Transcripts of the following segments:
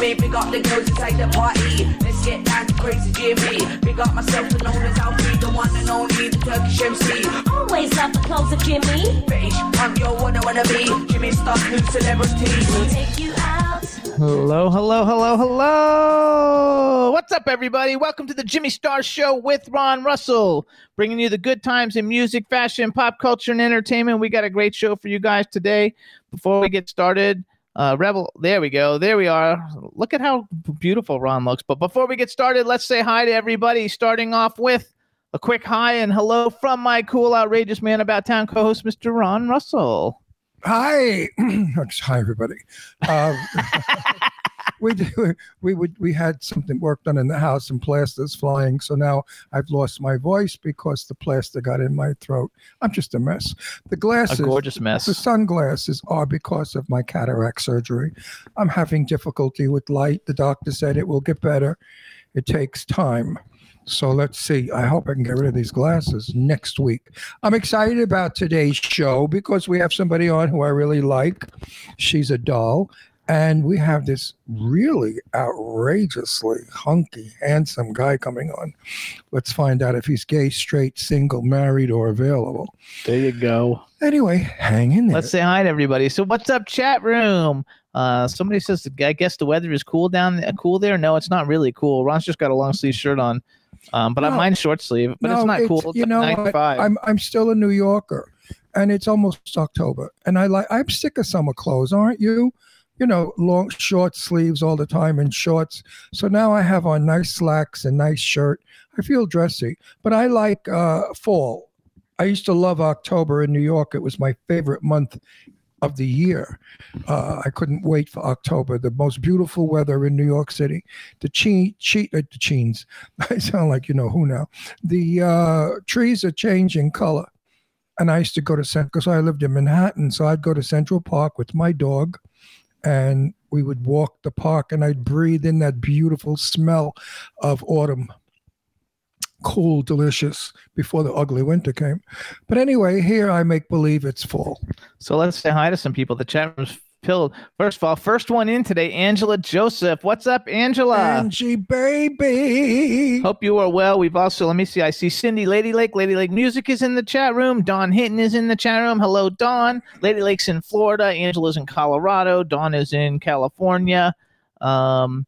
Me. Big up the girls inside the party. Let's get down to crazy Jimmy. Big up myself and known as Alfred, the one and only, the Turkish MC. Always love the clothes of Jimmy. British, I'm your one I wanna be. Jimmy Star's new celebrity. We'll take you out. Hello, hello, hello, hello. What's up, everybody? Welcome to the Jimmy Star Show with Ron Russell, bringing you the good times in music, fashion, pop culture, and entertainment. We got a great show for you guys today. Before we get started, uh, Rebel, there we go. There we are. Look at how beautiful Ron looks. But before we get started, let's say hi to everybody, starting off with a quick hi and hello from my cool, outrageous man about town co host, Mr. Ron Russell. Hi, hi everybody. Um, we do, we would we had something work done in the house and plaster's flying, so now I've lost my voice because the plaster got in my throat. I'm just a mess. The A glasses, gorgeous the sunglasses are because of my cataract surgery. I'm having difficulty with light. The doctor said it will get better. It takes time. So let's see. I hope I can get rid of these glasses next week. I'm excited about today's show because we have somebody on who I really like. She's a doll. And we have this really outrageously hunky, handsome guy coming on. Let's find out if he's gay, straight, single, married, or available. There you go. Anyway, hang in there. Let's say hi to everybody. So, what's up, chat room? Uh, somebody says, I guess the weather is cool down uh, cool there. No, it's not really cool. Ron's just got a long sleeve shirt on, um, but I No. mine short sleeve. But it's No, not cool. You know? 95. I'm I'm still a New Yorker, and it's almost October, and I like I'm sick of summer clothes, aren't you? You know, long short sleeves all the time and shorts. So now I have on nice slacks and nice shirt. I feel dressy, but I like uh, fall. I used to love October in New York. It was my favorite month of the year. Uh, I couldn't wait for October. The most beautiful weather in New York City. The che- che- uh, the cheens. I sound like you know who now. The uh, trees are changing color. And I used to go to Central, because I lived in Manhattan. So I'd go to Central Park with my dog and we would walk the park and I'd breathe in that beautiful smell of autumn. Cool, delicious before the ugly winter came. But anyway, here I make believe it's fall. so let's say hi to some people. The chat room's filled. First of all, first one in today, Angela Joseph. What's up, Angela? Angie, baby. Hope you are well. We've also, let me see, I see Cindy Lady Lake. Lady Lake Music is in the chat room. Dawn Hinton is in the chat room. Hello, Dawn. Lady Lake's in Florida. Angela's in Colorado. Dawn is in California. Um,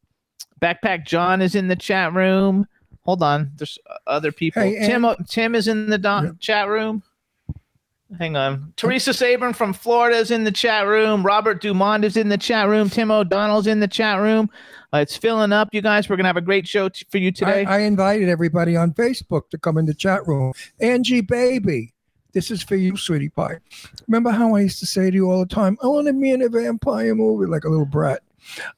Backpack John is in the chat room. Hold on. There's other people. Hey, Tim, Tim is in the Don- chat room. Hang on. Teresa Sabrin from Florida is in the chat room. Robert Dumont is in the chat room. Tim O'Donnell's in the chat room. Uh, it's filling up, you guys. We're going to have a great show t- for you today. I, I invited everybody on Facebook to come in the chat room. Angie, baby, this is for you, sweetie pie. Remember how I used to say to you all the time, I want to be in a vampire movie, like a little brat.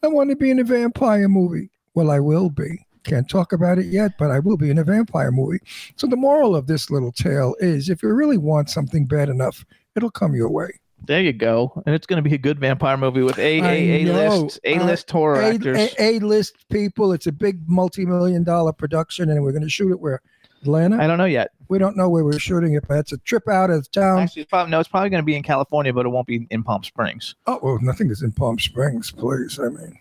I want to be in a vampire movie. Well, I will be. Can't talk about it yet, but I will be in a vampire movie. So the moral of this little tale is if you really want something bad enough, it'll come your way. There you go. And it's going to be a good vampire movie with A A A list A list horror A, actors. A, A-list people. It's a big multi-million dollar production, and we're going to shoot it where Atlanta. I don't know yet. We don't know where we're shooting it, but it's a trip out of town. Actually, it's probably, no, it's probably going to be in California, but it won't be in Palm Springs. Oh, well, nothing is in Palm Springs, please. I mean,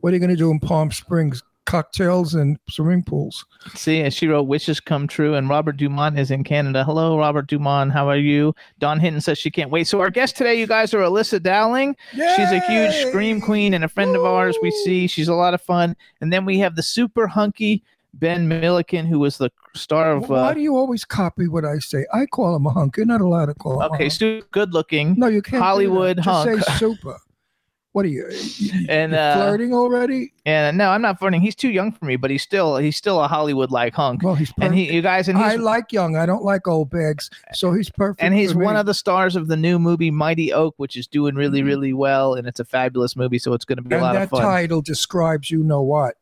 what are you going to do in Palm Springs? Cocktails and swimming pools. See, and she wrote "Wishes Come True," and Robert Dumont is in Canada. Hello, Robert Dumont. How are you? Dawn Hinton says she can't wait. So our guest today, you guys, are Elissa Dowling. She's a huge scream queen and a friend of ours. We see she's a lot of fun. And then we have the super hunky Ben Milliken, who was the star of. Why Uh, do you always copy what I say? I call him a hunk. You're not allowed to call him. okay, super good looking. no, you can't. Hollywood Just hunk. say super. What are you? you- And, uh, flirting already? And no, I'm not flirting. He's too young for me, but he's still he's still a Hollywood like hunk. Well, he's perfect. and he, you guys, and I like young. I don't like old bags. So he's perfect. and he's one me. of the stars of the new movie Mighty Oak, which is doing really Mhm. really well, and it's a fabulous movie. So it's going to be a And lot that of fun. That title describes you know what.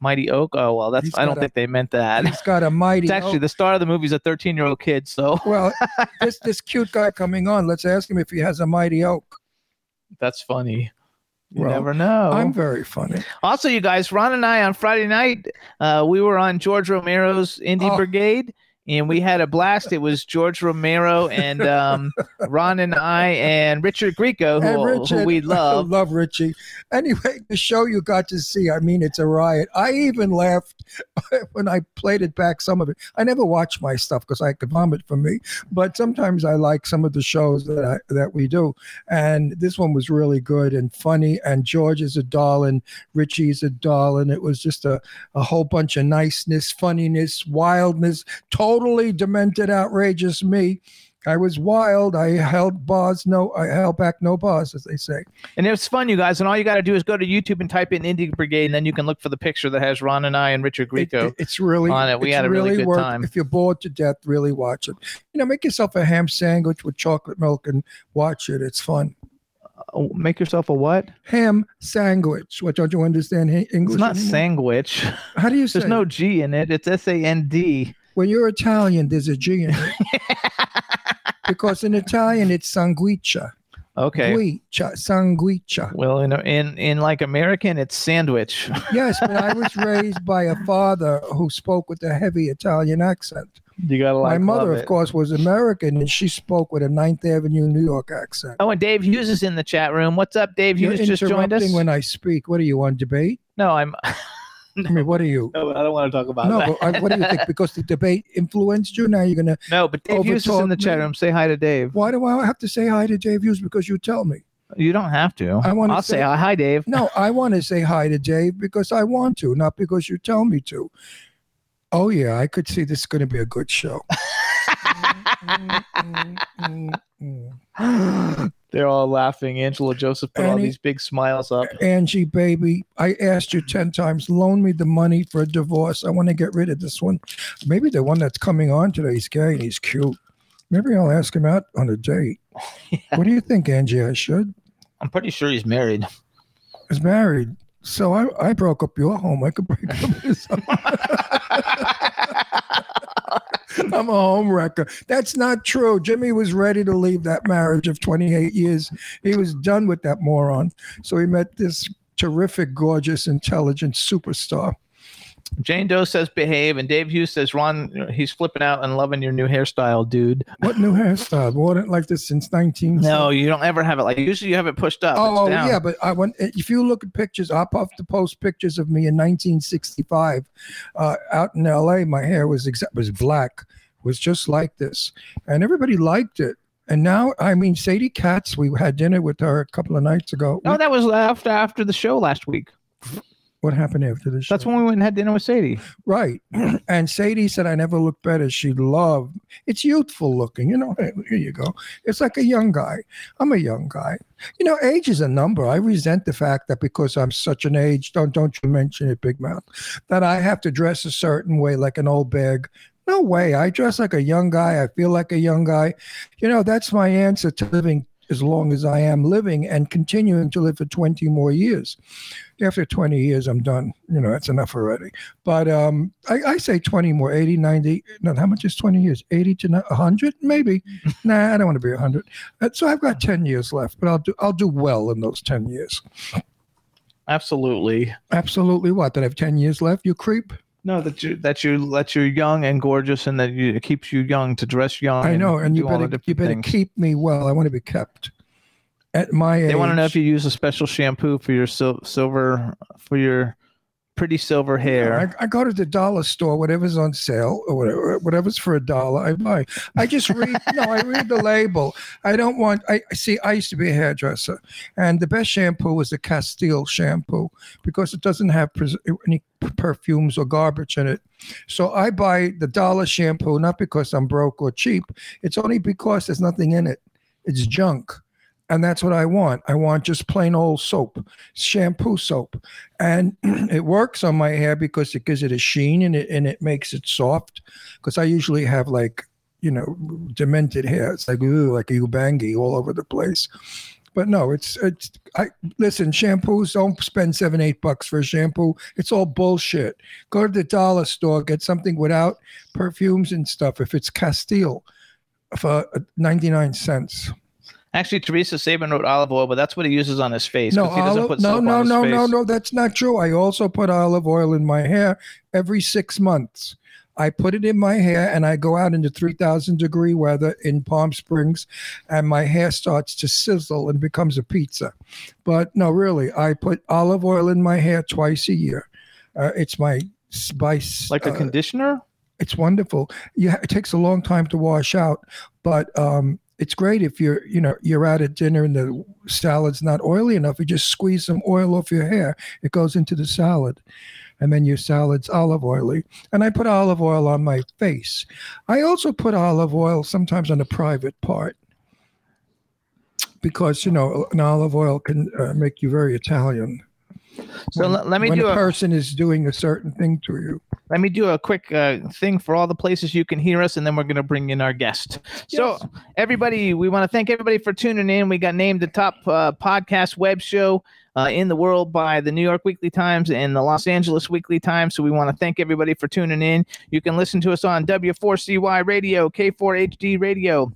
Mighty Oak. Oh well, that's He's I don't a- think they meant that. He's got a mighty. It's actually oak. the star of the movie is a 13 year old kid. So well, this this cute guy coming on. Let's ask him if he has a mighty oak. that's funny. You Well, never know. I'm very funny. Also, you guys, Ron and I on Friday night, uh, we were on George Romero's Indie Oh. Brigade, and we had a blast. It was George Romero and um, Ron and I and Richard Grieco, who, Richard, who we I love. love Richie. Anyway, the show you got to see, I mean, it's a riot. I even laughed when I played it back, some of it. I never watch my stuff because I could vomit from me, but sometimes I like some of the shows that I, that we do. And this one was really good and funny. And George is a darling, Richie's a darling. It was just a, a whole bunch of niceness, funniness, wildness, totally demented, outrageous me. I was wild. I held bars, no, I held back no bars, as they say. And it was fun, you guys. And all you got to do is go to YouTube and type in Indie Brigade, and then you can look for the picture that has Ron and I and Richard Grieco. it- it's really on it. We it's had a really good worth- time. If you're bored to death, really watch it. You know, make yourself a ham sandwich with chocolate milk and watch it. It's fun. Oh, make yourself a what? Ham sandwich. What don't you understand English? It's not anymore? sandwich. How do you say? There's no G in it. It's S A N D. When you're Italian, there's a G in it. because in Italian, it's sanguiccia. Okay. Guiccia, sanguiccia. Well, in in in like American, it's sandwich. Yes, but I was raised by a father who spoke with a heavy Italian accent. You gotta like My mother, of course, was American, and she spoke with a Ninth Avenue, New York accent. Oh, and Dave Hughes is in the chat room. What's up, Dave You're Hughes? Just joined us. when I speak. What are you on debate? no, I'm. I mean, what are you? No, I don't want to talk about No, that. but what do you think? Because the debate influenced you. Now you're gonna. no, but Dave Hughes is in the chat room. Say hi to Dave. Why do I have to say hi to Dave Hughes? Because you tell me. You don't have to. I wanna I'll say say- hi, hi, Dave. No, I want to say hi to Dave because I want to, not because you tell me to. Oh yeah, I could see this is going to be a good show. Mm, mm, mm, mm. They're all laughing. Angela Joseph put all these big smiles up. Angie, baby, I asked you 10 times, loan me the money for a divorce. I want to get rid of this one. Maybe the one that's coming on today is gay and he's cute. Maybe I'll ask him out on a date. What do you think, Angie? I should. I'm pretty sure he's married. He's married. So I, I broke up your home. I could break up his home. I'm a home wrecker. That's not true. Jimmy was ready to leave that marriage of 28 years. He was done with that moron. So he met this terrific, gorgeous, intelligent superstar. Jane Doe says behave, and Dave Hughes says Ron, he's flipping out and loving your new hairstyle, dude. What new hairstyle? Worn it like this since 19. No, you don't ever have it like usually you have it pushed up. Oh yeah, but I want if you look at pictures, I'll have to post pictures of me in 1965, uh, out in L.A. My hair was exa- was black, was just like this, and everybody liked it. And now, I mean, Sadie Katz, we had dinner with her a couple of nights ago. No, that was after after the show last week. What happened after show? That's when we went and had dinner with Sadie. Right. And Sadie said, I never looked better. She loved it's youthful looking. You know, hey, here you go. It's like a young guy. I'm a young guy. You know, age is a number. I resent the fact that because I'm such an age, don't don't you mention it, Big Mouth, that I have to dress a certain way like an old bag. No way. I dress like a young guy. I feel like a young guy. You know, that's my answer to living as long as I am living and continuing to live for 20 more years. After 20 years, I'm done. You know, that's enough already. But um, I, I say 20 more, 80, 90. No, how much is 20 years? 80 to ni- 100, maybe. nah, I don't want to be 100. Uh, So I've got 10 years left, but I'll do I'll do well in those 10 years. Absolutely. Absolutely. What? That I have 10 years left? You creep. No, that you that you that you're young and gorgeous, and that you, it keeps you young to dress young. I know, and you all the better you better things. keep me well. I want to be kept. At my age, They want to know if you use a special shampoo for your sil- silver for your pretty silver hair. I, I go to the dollar store, whatever's on sale or whatever, whatever's for a dollar, I buy. I just read. no, I read the label. I don't want. I I see. I used to be a hairdresser, and the best shampoo was the Castile shampoo because it doesn't have pres- any perfumes or garbage in it. So I buy the dollar shampoo not because I'm broke or cheap. It's only because there's nothing in it. It's junk. And that's what I want. I want just plain old soap, shampoo soap. And it works on my hair because it gives it a sheen and it and it makes it soft. Because I usually have like, you know, demented hair. It's like ooh, like a ubangi all over the place. But no, it's it's I listen, shampoos don't spend seven, eight bucks for a shampoo. It's all bullshit. Go to the dollar store, get something without perfumes and stuff. If it's Castile for uh, 99 cents. Actually, Teresa Sabin wrote olive oil, but that's what he uses on his face. No, olive, put no, no, on his no, no, face. no. That's not true. I also put olive oil in my hair every six months. I put it in my hair and I go out into 3,000 degree weather in Palm Springs and my hair starts to sizzle and becomes a pizza. But no, really, I put olive oil in my hair twice a year. Uh, it's my spice. Like a uh, conditioner? it's wonderful. Yeah, it takes a long time to wash out, but um, it's great if you're, you know, you're out at dinner and the salad's not oily enough. You just squeeze some oil off your hair. It goes into the salad, and then your salad's olive oily. And I put olive oil on my face. I also put olive oil sometimes on the private part because you know an olive oil can uh, make you very Italian. So when- let- me when do a a- person is doing a certain thing to you. Let me do a quick uh, thing for all the places you can hear us, and then we're going to bring in our guest. So, everybody, we want to thank everybody for tuning in. We got named the top uh, podcast web show uh, in the world by the New York Weekly Times and the Los Angeles Weekly Times. So, we want to thank everybody for tuning in. You can listen to us on W4CY Radio, K4HD Radio.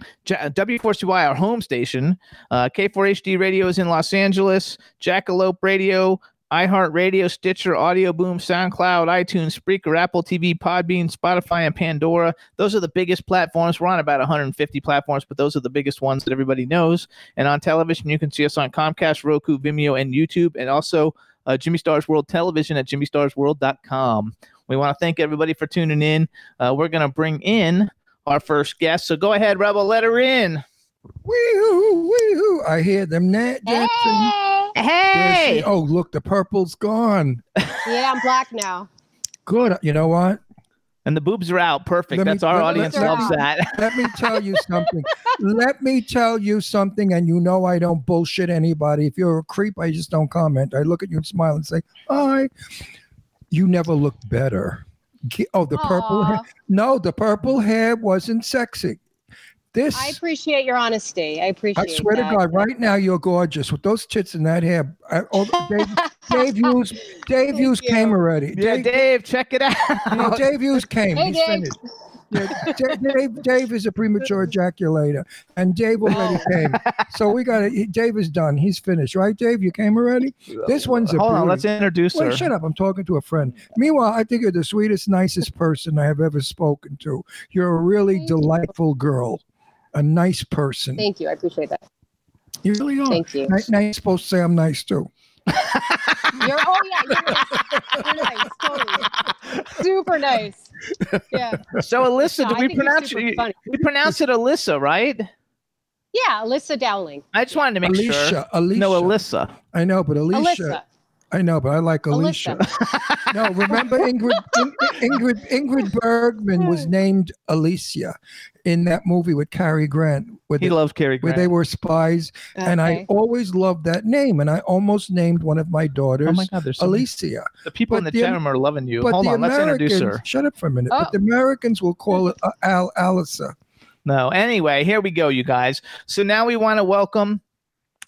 Uh, W4CY, our home station. Uh, K4HD Radio is in Los Angeles. Jackalope Radio, iHeartRadio, Stitcher, Audio Boom, SoundCloud, iTunes, Spreaker, Apple TV, Podbean, Spotify, and Pandora. Those are the biggest platforms. We're on about 150 platforms, but those are the biggest ones that everybody knows. And on television, you can see us on Comcast, Roku, Vimeo, and YouTube, and also uh, Jimmy Stars World Television at jimmystarsworld.com. We want to thank everybody for tuning in. Uh, we're going to bring in our first guest. So go ahead, Rebel, let her in. Wee-hoo, wee-hoo. I hear them Nat Jackson. There Hey! she- oh, look, the purple's gone. Yeah, I'm black now. Good. You know what? And the boobs are out. Perfect. Let me- That's our let- audience let- loves let- that. Let me tell you something. Let me tell you something, and you know I don't bullshit anybody. If you're a creep, I just don't comment. I look at you and smile and say, "Hi." You never look better. Ge- Oh, the purple hair. No, the purple hair wasn't sexy. This. I appreciate your honesty. I appreciate. It. I appreciate swear to. God, right now you're gorgeous with those tits and that hair. I, oh, Dave, Dave Hughes, Dave Thank Hughes you. came already. Yeah, Dave, Dave, check it no, out. Dave Hughes came. Hey, He's Dave. finished. Yeah, Da- Dave, Dave is a premature ejaculator, and Dave already Oh. came. So we got it. Dave is done. He's finished, right, Dave? You came already. This one's a Hold on, let's introduce her. Shut up. I'm talking to a friend. Meanwhile, I think you're the sweetest, nicest person I have ever spoken to. You're a really Thank you. delightful girl, a nice person. Thank you. I appreciate that. You really are. Thank you. Now, now you're supposed to say I'm nice too. You're oh yeah, you're nice. You're nice. Totally. Super nice. Yeah. So Elissa, No, do we pronounce super you, funny. we pronounce it Elissa, right? Yeah, Elissa Dowling. I just wanted to make Alicia, sure. Alicia. No, Elissa. I know, but Alicia. Elissa. I know, but I like Alicia. no, remember Ingrid, In- Ingrid Ingrid Bergman was named Alicia in that movie with Cary Grant, where, He they, loves Cary where Grant. they were spies, and I always loved that name, and I almost named one of my daughters oh my God, there's so many- Alicia. the people in the, the- chat room are loving you. Hold the on, let's introduce her. shut up for a minute. Oh. But the Americans will call it uh, Al Alisa. No, anyway, here we go, you guys. So now we want to welcome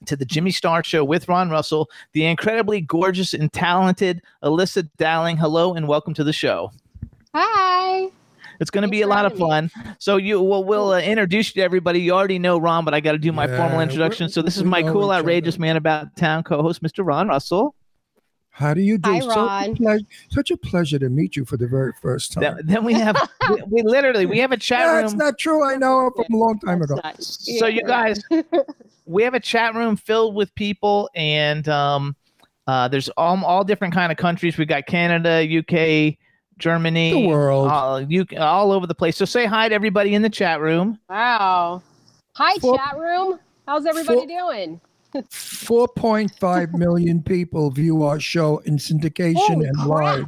to the Jimmy Star Show with Ron Russell, the incredibly gorgeous and talented Elissa Dowling. Hello and welcome to the show. Hi. It's going to be a lot of having fun. So you well, we'll uh, introduce you to everybody. You already know Ron, but I got to do my Yeah, formal introduction. So this is my cool, outrageous man about town co-host, Mr. Ron Russell. How do you do? Hi, So a Ron. pleas- such a pleasure to meet you for the very first time. Then, then we have we, we literally we have a chat That's room. That's not true. I know from a long time That's ago. not- So you guys, we have a chat room filled with people, and um, uh, there's all all different kind of countries. We got Canada, UK, Germany, The world. all, UK, all over the place. So say hi to everybody in the chat room. Wow. Hi, For- chat room. How's everybody for- doing? 4.5 million people view our show in syndication Holy and crap. live.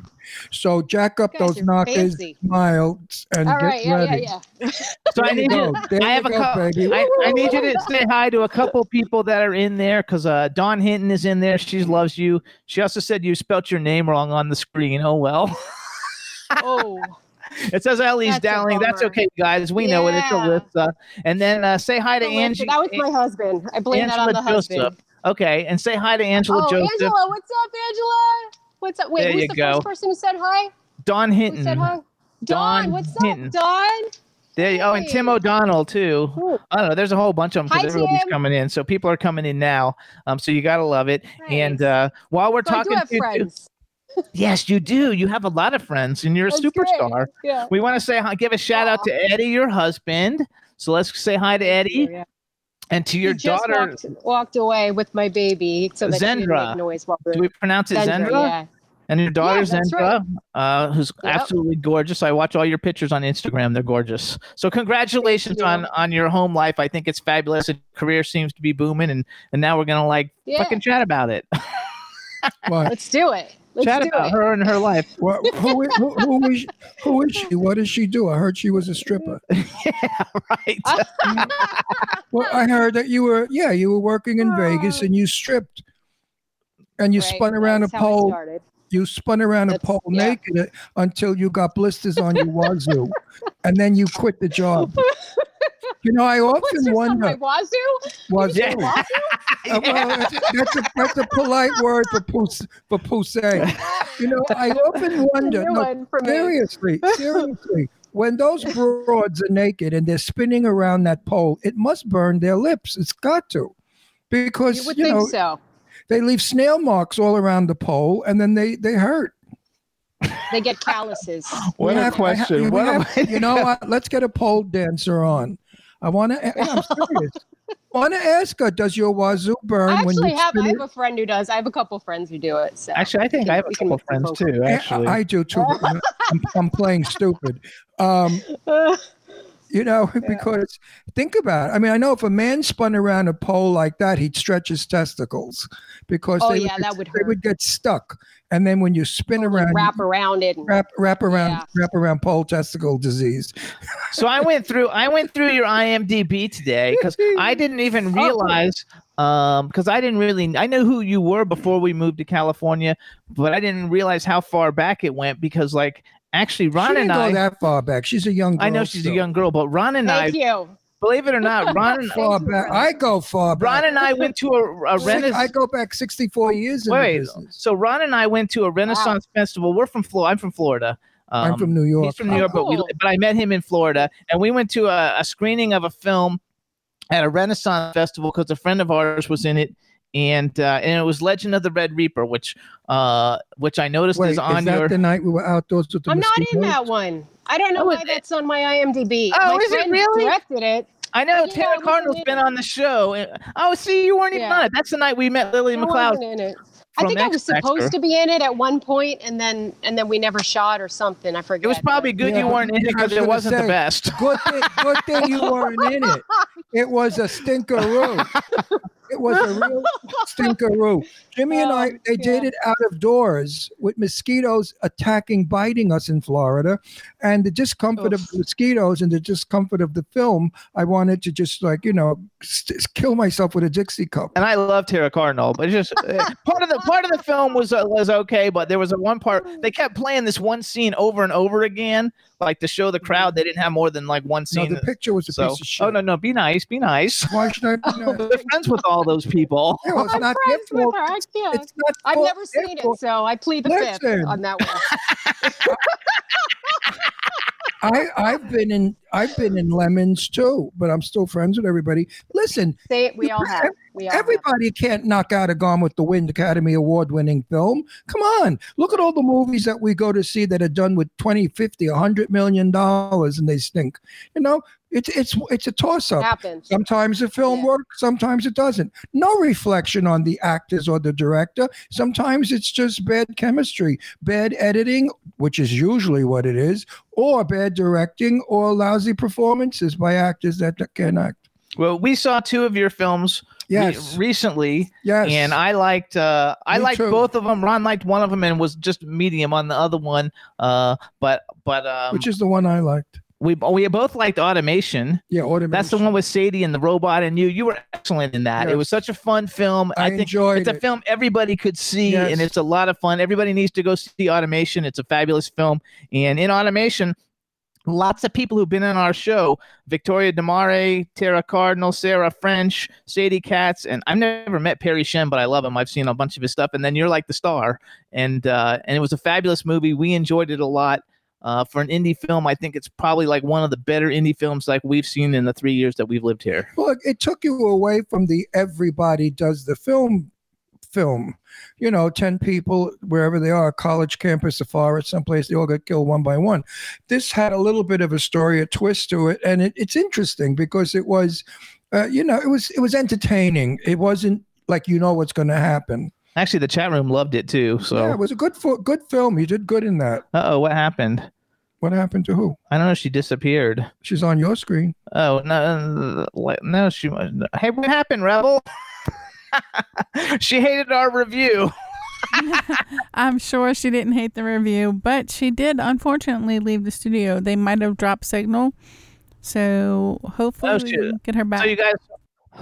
So jack up guys those are knockers, fancy. smiles, and All get right, yeah, ready. yeah, yeah. So I need you. There I you have a go, couple. baby. I, I need you to say hi to a couple people that are in there because uh, Dawn Hinton is in there. She loves you. She also said you spelt your name wrong on the screen. Oh well. Oh, It says Ellie's That's Dowling. That's okay, guys. We know it. It's Yeah. Elissa. And then uh, say hi to Elissa, Angie. that was my husband. I blame that on Angela the husband. Joseph. Okay, and say hi to Angela oh, Joseph. Angela, what's up, Angela? What's up? Wait, There who's the go. first person who said hi? Who Hinton. said hi? Don, Dawn, what's Hinton. up, Dawn? There you, oh, and Tim O'Donnell too. Ooh. I don't know. There's a whole bunch of them because everybody's Tim. coming in. So people are coming in now. Um, so you gotta love it. And uh, while we're So talking to. Yes, you do. You have a lot of friends, and you're a That's great. superstar. Yeah. We want to say hi, give a shout out to Eddie, your husband. So let's say hi to Eddie Yeah. and to your He just daughter. walked, walked away with my baby so that she Zendra. make noise while we Do were we pronounce it Zendra? Yeah. And your daughter that's Zendra, uh, who's Yep. absolutely gorgeous. I watch all your pictures on Instagram; they're gorgeous. So congratulations on on your home life. I think it's fabulous. Your career seems to be booming, and and now we're gonna like Yeah. fucking chat about it. What? Let's do it. Let's chat about it. her and her life. What, who, i- who, who is who is she? What does she do? I heard she was a stripper. yeah, right. Well, I heard that you were yeah you were working in Vegas and you stripped, and you Right, spun around a that's how it pole. You spun around a pole yeah. naked uh, until you got blisters on your wazoo, and then you quit the job. You know, I often What's your son, wonder wazoo? wazoo. Yeah. Uh, well, that's, a, that's a polite word for puss for pussy. You know, I often wonder. No, one me. seriously, seriously, when those broads are naked and they're spinning around that pole, it must burn their lips. It's got to, because You you, would think know so. they leave snail marks all around the pole, and then they they hurt. They get calluses. What We a have- question. we What have- you know what? Let's get a pole dancer on. I want to. I'm serious. want to ask her, does your wazoo burn I when actually you have. spin I it? have a friend who does. I have a couple friends who do it. So Actually, I think can- I have a couple friends too. Actually, I, I do too. but I'm, I'm playing stupid. Um, you know, because think about it. I mean, I know if a man spun around a pole like that, he'd stretch his testicles because Oh, they, yeah, would, that would they hurt. would get stuck. And then when you spin Totally around, wrap around it. And, wrap wrap around Yeah. wrap around pole testicle disease. so I went through I went through your IMDb today because I didn't even realize um because I didn't really I knew who you were before we moved to California, but I didn't realize how far back it went because like actually Ron she didn't and go I that far back. She's a young. Girl I know she's still. a young girl, but Ron and I Thank you. Believe it or not, Ron and Far back. I go far back. Ron and I went to a, a Renaissance. I go back 64 years Wait, so Ron and I went to a Renaissance festival. We're from Florida. I'm from Florida. Um, I'm from New York. He's from New Oh, York, but we but I met him in Florida, and we went to a, a screening of a film at a Renaissance festival because a friend of ours was in it, and uh, and it was Legend of the Red Reaper, which uh which I noticed Wait, is on that your. the night we were outdoors with the I'm not in mosquitoes? that one. I don't know Oh, why it- that's on my IMDb. Oh, my is it really? directed it. I know Yeah, Tara I wasn't Cardinal's in been on the show. Oh, see, you weren't even Yeah. on it. That's the night we met Lily I McLeod. wasn't in it. I from think I X was Factor. supposed to be in it at one point, and then and then we never shot or something. I forget. It was probably good Yeah, you weren't in it because it wasn't the say, best. Good thing, good thing you weren't in it. It was a stinkeroo. It was a real stinkeroo. Jimmy and I, Um, they did yeah. it out of doors with mosquitoes attacking, biting us in Florida. And the discomfort of the mosquitoes and the discomfort of the film, I wanted to just like, you know, st- kill myself with a Dixie cup. and I love Tara Cardinal, but just uh, part of the part of the film was uh, was okay, but there was a one part they kept playing this one scene over and over again, like to show the mm-hmm. crowd they didn't have more than like one No, scene. the picture was a so, piece of shit. oh no, no, be nice, be nice. Why should I? be nice? We're friends with all those people. Yeah, well, it's I'm not friends with her. I can't. It's not I've never seen it, so I plead the Listen. fifth on that one. I I've been in I've been in lemons too, but I'm still friends with everybody. Listen, Say it. We all have. We all have. everybody can't knock out a Gone with the Wind Academy Award winning film. Come on, look at all the movies that we go to see that are done with 20, 50, 100 million dollars and they stink. You know, it's it's it's a toss up. happens. Sometimes the film Yeah. works, sometimes it doesn't. No reflection on the actors or the director. Sometimes it's just bad chemistry, bad editing, which is usually what it is, or bad directing or lousy performances by actors that can act. Well, we saw two of your films Yes. recently, Yes. and I liked uh, I Me liked too. both of them. Ron liked one of them and was just medium on the other one. Uh, but but um, Which is the one I liked. We we both liked Automation. Yeah, automation. That's the one with Sadie and the robot and you. You were excellent in that. It was such a fun film. I, I, think enjoyed it's a it. film everybody could see, Yes. and it's a lot of fun. Everybody needs to go see Automation. It's a fabulous film, and in Automation. Lots of people who've been on our show: Victoria De Mare, Tara Cardinal, Sarah French, Sadie Katz, and I've never met Perry Shen, but I love him. I've seen a bunch of his stuff, and then you're like the star, and uh, and it was a fabulous movie. We enjoyed it a lot. Uh, for an indie film, I think it's probably like one of the better indie films like we've seen in the three years that we've lived here. Well, it- took you away from the everybody does the film film. You know, 10 people, wherever they are, college campus, a forest, someplace, they all get killed one by one. This had a little bit of a story, a twist to it. And it, it's interesting because it was, uh, you know, it was it was entertaining. It wasn't like you know what's going to happen. Actually, the chat room loved it too. So, yeah, it was a good good film. You did good in that. uh oh, what happened? What happened to who? I don't know. She disappeared. She's on your screen. Oh no, no, no she. Hey, what happened, Rebel? she hated our review. I'm sure she didn't hate the review, but she did unfortunately leave the studio. They might have dropped signal. So hopefully Oh, we shit. can get her back. So you guys.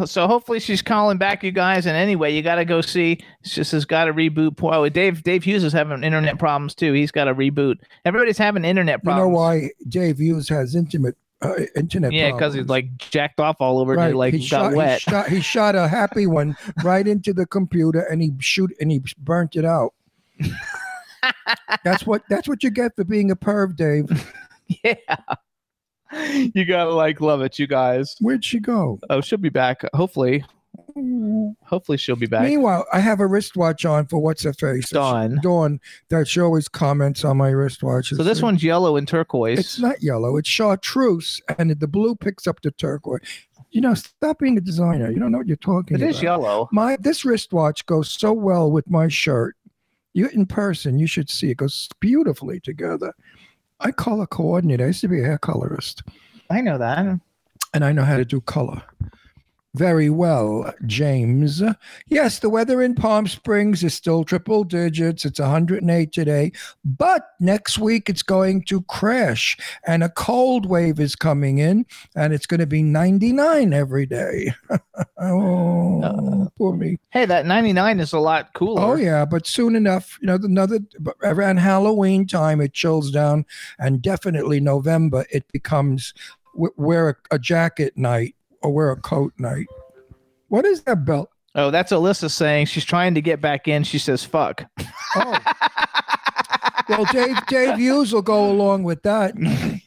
So hopefully she's calling back, you guys. And anyway, you got to go see. It's just has got to reboot. Oh, Dave Dave Hughes is having internet problems too. He's got to reboot. Everybody's having internet problems. You know why Dave Hughes has intimate uh, internet Yeah, because he's like jacked off all over. and it, like he got shot, wet. He shot, he shot a happy one right into the computer, and he shoot and he burnt it out. that's what that's what you get for being a perv, Dave. yeah. You gotta like love it, you guys. Where'd she go? Oh, she'll be back. Hopefully, hopefully she'll be back. Meanwhile, I have a wristwatch on for what's her face, Dawn. Dawn. That she always comments on my wristwatch. So this one's yellow and turquoise. it's not yellow. It's chartreuse, and the blue picks up the turquoise. You know, stop being a designer. You don't know what you're talking It about. is yellow. My this wristwatch goes so well with my shirt. You in person, you should see it goes beautifully together. I color coordinate. I used to be a hair colorist, I know that. and I know how to do color very well, James. Yes, the weather in Palm Springs is still triple digits. It's 108 today, but next week it's going to crash, and a cold wave is coming in, and it's going to be 99 every day. oh, poor me. Hey, that 99 is a lot cooler. Oh yeah, but soon enough, you know, another around Halloween time, it chills down, and definitely November, it becomes wear a, a jacket night or wear a coat night. What is that belt? Oh, that's Elissa saying she's trying to get back in. She says, fuck. Oh, well, Dave Dave Hughes will go along with that.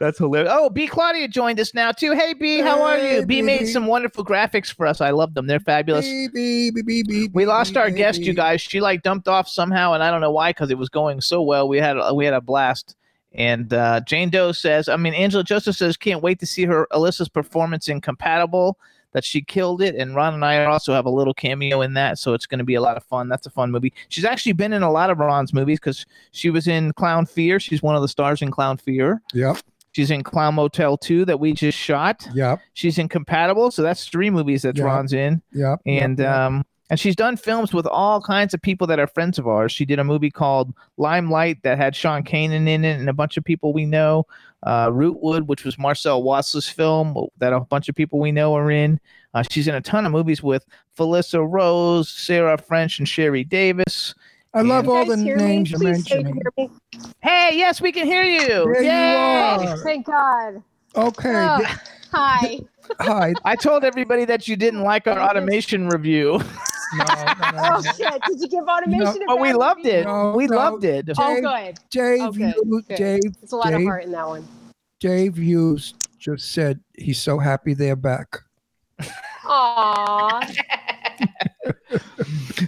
That's hilarious. Oh, B Claudia joined us now too. Hey B, how are Hey, you? B made B. some wonderful graphics for us. I love them. They're fabulous. Beep, beep, We lost our guest, you guys. She like dumped off somehow, and I don't know why because it was going so well. We had we had a blast. And uh, Jane Doe says, I mean, Angela Joseph says, can't wait to see her Elissa's performance in Compatible. That she killed it, and Ron and I also have a little cameo in that, so it's going to be a lot of fun. That's a fun movie. She's actually been in a lot of Ron's movies because she was in Clown Fear. She's one of the stars in Clown Fear. Yep, She's in Clown Motel 2 that we just shot. yep, She's in Compatible, so that's three movies that Yeah. Ron's in yep. and yep, yep. um and she's done films with all kinds of people that are friends of ours. She did a movie called Limelight that had Sean Kanan in it and a bunch of people we know. Uh, Rootwood, which was Marcel Walz's film that a bunch of people we know are in. Uh, she's in a ton of movies with Felissa Rose, Sarah French, and Sherry Davis. I love all the hear me? names you're Please mentioning. Hey, yes, we can hear you. There you Yay! are. Thank God. Okay, Oh, th- hi. hi. I told everybody that you didn't like our automation review, No, no, no, Oh shit! Did you give automation? a but we loved it. No, we no. loved it. Oh, Dave- good. Dave, Oh, good, Hughes, oh, good. Dave, It's a lot of Dave, heart in that one. Dave Hughes just said he's so happy they're back. Aw.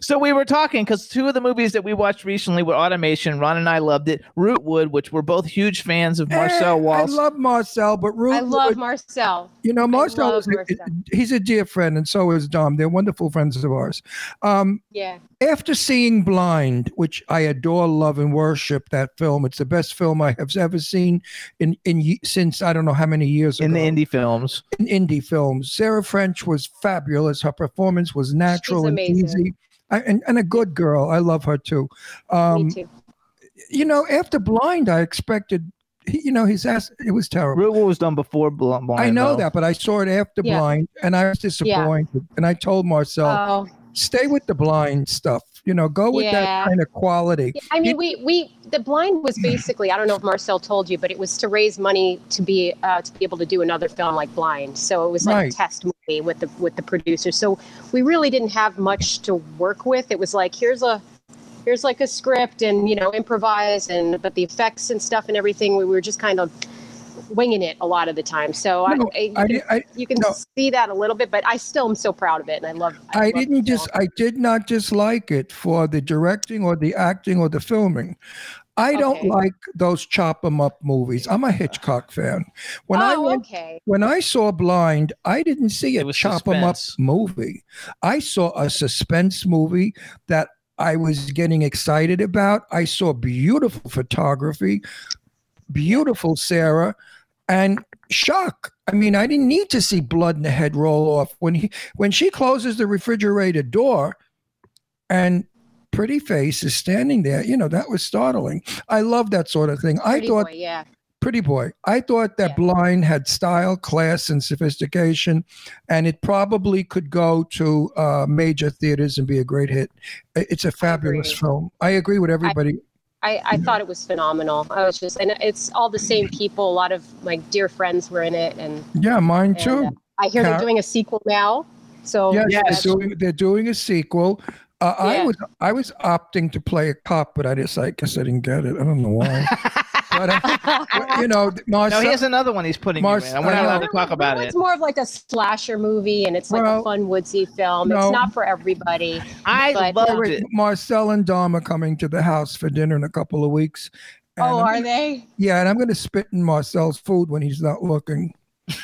So we were talking because two of the movies that we watched recently were Automation. Ron and I loved it. Rootwood, which we're both huge fans of Marcel Eh, Walz. I love Marcel, but Rootwood, I love Marcel. you know, Marcel is Marcel. he's a dear friend, and so is Dom. They're wonderful friends of ours. Um, Yeah. after seeing Blind, which I adore, love, and worship that film, it's the best film I have ever seen in in since I don't know how many years in ago. the indie films. in indie films. Sarah French was fabulous. Her performance was natural and amazing. easy. I, and, and a good girl. I love her too. Um, Me too. you know, after Blind, I expected, he, you know, he's asked, it was terrible. Rootwood was done before Bl- Blind. I know though. that, but I saw it after Yeah. Blind and I was disappointed. And I told Marcel, Oh, stay with the Blind stuff. You know, go with that kind of quality. Yeah, I mean, we we the blind was basically I don't know if Marcel told you, but it was to raise money to be uh, to be able to do another film like Blind. So it was like Right. a test movie with the with the producer. So we really didn't have much to work with. It was like here's a here's like a script and you know improvise and but the effects and stuff and everything we were just kind of winging it a lot of the time. So No, I, I, I, you di- can, I, you can no. see that a little bit, but I still am so proud of it and I love. I love didn't just. I did not dislike it for the directing or the acting or the filming. I don't Okay. like those chop 'em up movies. I'm a Hitchcock fan. When I oh, went okay. when I saw Blind, I didn't see a It was chop 'em up movie. I saw a suspense movie that I was getting excited about. I saw beautiful photography, beautiful Sarah, and shock. I mean, I didn't need to see blood in the head roll off when he when she closes the refrigerator door, and pretty face is standing there. You know that was startling. I love that sort of thing. I thought boy, yeah. Pretty Boy. I thought that Yeah. Blind had style, class, and sophistication, and it probably could go to uh, major theaters and be a great hit. It's a fabulous agree. film. I agree with everybody. I, I thought it was phenomenal. I was just, and it's all the same people. A lot of my dear friends were in it, and, yeah, mine and, too. uh, I hear Car- they're doing a sequel now. So yes, Yes. They're, doing, they're doing a sequel. Uh, I was I was opting to play a cop, but I just I guess I didn't get it. I don't know why. but uh, you know, No, Marcel, he has another one he's putting you Mars- in. and We're not allowed to talk about it. It's more of like a slasher movie, and it's like Well, a fun woodsy film. no. It's not for everybody. I but- loved it. Marcel and Dom are coming to the house for dinner in a couple of weeks. Oh, I'm are gonna- they? Yeah, and I'm going to spit in Marcel's food when he's not looking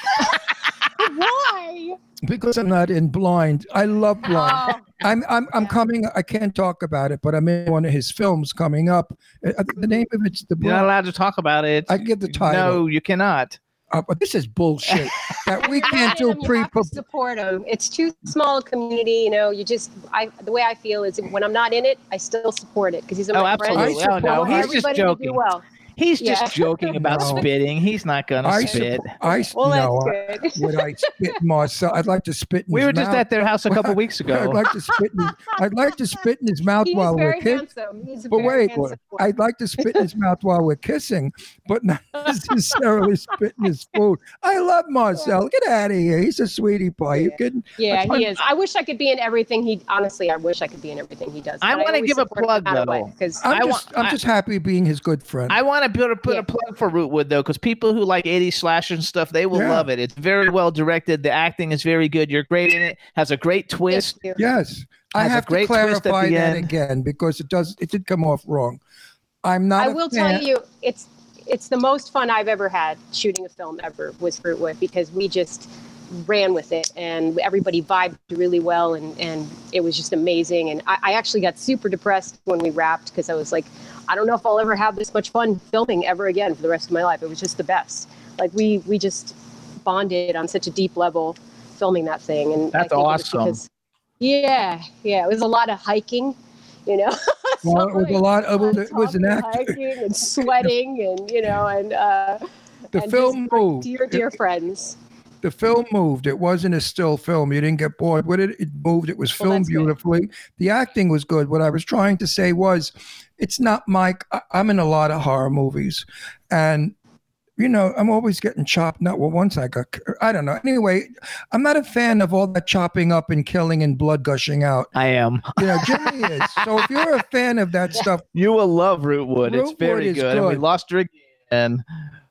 Why? Because I'm not in blind. I love blind. Oh, I'm I'm I'm yeah. coming. I can't talk about it, but I'm in one of his films coming up. Uh, I think the name of it's the. You're not allowed to talk about it. I get the title. No, you cannot. Uh, but this is bullshit. that we can't do pre. have support them. It's too small a community. You know, you just. I the way I feel is when I'm not in it, I still support it because he's a Oh, my friend. absolutely. I Oh, no, he's just joking. well. He's Yeah. just joking about No. spitting. He's not gonna I spit. support. I s- Well, no. I, would I spit in Marcel? I'd like to spit in we his were just mouth. at their house a couple weeks ago. I'd like to spit. In I'd like to spit in his mouth He while we're very kissing. handsome. He's a But very wait, handsome boy. I'd like to spit in his mouth while we're kissing, but not necessarily spit in his food. I love Marcel. Get out of here. He's a sweetie pie. You Yeah. kidding? Yeah, he is. I wish I could be in everything he. Honestly, I wish I could be in everything he does. I wanna give a plug, though. Because I'm I just, want- I'm I- just happy being his good friend. I want to put a, put Yeah. a plug for Rootwood though, because people who like 80s slasher and stuff, they will Yeah. love it. It's very well directed. The acting is very good. You're great in it. Has a great twist. yes, I have to great twist clarify that end. again because it does. It did come off wrong. I'm not. I will fan- tell you, it's it's the most fun I've ever had shooting a film ever was Rootwood because we just ran with it and everybody vibed really well and and it was just amazing and I, I actually got super depressed when we wrapped because I was like I don't know if I'll ever have this much fun filming ever again for the rest of my life it was just the best like we we just bonded on such a deep level filming that thing and That's awesome. because- yeah yeah it was a lot of hiking you know Well, it was a lot. It was, it was an act. hiking and sweating and you know and uh The and film moved. dear dear friends the film moved. It wasn't a still film. You didn't get bored with it. It moved. It was Well, filmed good. beautifully. The acting was good. What I was trying to say was, it's not my. I- I'm in a lot of horror movies, and you know, I'm always getting chopped. Not well. Once I got, I don't know. Anyway, I'm not a fan of all that chopping up and killing and blood gushing out. I am. You know, Jimmy is. So if you're a fan of that stuff, You will love Rootwood. it's very is good. And we lost her again.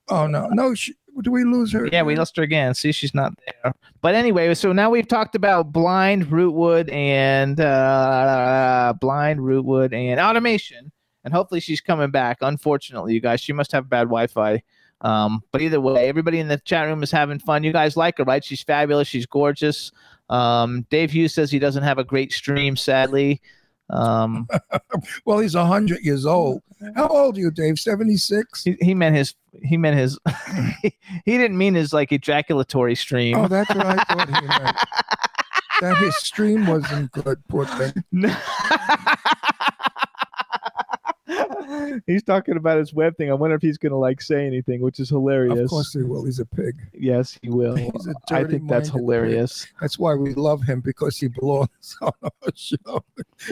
oh no, no. She, Do we lose her? Yeah, we lost her again. See, she's not there. But anyway, so now we've talked about blind, rootwood, and uh, blind, rootwood, and automation. And hopefully she's coming back. Unfortunately, you guys, she must have bad Wi-Fi. Um, but either way, everybody in the chat room is having fun. You guys like her, right? She's fabulous. She's gorgeous. Um, Dave Hughes says he doesn't have a great stream, sadly. Um, Well, he's hundred years old. How old are you, Dave? Seventy six. he, he meant his. He meant his. he didn't mean his like ejaculatory stream. Oh, that's what I thought he meant. that his stream wasn't good. Poor thing. he's talking about his web thing. I wonder if he's gonna like say anything, which is hilarious. Of course he will. He's a pig. Yes, he will. He's a I think that's dirty-minded pig. hilarious. That's why we love him because he belongs on our show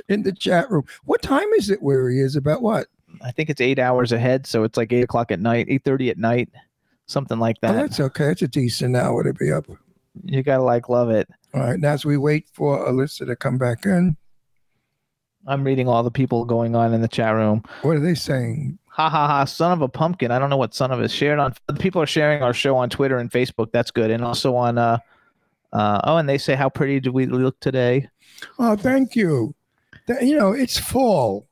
in the chat room. What time is it where he is? About what? I think it's eight hours ahead, so it's like eight o'clock at night, eight thirty at night, something like Oh, that. that's okay. It's a decent hour to be up. you gotta like love it. All right. And as we wait for Elissa to come back in, I'm reading all the people going on in the chat room. what are they saying? Ha ha ha! Son of a pumpkin. I don't know what son of is shared on. People are sharing our show on Twitter and Facebook. That's good, and also on. uh uh, oh, and they say, "How pretty do we look today?" Oh, thank you. That, you know, it's fall,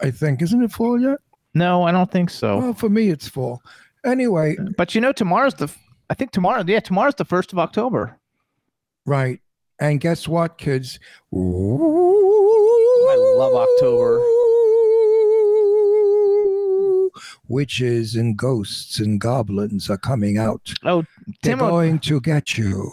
I think. Isn't it fall yet? No, I don't think so. Well, for me, it's fall. Anyway, But you know, tomorrow's the. I think tomorrow. Yeah, tomorrow's the first of October. right. And guess what, kids? I love October. Witches and ghosts and goblins are coming out. Oh, They're going to get you.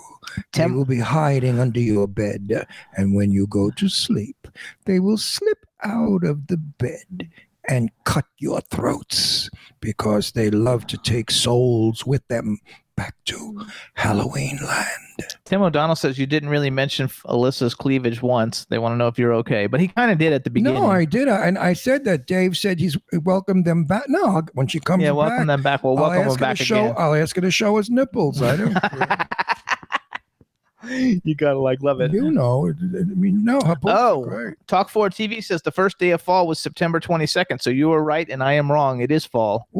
They will be hiding under your bed. And when you go to sleep, they will slip out of the bed and cut your throats because they love to take souls with them back to mm-hmm. Halloween land. Tim O'Donnell says you didn't really mention Elissa's cleavage once. They want to know if you're okay, but he kind of did at the beginning. No, I did. I, And I said that Dave said he's welcomed them back. No, when she comes yeah, welcome back, welcome them back. We'll I'll welcome ask them her back to show. again. I'll ask her to show his nipples. I don't. you gotta like love it. you know, I mean, no. Her boobs oh, are Oh. great. Talk Four TV says the first day of fall was September 22nd. So you were right, and I am wrong. It is fall. Ooh,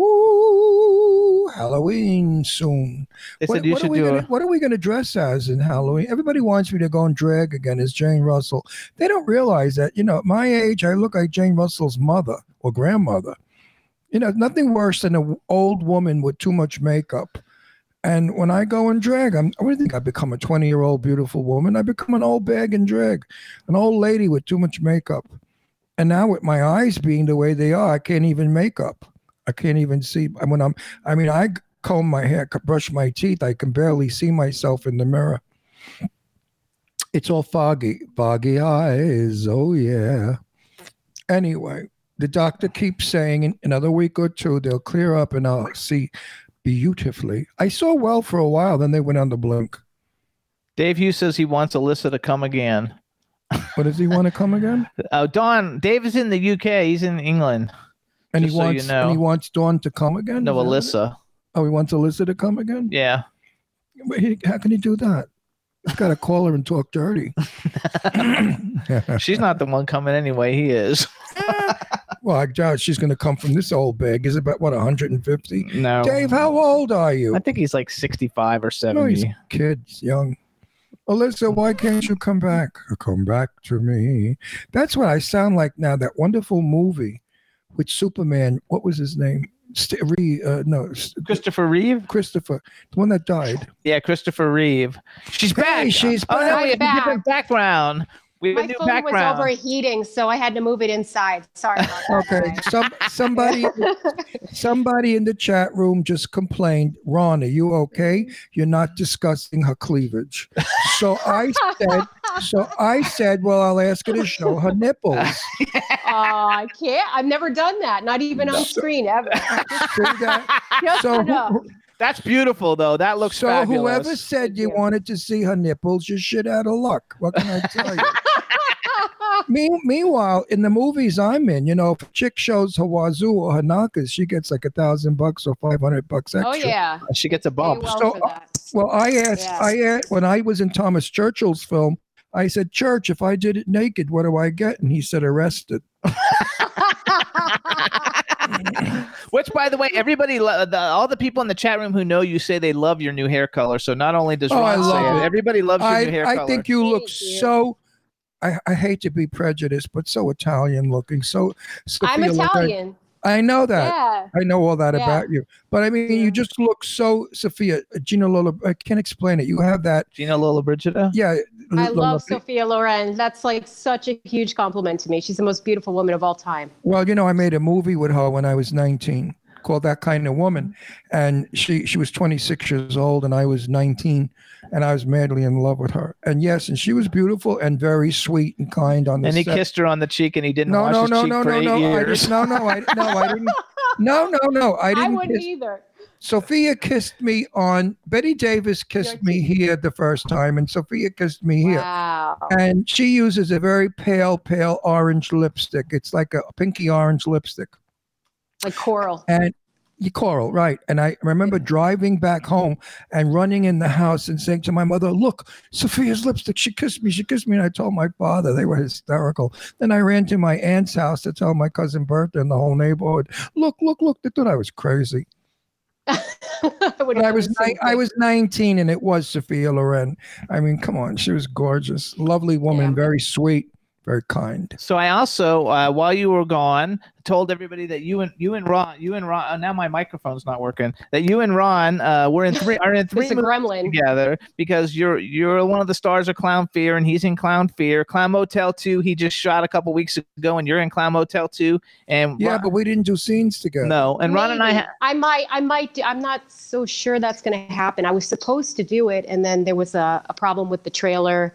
Halloween soon. They What, said you what are should we do gonna, a. what are we going to dress as in Halloween? Everybody wants me to go and drag again as Jane Russell. They don't realize that, you know, at my age, I look like Jane Russell's mother or grandmother. You know, nothing worse than an old woman with too much makeup. And when I go and drag, I'm, do you think? I become a 20 year old beautiful woman. I become an old bag and drag, an old lady with too much makeup. And now with my eyes being the way they are, I can't even make up. I can't even see. When I'm, I mean, I comb my hair, brush my teeth, I can barely see myself in the mirror. It's all foggy, foggy eyes. Oh yeah. Anyway, the doctor keeps saying in another week or two they'll clear up and I'll see beautifully. I saw well for a while, then they went on the blink. Dave Hughes says he wants Elissa to come again. What does he want to come again? Oh, Don, Dave is in the UK. He's in England. And Just he so you wants know. and he wants Dawn to come again. No, Is that it? Elissa. Oh, he wants Elissa to come again. Yeah. But he, how can he do that? He's got to call her and talk dirty. She's not the one coming anyway. He is. Well, I doubt she's going to come from this old bag. Is it about what 150? No. Dave, how old are you? I think he's like 65 or No, he's 70. kids, young. Elissa, why can't you come back? Come back to me. That's what I sound like now. That wonderful movie with Superman. What was his name? St- Re, uh, no, S- Christopher Reeve? Christopher, the one that died. Yeah, Christopher Reeve. She's Hey, back. she's oh, no, we have a different background. We have My a new phone background. was overheating, so I had to move it inside. Sorry about. Okay, guys. some somebody somebody in the chat room just complained. Ron, are you okay? You're not discussing her cleavage. So I said, so I said, well, I'll ask her to show her nipples. Oh, I can't. I've never done that. Not even on screen ever. See that? So, who- That's beautiful, though. That looks so fabulous. whoever said you you. wanted to see her nipples, you're shit out of luck. What can I tell you? Me- meanwhile, in the movies I'm in, you know, if a chick shows her wazoo or her knockers, she gets like a thousand bucks or five hundred bucks oh, extra. oh yeah. She gets a bump. well So, for. Well, I asked, Yeah. I asked when I was in Thomas Churchill's film, I said, Church, if I did it naked, what do I get? And he said, arrested. Which, by the way, everybody, lo- the, all the people in the chat room who know you say they love your new hair color. So not only does Oh, I Ron say love it, it. everybody loves your new hair I, color. I think you look Thank you. so. I, I hate to be prejudiced, but so Italian looking. So Sophia I'm Sophia Loren- Italian. I know that. Yeah. I know all that Yeah. about you. But I mean, you just look so Sophia Gina Lola. I can't explain it. You have that. Gina Lollobrigida. Yeah. I love Sophia Loren. That's like such a huge compliment to me. She's the most beautiful woman of all time. Well, you know, I made a movie with her when I was 19 called That Kind of Woman. And she, she was 26 years old and I was 19 and I was madly in love with her. And yes, and she was beautiful and very sweet and kind on the And he set. kissed her on the cheek, and he didn't no, wash no, his no, cheek no, for no, eight no. Years. didn't, no, no, I, no, I didn't. No, no, no. I I didn't I wouldn't kiss. either. Sophia kissed me on Bette Davis kissed me here the first time, and Sophia kissed me here. Wow. And she uses a very pale, pale orange lipstick. It's like a pinky orange lipstick. Like coral. And you coral, right. And I remember driving back home and running in the house and saying to my mother, Look, Sophia's lipstick, she kissed me, she kissed me. And I told my father, they were hysterical. Then I ran to my aunt's house to tell my cousin Bertha and the whole neighborhood, Look, look, look. They thought I was crazy. I, I was ni- I was 19 and it was Sophia Loren. I mean, come on, she was gorgeous, lovely woman, Yeah. very sweet, very kind. So I also, uh, while you were gone, told everybody that you and you and Ron, you and Ron. Uh, now my microphone's not working. That you and Ron uh, were in three are in three It's a movies gremlin. together because you're you're one of the stars of Clown Fear and he's in Clown Fear. Clown Motel Two he just shot a couple weeks ago and you're in Clown Motel Two and Yeah, Ron- but we didn't do scenes together. no and Ron and I Maybe. ha- I might, I might, do, I'm not so sure that's going to happen. I was supposed to do it, and then there was a, a problem with the trailer,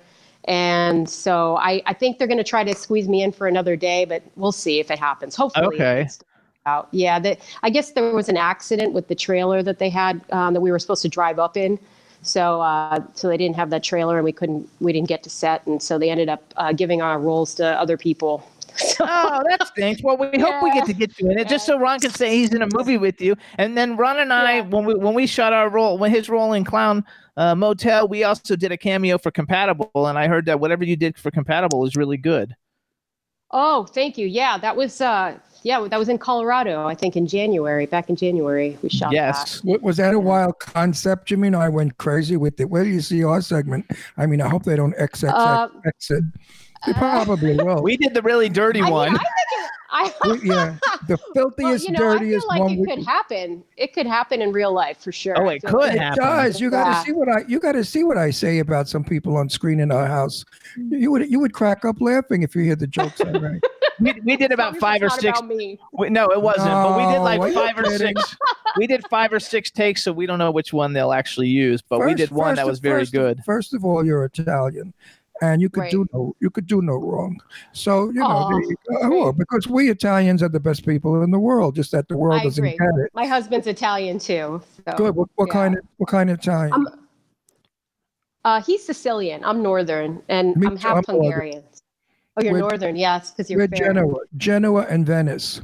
and so I, I think they're going to try to squeeze me in for another day, but we'll see if it happens. Hopefully, Okay. it's out. Yeah, that I guess there was an accident with the trailer that they had um, that we were supposed to drive up in. So, uh, so they didn't have that trailer, and we couldn't, we didn't get to set, and so they ended up uh, giving our roles to other people. So, Oh, that stinks. Well, we hope we get to get you in it, just so Ron can say he's in a movie with you. And then Ron and I, Yeah. when we when we shot our role, when his role in Clown uh, Motel, we also did a cameo for Compatible, and I heard that whatever you did for Compatible is really good. Oh, thank you. Yeah, that was uh yeah, that was in Colorado, I think in January, back in January we shot Yes. Wa- Was that a wild concept, Jimmy? No, I went crazy with it. Where do you see our segment? I mean, I hope they don't XXX Uh, exit. They uh, probably will. We did the really dirty that. I, mean, one. I think it, I We- yeah, the filthiest, well, filthiest, you know, I feel like one. it we- could happen. It could happen in real life for sure. Oh, it feel could like- It happen. does. You got to Yeah. see what I. You got to see what I say about some people on screen in our house. You would. You would crack up laughing if you hear the jokes I write. We, we did about five or it's not six. about me. We, no, it wasn't. but we did like five or kidding? six. We did five or six takes, so we don't know which one they'll actually use. But we did one that was very first- good. First of all, you're Italian, and you could Right. do no. You could do no wrong. So you know, Aw, there you. Oh, because we Italians are the best people in the world. Just that the world I doesn't agree. get it. My husband's Italian too. So. Good. What, what yeah. kind of what kind of Italian? I'm- Uh, he's Sicilian. I'm Northern, and Me I'm too, I'm half Northern. Hungarian. Oh, you're We're- Northern, yes, because you're We're fair. Genoa, Genoa, and Venice.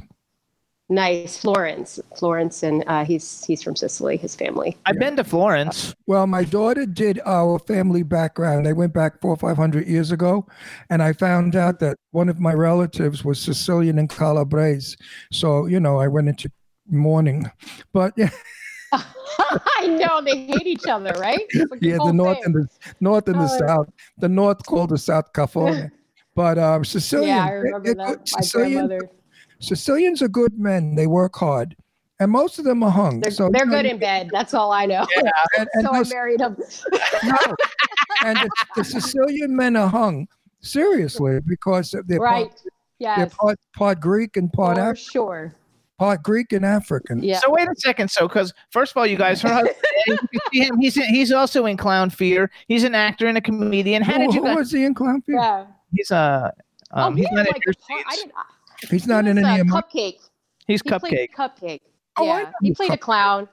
Nice, Florence, Florence, and uh, he's he's from Sicily. His family. I've been to Florence. Well, my daughter did our family background. They went back four or five hundred years ago, and I found out that one of my relatives was Sicilian and Calabrese. So you know, I went into mourning. But yeah, I know they hate each other, right? Like yeah, whole the north thing. and the north and the Oh. south. The north called the South California. But um, Sicilian, Yeah, I remember they're that. good- My Sicilian, grandmother. Sicilians are good men. They work hard, and most of them are hung. They're, so they're you know, good in bed. That's all I know. and, and so I married them. no. and the, the Sicilian men are hung seriously because they're right. part, they're part, part Greek and part For Af- sure. part Greek and African. Yeah. So wait a second. So, because first of all, you guys, her husband, you see him. He's he's also in Clown Fear. He's an actor and a comedian. How Who, did you who guys? was he in Clown Fear? yeah. He's uh, um, oh, he's he not had in like your a I seats. didn't, He's not he in was, any uh, of my. cupcake. He's He Cupcake. Cupcake. Oh, I yeah. know He who played a clown.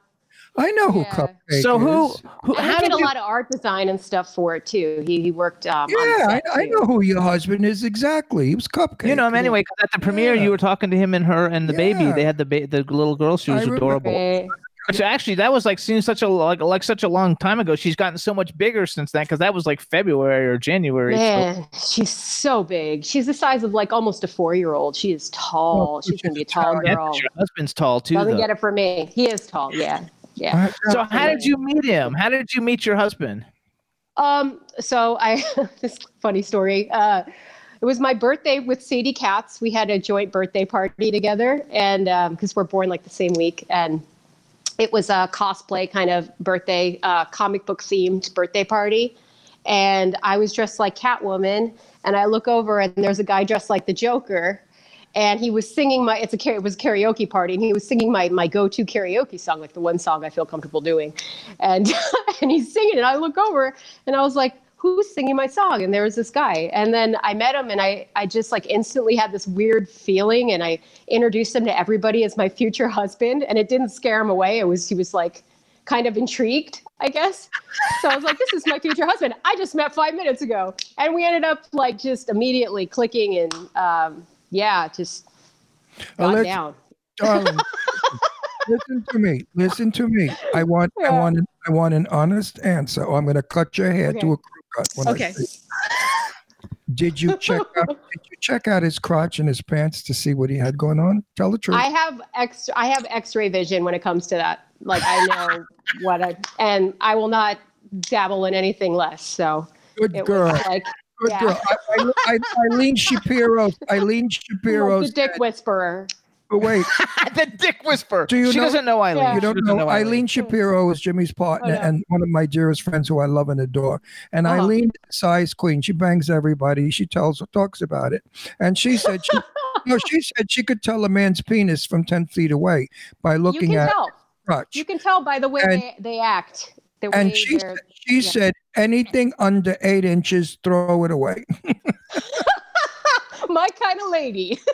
I know who Yeah. Cupcake So who, who And how he did did a you? lot of art design and stuff for it too. He, he worked um, on Yeah, I, I know who your husband is exactly. He was Cupcake. You know him anyway. 'cause at the premiere, Yeah. you were talking to him and her and the baby. They had the ba- the little girl. She I was remember. adorable. Right. Which actually, that was like seems such a like like such a long time ago. She's gotten so much bigger since then because that was like February or January. so- she's so big. She's the size of like almost a four-year-old. She is tall. she's gonna be a tall And girl. your husband's tall too. Doesn't though. get it from me. He is tall. Yeah, yeah. So how did you meet him? How did you meet your husband? Um, so I this funny story. Uh it was my birthday with Sadie Katz. We had a joint birthday party together and um because we're born like the same week and it was a cosplay kind of birthday uh comic book themed birthday party. And I was dressed like Catwoman and I look over and there's a guy dressed like the Joker and he was singing my it's a it was a karaoke party and he was singing my my go-to karaoke song like the one song I feel comfortable doing and and he's singing and I look over and I was like who's singing my song and there was this guy and then I met him and I I just like instantly had this weird feeling and I introduced him to everybody as my future husband and it didn't scare him away it was he was like kind of intrigued I guess so I was like this is my future husband I just met 5 minutes ago and we ended up like just immediately clicking and um yeah just got down darling, listen to me. Listen to me. I want, I want, an, I want an honest answer. Or I'm going to cut your hair Okay. to a crew. When Okay. Did you check out? Did you check out his crotch and his pants to see what he had going on? Tell the truth. I have ex I have X-ray vision when it comes to that. Like I know what I and I will not dabble in anything less. So Good girl. like Good yeah. girl. I, I, I, Eileen Shapiro. Eileen like Shapiro. the dick whisperer. But wait, the Dick whisper. Do you she know- doesn't know Eileen. Yeah. you don't doesn't know Eileen Shapiro is Jimmy's partner Oh, no. and one of my dearest friends who I love and adore. And Uh-huh. Eileen, is size queen, she bangs everybody. She tells, talks about it. And she said, she, no, she said she could tell a man's penis from ten feet away by You looking can at tell. crotch. You can tell by the way And- they, they act. The and she said, she yeah. said anything under eight inches, throw it away. my kind of lady.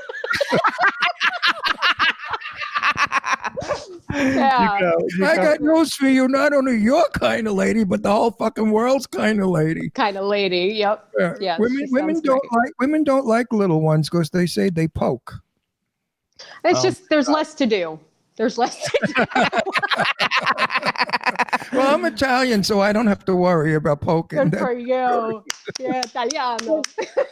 yeah. I got news for you. Not only your kind of lady, but the whole fucking world's kind of lady. Kind of lady. Yep. Yeah. Yeah, women women don't great. like women don't like little ones because they say they poke. It's Oh, just there's less to do. There's less. Well, I'm Italian, so I don't have to worry about poking. Good for you. Yeah, Italiano.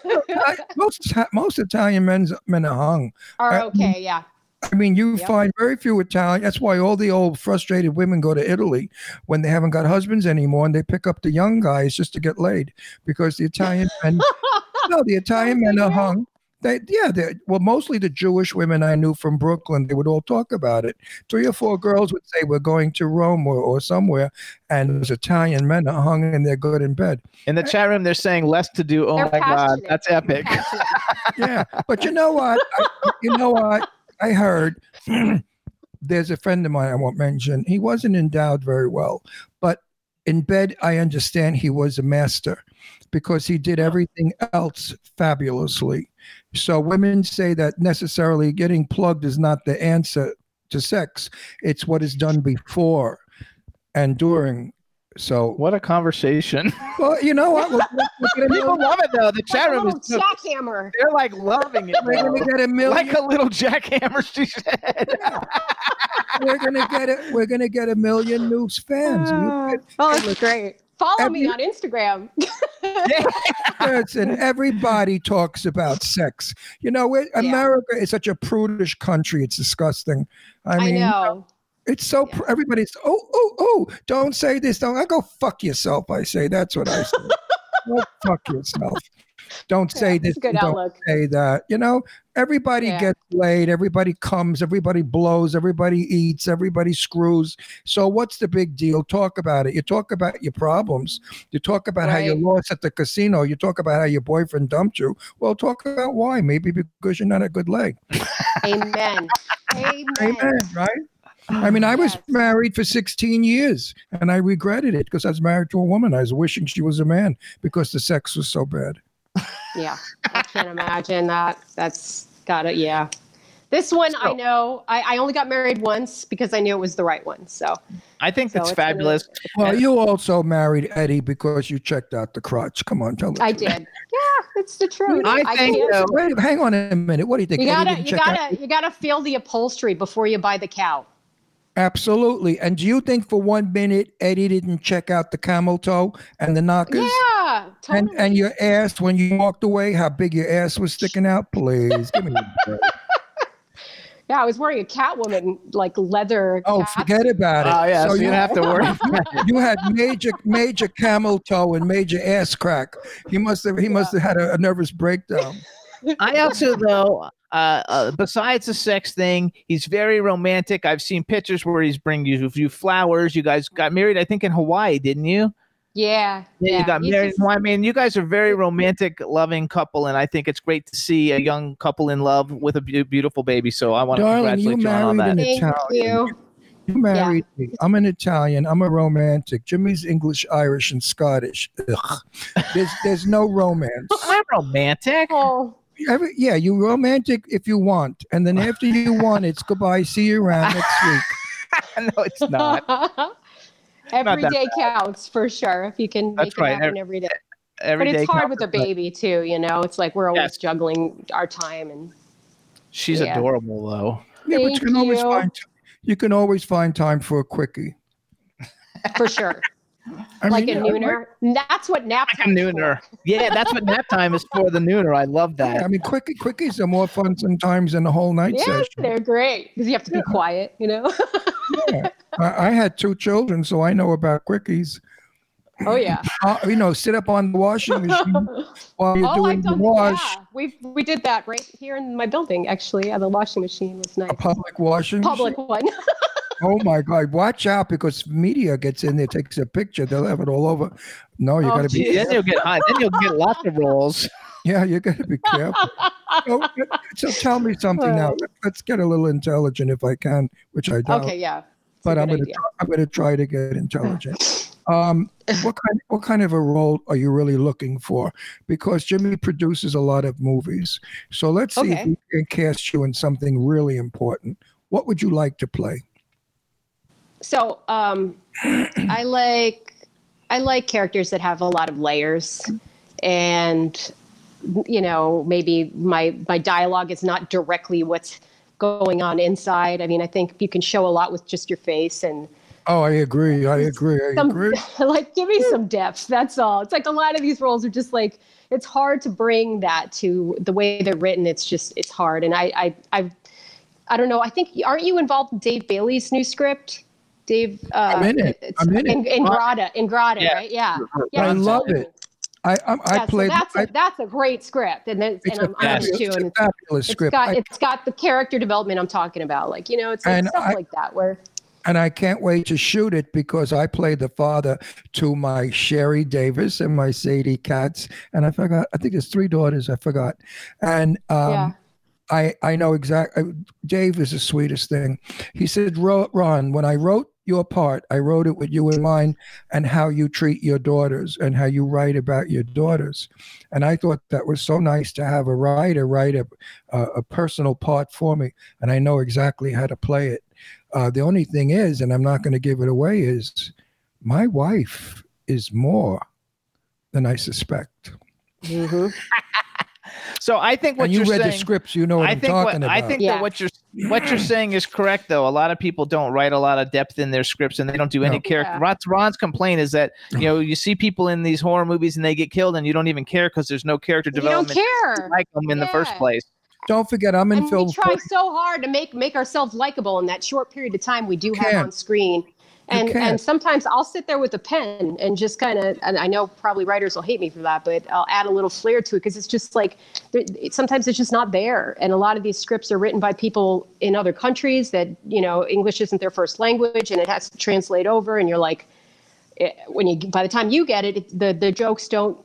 I- most most Italian men's men are hung. Are okay, yeah. I mean, you Yep. find very few Italian. That's why all the old frustrated women go to Italy when they haven't got husbands anymore, and they pick up the young guys just to get laid because the Italian men. no, the Italian men are hung. They, yeah, they well, mostly the Jewish women I knew from Brooklyn. They would all talk about it. Three or four girls would say, "We're going to Rome or, or somewhere," and those Italian men are hung and they're good in bed. In the eh, chat room, they're saying less to do. Oh They're my god, that's epic. Yeah, but you know what? I, you know what? I heard there's a friend of mine I won't mention. He wasn't endowed very well, but in bed, I understand he was a master because he did everything else fabulously. So women say that necessarily getting plugged is not the answer to sex; it's what is done before and during. So, What a conversation. well, you know what? We're, we're gonna People love it though. The chat Like a room little is jackhammer. they're like loving it. we're gonna get a million. Like a little jackhammer, she said. we're gonna get it. We're gonna get a million new fans. You- ah. Oh, that's great. Follow me on Instagram. Listen, everybody talks about sex. You know, it, America is such a prudish country. It's disgusting. I I, mean, know. it's so pr- everybody's. Oh, oh, oh! Don't say this. Don't. I go fuck yourself. I say that's what I say. go fuck yourself. Don't say Yeah, this. good don't say that. You know, everybody Yeah. gets laid. Everybody comes. Everybody blows. Everybody eats. Everybody screws. So what's the big deal? Talk about it. You talk about your problems. You talk about how you lost at the casino. You talk about how your boyfriend dumped you. Well, talk about why. Maybe because you're not a good leg. Amen. Amen. Amen. Right. I mean, I was Yes. married for 16 years and I regretted it because I was married to a woman. I was wishing she was a man because the sex was so bad. Yeah, I can't imagine that. That's gotta, yeah. This one I know. I, I only got married once because I knew it was the right one. So I think So that's it's gonna- fabulous. Well, And- you also married Eddie because you checked out the crotch. Come on, tell me. I did. Yeah, it's the truth. I think, can't- Wait, hang on a minute. What do you think? you gotta, you gotta, you gotta feel the upholstery before you buy the cow. Absolutely. And do you think for one minute Eddie didn't check out the camel toe and the knockers? Yeah, And totally. and your ass when you walked away, how big your ass was sticking out? Please give me a break. yeah, I was wearing a Catwoman like leather. Oh, cap. forget about it. Oh yeah, so, you you don't have to worry. you had major major camel toe and major ass crack. He must have he must have had a, a nervous breakdown. I also though, uh, uh, besides the sex thing, he's very romantic. I've seen pictures where he's bringing you, you flowers. You guys got married, I think, in Hawaii, didn't you? Yeah, Yeah, you got married. just- Well, I mean, you guys are very romantic, loving couple, and I think it's great to see a young couple in love with a beau- beautiful baby. So I want to Darling, you congratulate you on all married that. an Thank Italian. you. You married me. I'm an Italian. I'm a romantic. Jimmy's English, Irish, and Scottish. Ugh. There's there's no romance. I'm romantic. Oh, Every, yeah, you romantic if you want, and then after you want, it's goodbye. See you around next week. no, it's not. every that day counts for sure if you can That's make it right. happen every day. Every but day it's hard counts, with a but baby too, you know. It's like we're always Yes. juggling our time and She's Yeah. adorable, though. Yeah, but you Thank can always you. find you can always find time for a quickie. for sure. I like mean, a yeah, nooner. That's what nap Like a time's for. nooner. Yeah, that's what nap time is for. The nooner. I love that. I mean, quickie quickies are more fun sometimes than the whole night Yeah, session. they're great because you have to be quiet, you know. Yeah. I, I had two children, so I know about quickies. oh yeah. Uh, you know, sit up on the washing machine while you're oh, doing I've the done wash. Yeah, we we did that right here in my building. Actually, yeah, the washing machine was nice. A public washing Public machine. one. Oh my God! Watch out because media gets in there, takes a picture. They'll have it all over. No, you Oh, got to be. geez. Then you'll get hot. Then you'll get lots of rolls. Yeah, you got to be careful. so, so tell me something now. Let's get a little intelligent if I can, which I don't. okay, yeah. It's but I'm gonna idea. try, I'm gonna try to get intelligent. Um, what kind what kind of a role are you really looking for? Because Jimmy produces a lot of movies, so let's see if Okay. we can cast you in something really important. What would you like to play? So um, I like I like characters that have a lot of layers, and you know maybe my my dialogue is not directly what's going on inside. I mean, I think you can show a lot with just your face and Oh, I agree. I agree. I some agree. like give me some depth. That's all. It's like a lot of these roles are just like it's hard to bring that to the way they're written. It's just it's hard, and I I I, I don't know. I think aren't you involved in Dave Bailey's new script? Dave, uh, I'm in it. it's- I'm in it. In, in Grata, in Grata, Yeah. right? Yeah, I love it. I I, I yeah, played. so that's I, a, that's a great script, and then it's and a I'm, I'm in it fabulous, too, it's and a it's, fabulous it's script. got I- it's got the character development I'm talking about. Like you know, it's like And stuff I- like that where and I can't wait to shoot it because I play the father to my Sherry Davis and my Sadie Katz, and I forgot. I think there's three daughters. I forgot, and um, Yeah. I I know exactly. Dave is the sweetest thing. He said, "Ron, when I wrote your part, I wrote it with you in mind, and how you treat your daughters, and how you write about your daughters." And I thought that was so nice to have a writer write a a, a personal part for me, and I know exactly how to play it. Uh, the only thing is, and I'm not going to give it away, is my wife is more than I suspect. Mhm. So I think what and you you're read saying. the scripts, you know what I I'm think what, about. I think Yeah. that what you're what you're saying is correct though. A lot of people don't write a lot of depth in their scripts and they don't do any No. character. Yeah. Ron's, Ron's complaint is that you know you see people in these horror movies and they get killed and you don't even care because there's no character you don't development care. like them in the first place. Don't forget, I'm in and film. we try so hard to make make ourselves likable in that short period of time we do have on screen and and sometimes i'll sit there with a pen and just kind of and i know probably writers will hate me for that but i'll add a little flair to it because it's just like sometimes it's just not there. And a lot of these scripts are written by people in other countries that you know english isn't their first language and it has to translate over and you're like it, when you by the time you get it, it the the jokes don't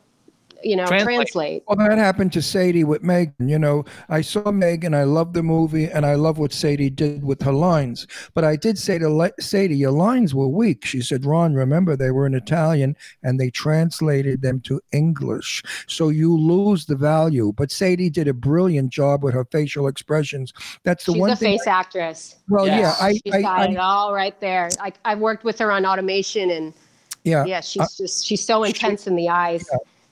you know Translate. translate Well, that happened to Sadie with Megan. You know, I saw Megan, I loved the movie, and I love what Sadie did with her lines. But I did say to Le- Sadie, your lines were weak. She said, Ron, remember they were in Italian and they translated them to English. So you lose the value. But Sadie did a brilliant job with her facial expressions. That's the she's one a thing. face actress well, Yes. yeah, I, She's I, got I, it all right there. I, I've worked with her on automation, and yeah, yeah, she's uh, just she's so intense in the eyes.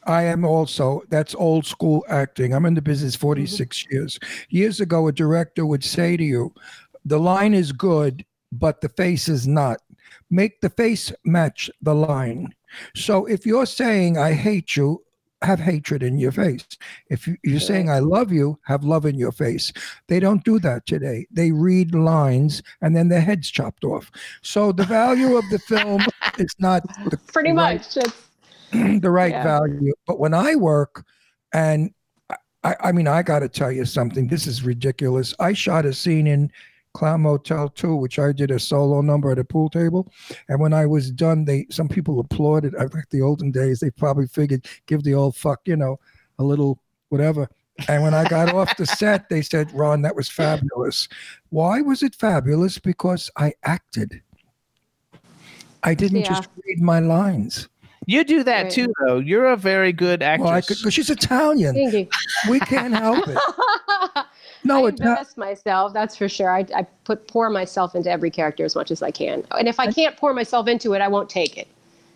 I am also. That's old school acting. I'm in the business mm-hmm. 46 years. Years ago, a director would say to you, the line is good, but the face is not. Make the face match the line. So if you're saying I hate you, have hatred in your face. If you- you're saying I love you, have love in your face. They don't do that today. They read lines and then their heads chopped off. So the value of the film is not the Pretty right- much. It's, the right Yeah. value. But when I work, and I, I mean, I got to tell you something. This is ridiculous. I shot a scene in Clown Motel 2, which I did a solo number at a pool table. And when I was done, they some people applauded. I think the olden days, they probably figured give the old fuck, you know, a little whatever. And when I got off the set, they said, Ron, that was fabulous. Why was it fabulous? Because I acted. I didn't Yeah. just read my lines. You do that Right. too, though. You're a very good actress. Well, could, because she's Italian. thank you. We can't help it. No, I it's not. myself. That's for sure. I, I put pour myself into every character as much as I can, and if I can't pour myself into it, I won't take it.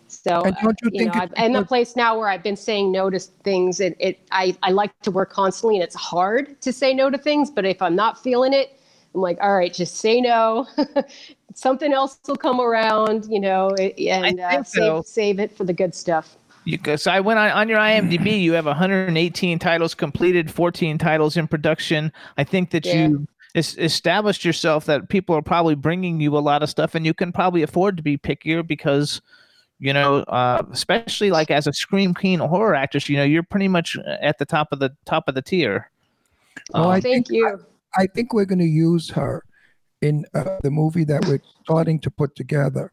So, And don't you uh, think know, it's I'm in a place now where I've been saying no to things. It, it I, I like to work constantly, and it's hard to say no to things. But if I'm not feeling it, I'm like, all right, just say no. Something else will come around, you know, and uh, think so. save save it for the good stuff. Because I went on, on your IMDb, you have 118 titles completed, 14 titles in production. I think that Yeah. you es- established yourself that people are probably bringing you a lot of stuff, and you can probably afford to be pickier because, you know, uh, especially like as a scream queen horror actress, you know, you're pretty much at the top of the top of the tier. Oh, I Thank you. I think we're going to use her in uh, the movie that we're starting to put together.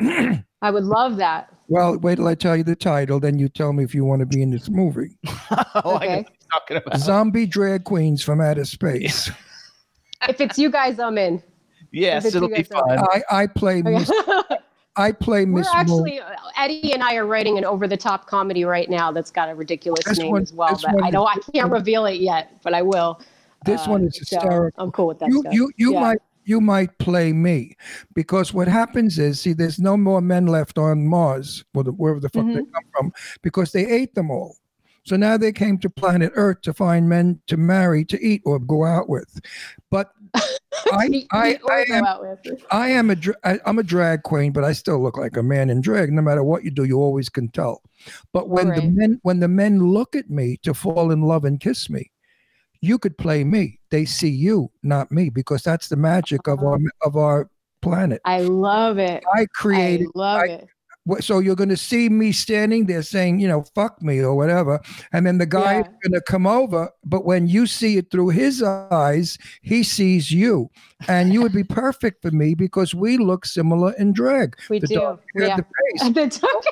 I would love that. Well, wait till I tell you the title, then you tell me if you want to be in this movie. oh, Okay. what talking about. Zombie drag queens from outer space. If it's you guys, I'm in. Yes, it'll be guys are- fun. I, I play Miss, I play We're Miss Mo- actually uh, Eddie and I are writing an over-the-top comedy right now that's got a ridiculous This name one- as well. But one I is- don't. I can't reveal it yet, but I will. This Uh, one is so. I'm cool with that you stuff. you you Yeah. might you might play me because what happens is see there's no more men left on Mars or the, wherever the fuck they Mm-hmm. come from because they ate them all. So now they came to planet Earth to find men to marry, to eat, or go out with. But I, I, I am. I am a I, I'm a drag queen, but I still look like a man in drag. No matter what you do, you always can tell. But when the men when the men look at me to fall in love and kiss me, you could play me. They see you, not me, because that's the magic of our of our planet. I love it. I create. I love I- it. So you're going to see me standing there saying, you know, fuck me or whatever, and then the guy is going to come over. But when you see it through his eyes, he sees you, and you would be perfect for me because we look similar in drag. We the do. hair, Yeah. the face. The dog-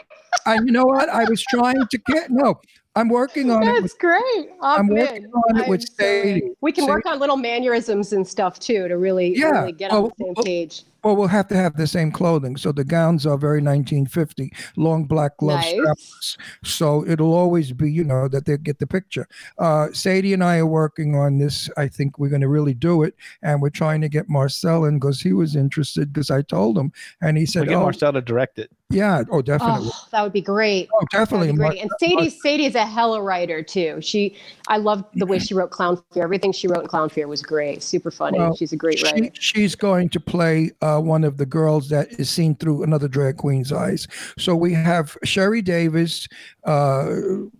And you know what? I was trying to get no. I'm working on it. That's great. I'm I'm, working on it I'm with so in. Sadie. We can Sadie- work on little mannerisms and stuff too to really, Yeah. really get on the same well, page. well, we'll have to have the same clothing. So the gowns are very 1950, long black gloves. Nice. So it'll always be, you know, that they get the picture. Uh, Sadie and I are working on this. I think we're going to really do it, and we're trying to get Marcel in because he was interested. Because I told him, and he said, We said, get "Oh, Marcel to direct it. Yeah, oh, definitely, Oh, that would be great. oh, That'd definitely." be Mar- great. And Sadie, Sadie's a hella writer too. She, I love the way she wrote Clown Fear. Everything she wrote in Clown Fear was great. Super funny. Well, She's a great she, writer. she's going to play uh, one of the girls that is seen through another drag queen's eyes. So we have Sherry Davis, uh,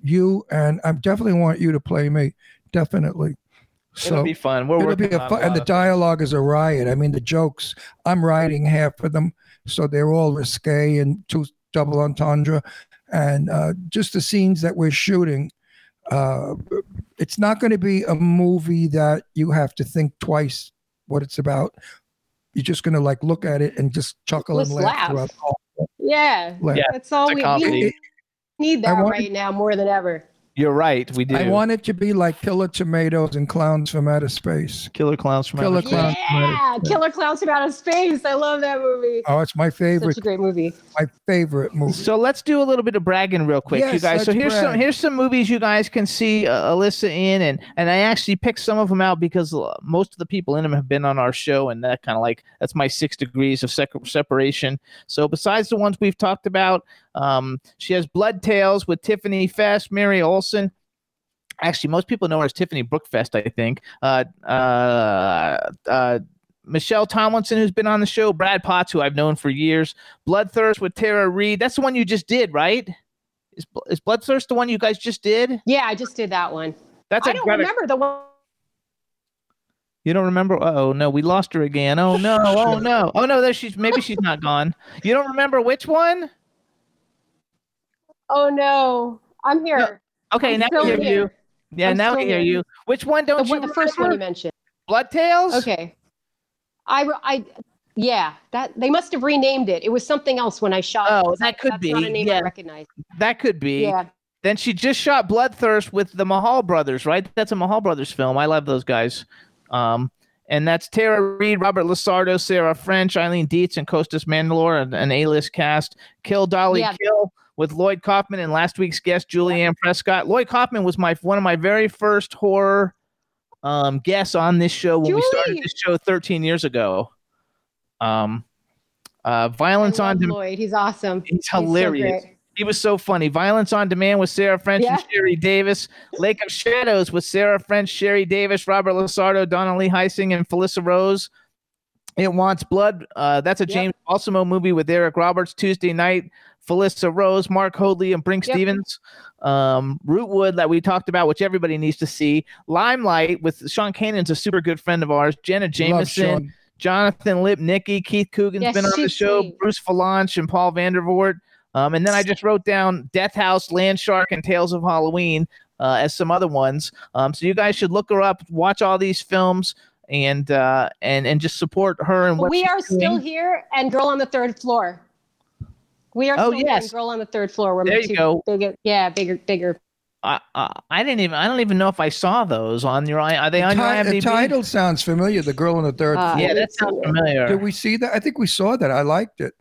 you, and I definitely want you to play me. Definitely. It'll So be fun. We're it'll working be a on fun, a and the dialogue is a riot. I mean, the jokes. I'm writing half of them, so they're all risque and two double entendre, and uh, just the scenes that we're shooting. Uh, it's not going to be a movie that you have to think twice what it's about. You're just going to like look at it and just chuckle Just and laugh. laugh. throughout Yeah, laugh. Yeah, that's all we, we need. That want- right now more than ever. You're right. We do. I want it to be like Killer Tomatoes and Clowns from Outer Space. Killer Clowns from Killer Outer Space. Clowns from Outer Yeah, Space. Killer Clowns from Outer Space. I love that movie. Oh, it's my favorite. Such a great movie. my favorite movie. So let's do a little bit of bragging real quick, you guys. So let's here's some here's some movies you guys can see uh, Elissa in, and and I actually picked some of them out because uh, most of the people in them have been on our show, and that kind of like that's my six degrees of sec- separation. So besides the ones we've talked about, um, she has Blood Tales with Tiffany Fest, Mary Olson. Actually, most people know her as Tiffany Brookfest, I think. Uh, uh, uh, Michelle Tomlinson, who's been on the show, Brad Potts, who I've known for years, Bloodthirst with Tara Reid. That's the one you just did, right? Is, is Bloodthirst the one you guys just did? Yeah, I just did that one. That's I a don't great- remember the one. You don't remember? Oh no, we lost her again. Oh no, oh no, oh no. There she's maybe she's not gone. You don't remember which one? Oh no, I'm here. Okay, I'm now we hear you. Yeah, I'm now we hear here. you. Which one The, don't you one, the first one you mentioned. Blood Tales. Okay. I, I, yeah, that they must have renamed it. It was something else when I shot. it, Oh, 'cause that could that's Not be, a name yeah. I recognize. that could be. Yeah. Then she just shot Bloodthirst with the Mahal brothers, right? That's a Mahal brothers film. I love those guys. Um, and that's Tara Reid, Robert Lasardo, Sarah French, Eileen Dietz, and Costas Mandylor, an, an A-list cast. Kill Dolly Yeah. Kill with Lloyd Kaufman and last week's guest Julianne Prescott. Lloyd Kaufman was my one of my very first horror um, guests on this show when we started Julie! this show 13 years ago. Um, uh, Violence on Demand. Lloyd. He's awesome. He's so hilarious. great. He was so funny. Violence on Demand with Sarah French and Sherry Davis. Lake of Shadows with Sarah French, Sherry Davis, Robert Lasardo, Donna Lee Heising, and Felissa Rose. It Wants Blood. Uh, that's a Yep. James Balsamo movie with Eric Roberts. Tuesday night. Felissa Rose, Mark Hoadley, and Brinke Yep. Stevens. Um, Rootwood that we talked about, which everybody needs to see. Limelight with Sean Kanan's a super good friend of ours. Jenna Jameson. Sean. Jonathan Lipnicki, Keith Coogan's Yes, been on the show, sweet. Bruce Vilanch and Paul Vandervoort. Um, and then I just wrote down Death House, Land Shark, and Tales of Halloween uh, as some other ones. Um, so you guys should look her up, watch all these films, and uh, and and just support her and what we she's are still here and Girl on the Third Floor. We are Oh, yes. Girl on the Third Floor. We're There my you go. Bigger, yeah, bigger, bigger. I, I, I didn't even I don't even know if I saw those on your i- are they on Ti- your the title sounds familiar. The girl on the third Uh, floor. Yeah, that sounds familiar. Did we see that? I think we saw that. I liked it.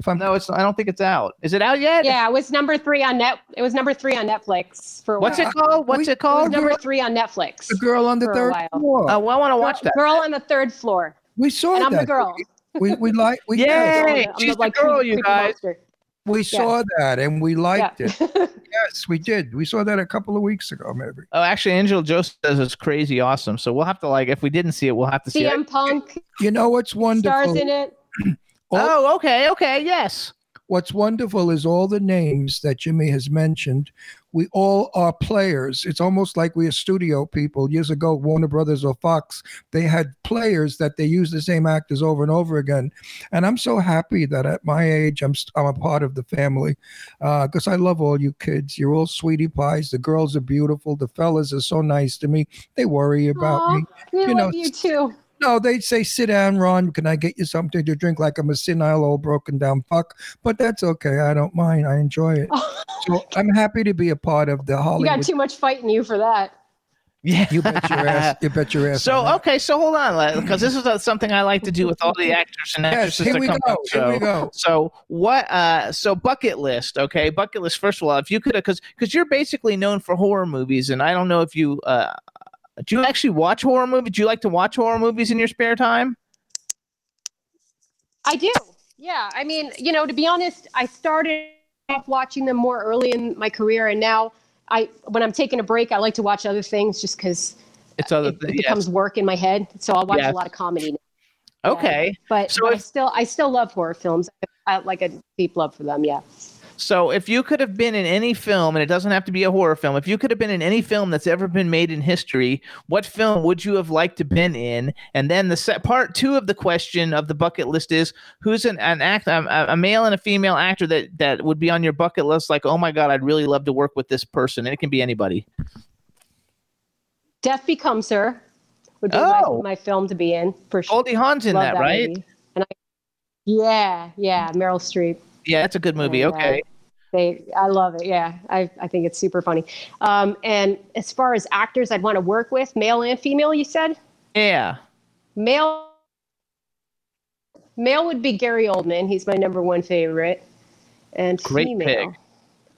If I'm no, it's I don't think it's out. Is it out yet? Yeah, it was number three on net. It was number three on Netflix for a What's while. it called? What's We- it It was called? number three on Netflix. the girl on the third floor. Oh, well, I want to watch that. Girl on the third floor, we saw and I'm that. the girl. We we like we Yay! yes, she's the like, girl, creepy you guys. monster. We saw that and we liked Yeah. it. Yes, we did. We saw that a couple of weeks ago, maybe. Oh, actually, Angel Joseph says it's crazy awesome. So we'll have to like if we didn't see it, we'll have to see it. CM Punk You know what's wonderful? stars in it. All- Oh, okay, okay, yes. What's wonderful is all the names that Jimmy has mentioned. We all are players. It's almost like we are studio people. Years ago, Warner Brothers or Fox, they had players that they used the same actors over and over again. And I'm so happy that at my age, I'm I'm a part of the family uh, because I love all you kids. You're all sweetie pies. The girls are beautiful. The fellas are so nice to me. They worry about Aw, me. you know, you too. No, they'd say, sit down, Ron. Can I get you something to drink? Like I'm a senile old broken down fuck. But that's okay. I don't mind. I enjoy it. So I'm happy to be a part of the Hollywood. you got too much fight in you for that. Yeah. You bet your ass. You bet your ass. So okay, so hold on, because this is uh, something I like to do with all the actors and Yes, actresses here that we come go. on the Here we show. go. So what? Uh, so bucket list. Okay, bucket list. First of all, if you could, because because you're basically known for horror movies, and I don't know if you. Uh, do you actually watch horror movies? Do you like to watch horror movies in your spare time? I do. Yeah. I mean, you know, to be honest, I started off watching them more early in my career, and now I, when I'm taking a break, I like to watch other things just because It's other it, things. it becomes work in my head. So I'll watch Yes. a lot of comedy. now. Okay. But, So but I still, I still love horror films. I like a deep love for them. Yeah. So if you could have been in any film, and it doesn't have to be a horror film, if you could have been in any film that's ever been made in history, what film would you have liked to been in? And then the set, part two of the question of the bucket list is who's an, an act a, a male and a female actor that that would be on your bucket list? Like, oh my god, I'd really love to work with this person, and it can be anybody. Death Becomes Her would be Oh. my, my film to be in for sure. Goldie Hawn's in Love that, right? And I, yeah, yeah, Meryl Streep. Yeah, that's a good movie. And, uh, Okay. They, I love it. Yeah, I, I think it's super funny. Um, and as far as actors I'd want to work with, male and female, you said Yeah. male. Male would be Gary Oldman. He's my number one favorite. And Great female, pick.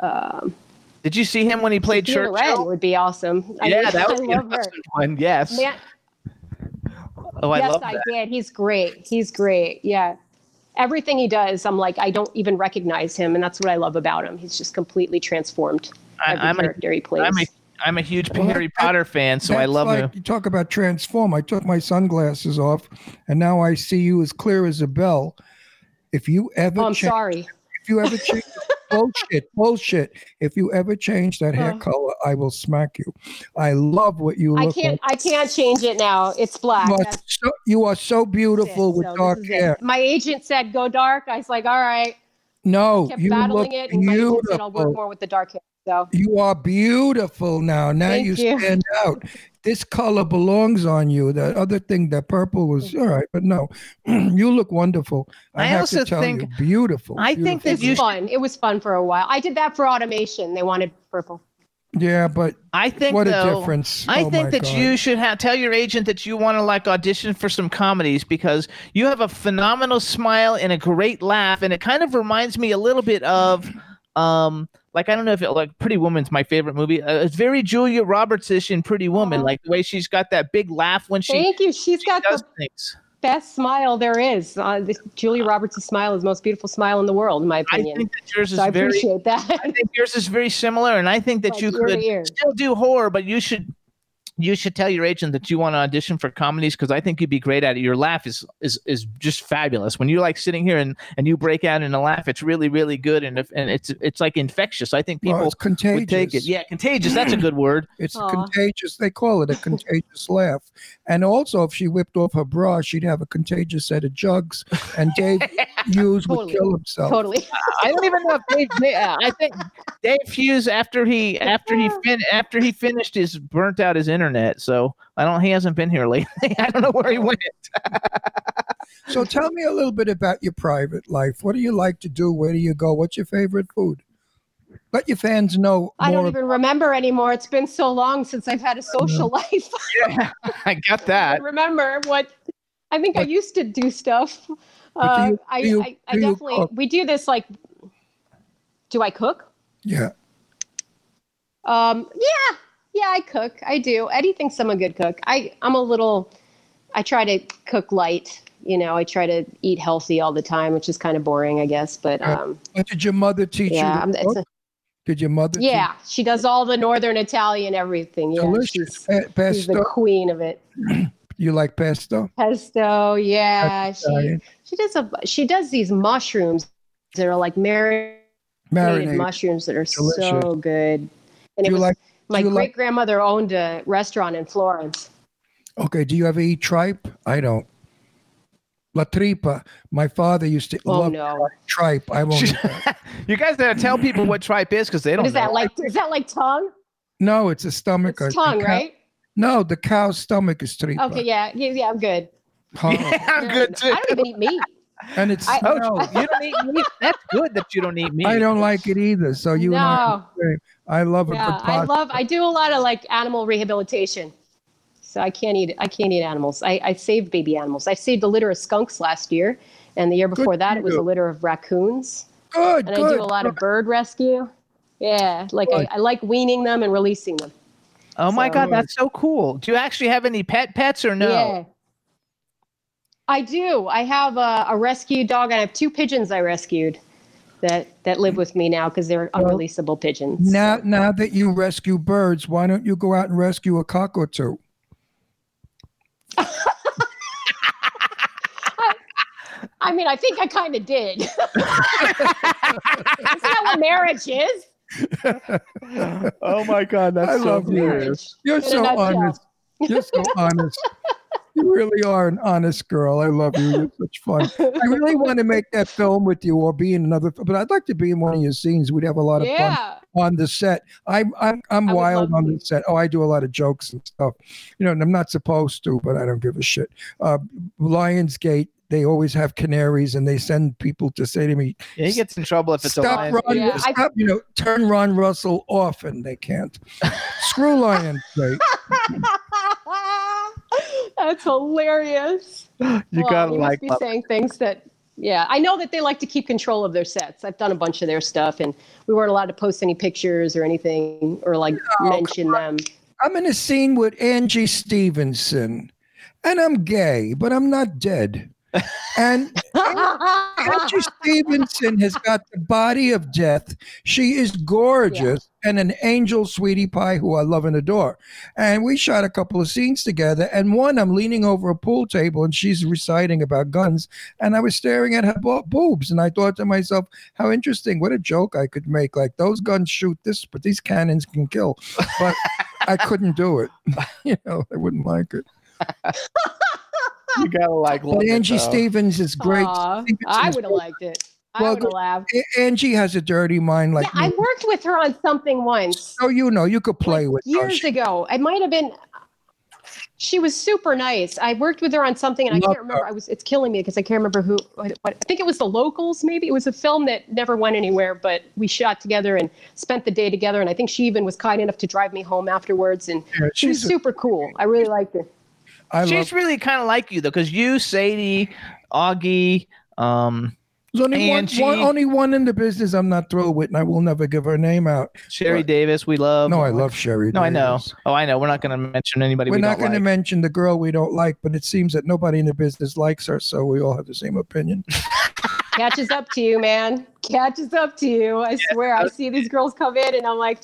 um, Did you see him when he played Churchill? would be awesome. I Yeah, mean, that was I love her. one. Yes. Man, oh, I yes, love I did. He's great. He's great. Yeah. Everything he does, I'm like, I don't even recognize him. And that's what I love about him. He's just completely transformed I, every I'm a he plays. I'm a I'm a huge Well, Harry that- Potter fan, so I love like, him. You talk about transform. I took my sunglasses off, and now I see you as clear as a bell. If you ever Oh, I'm change, sorry. If you ever change bullshit, bullshit. If you ever change that hair Oh. color, I will smack you. I love what you look. I can't. like. I can't change it now. It's black. You are, so, you are so beautiful it. with So dark is it. hair. My agent said go dark. I was like, all right. No, you look battling it, agent said I'll work beautiful. more with the dark hair. So You are beautiful now. Now Thank you, you. stand out. This color belongs on you. The other thing, that purple was all right, but no, you look wonderful. I, I have also to tell think- you, beautiful. I think beautiful. that it you was fun. It was fun for a while. I did that for automation. They wanted purple. yeah, but I think what though, a difference. I Oh think that God. you should have tell your agent that you want to like audition for some comedies because you have a phenomenal smile and a great laugh, and it kind of reminds me a little bit of, um, like I don't know if it, like Pretty Woman's my favorite movie. Uh, it's very Julia Roberts-ish in Pretty Woman, Aw. like the way she's got that big laugh when she, Thank you. She's she got the things. best smile there is. Uh, this, Julia Roberts' smile is the most beautiful smile in the world, in my opinion. I think that yours is so I very. appreciate that. I think yours is very similar, and I think that Like you could still do horror, but you should you should tell your agent that you want to audition for comedies because I think you'd be great at it. Your laugh is is is just fabulous. When you're like sitting here and and you break out in a laugh, it's really really good and if, and it's it's like infectious. I think people it's contagious. would take it. Yeah, contagious. That's a good word. It's Aw. contagious. They call it a contagious laugh. And also, if she whipped off her bra, she'd have a contagious set of jugs, and Dave Hughes would Totally. kill himself. totally. I don't even know if Dave. Dave- uh, I think Dave Hughes after he after he fin after he finished his burnt out his internet. So I don't. He hasn't been here lately. I don't know where he went. So tell me a little bit about your private life. What do you like to do? Where do you go? What's your favorite food? Let your fans know I don't even remember anymore. It's been so long since I've had a social life. Yeah, I got I that. remember what I think I used to do stuff. Do Uh, you- I, you- I, I definitely cook? we do this like. Do I cook? yeah. Um, yeah, yeah, I cook. I do. Eddie thinks I'm a good cook. I I'm a little. I try to cook light. You know, I try to eat healthy all the time, which is kind of boring, I guess. But um, What did your mother teach yeah, you? Cook? did your mother? teach- yeah, she does all the northern Italian everything. Yeah, delicious. she's, she's the queen of it. You like pesto? Pesto, yeah. That's She. She does a she does these mushrooms that are like marinated Marinated. mushrooms that are so good. And Do it you was like? my do you great like- grandmother owned a restaurant in Florence. Okay. Do you ever eat tripe? I don't. La tripa. My father used to Oh love no. tripe. I won't. you guys gotta tell people what tripe is because they don't What is know. that like? Is that like tongue? No, it's a stomach. It's tongue, cow- right? No, the cow's stomach is tripa. Okay, yeah, yeah, yeah. I'm good. Huh. Yeah, I'm good too. I don't even eat meat. And it's I- Oh, smells. you don't eat meat. That's good that you don't eat meat. I don't like it either. So you and I, No. I love a Yeah, I love. I do a lot of like animal rehabilitation. So I can't eat. I can't eat animals. I, I saved baby animals. I saved a litter of skunks last year, and the year Good before that, it was a litter of raccoons. good, And good. I do a lot of bird rescue. Yeah, like I, I like weaning them and releasing them. oh my So- god, that's so cool. Do you actually have any pet pets or no? Yeah. I do. I have a, a rescue dog, I have two pigeons I rescued that that live with me now because they're Well, unreleasable pigeons. Now, now that you rescue birds, why don't you go out and rescue a cock or two? I mean, I think I kind of did. Isn't that what marriage is? oh my god, that's I so love you. You're In a so honest. You're so honest. You really are an honest girl. I love you. You're such fun. I really want to make that film with you or be in another, but I'd like to be in one of your scenes. We'd have a lot of fun on the set. I'm I'm I'm wild on the set. Oh, I do a lot of jokes and stuff. You know, and I'm not supposed to, but I don't give a shit. Uh, Lionsgate, they always have canaries, and they send people to say to me, Yeah, he gets in trouble if it's a "Stop, lion. Ron! Yeah, I- stop! you know, turn Ron Russell off," and they can't. Screw Lionsgate. That's hilarious. You Well, gotta you like must be saying things that. Yeah, I know that they like to keep control of their sets. I've done a bunch of their stuff, and we weren't allowed to post any pictures or anything or like mention them. I'm in a scene with Angie Stevenson, and I'm gay, but I'm not dead. And Angie Stevenson has got the body of death. She is gorgeous and an angel sweetie pie who I love and adore. And we shot a couple of scenes together. And one, I'm leaning over a pool table and she's reciting about guns. And I was staring at her bo- boobs. And I thought to myself, how interesting. What a joke I could make. Like those guns shoot this, but these cannons can kill. But I couldn't do it. you know, I wouldn't like it. You gotta like. love But Angie though. Stevens is great. Aw, Stevenson I would have liked it. I Well, would have laughed. Angie has a dirty mind like yeah, I worked with her on something once. Oh, you know, you could play like, with her. years She- ago. It might have been. She was super nice. I worked with her on something, and I can't remember. her. I was. It's killing me because I can't remember who. What, what, I think it was the locals. Maybe it was a film that never went anywhere, but we shot together and spent the day together. And I think she even was kind enough to drive me home afterwards. And Yeah, she was a- super cool. I really liked her. I She's love. really kind of like you though, because you, Sadie, Augie, um, There's only one, Angie. one, only one in the business I'm not thrilled with, and I will never give her name out. Sherry What? Davis. We love. No, I love Sherry. No, I know. Oh, I know. We're not going to mention anybody. We're we not don't going to mention the girl we don't like, but it seems that nobody in the business likes her, so we all have the same opinion. Catches up to you, man. Catches up to you. I swear. I see these girls come in, and I'm like.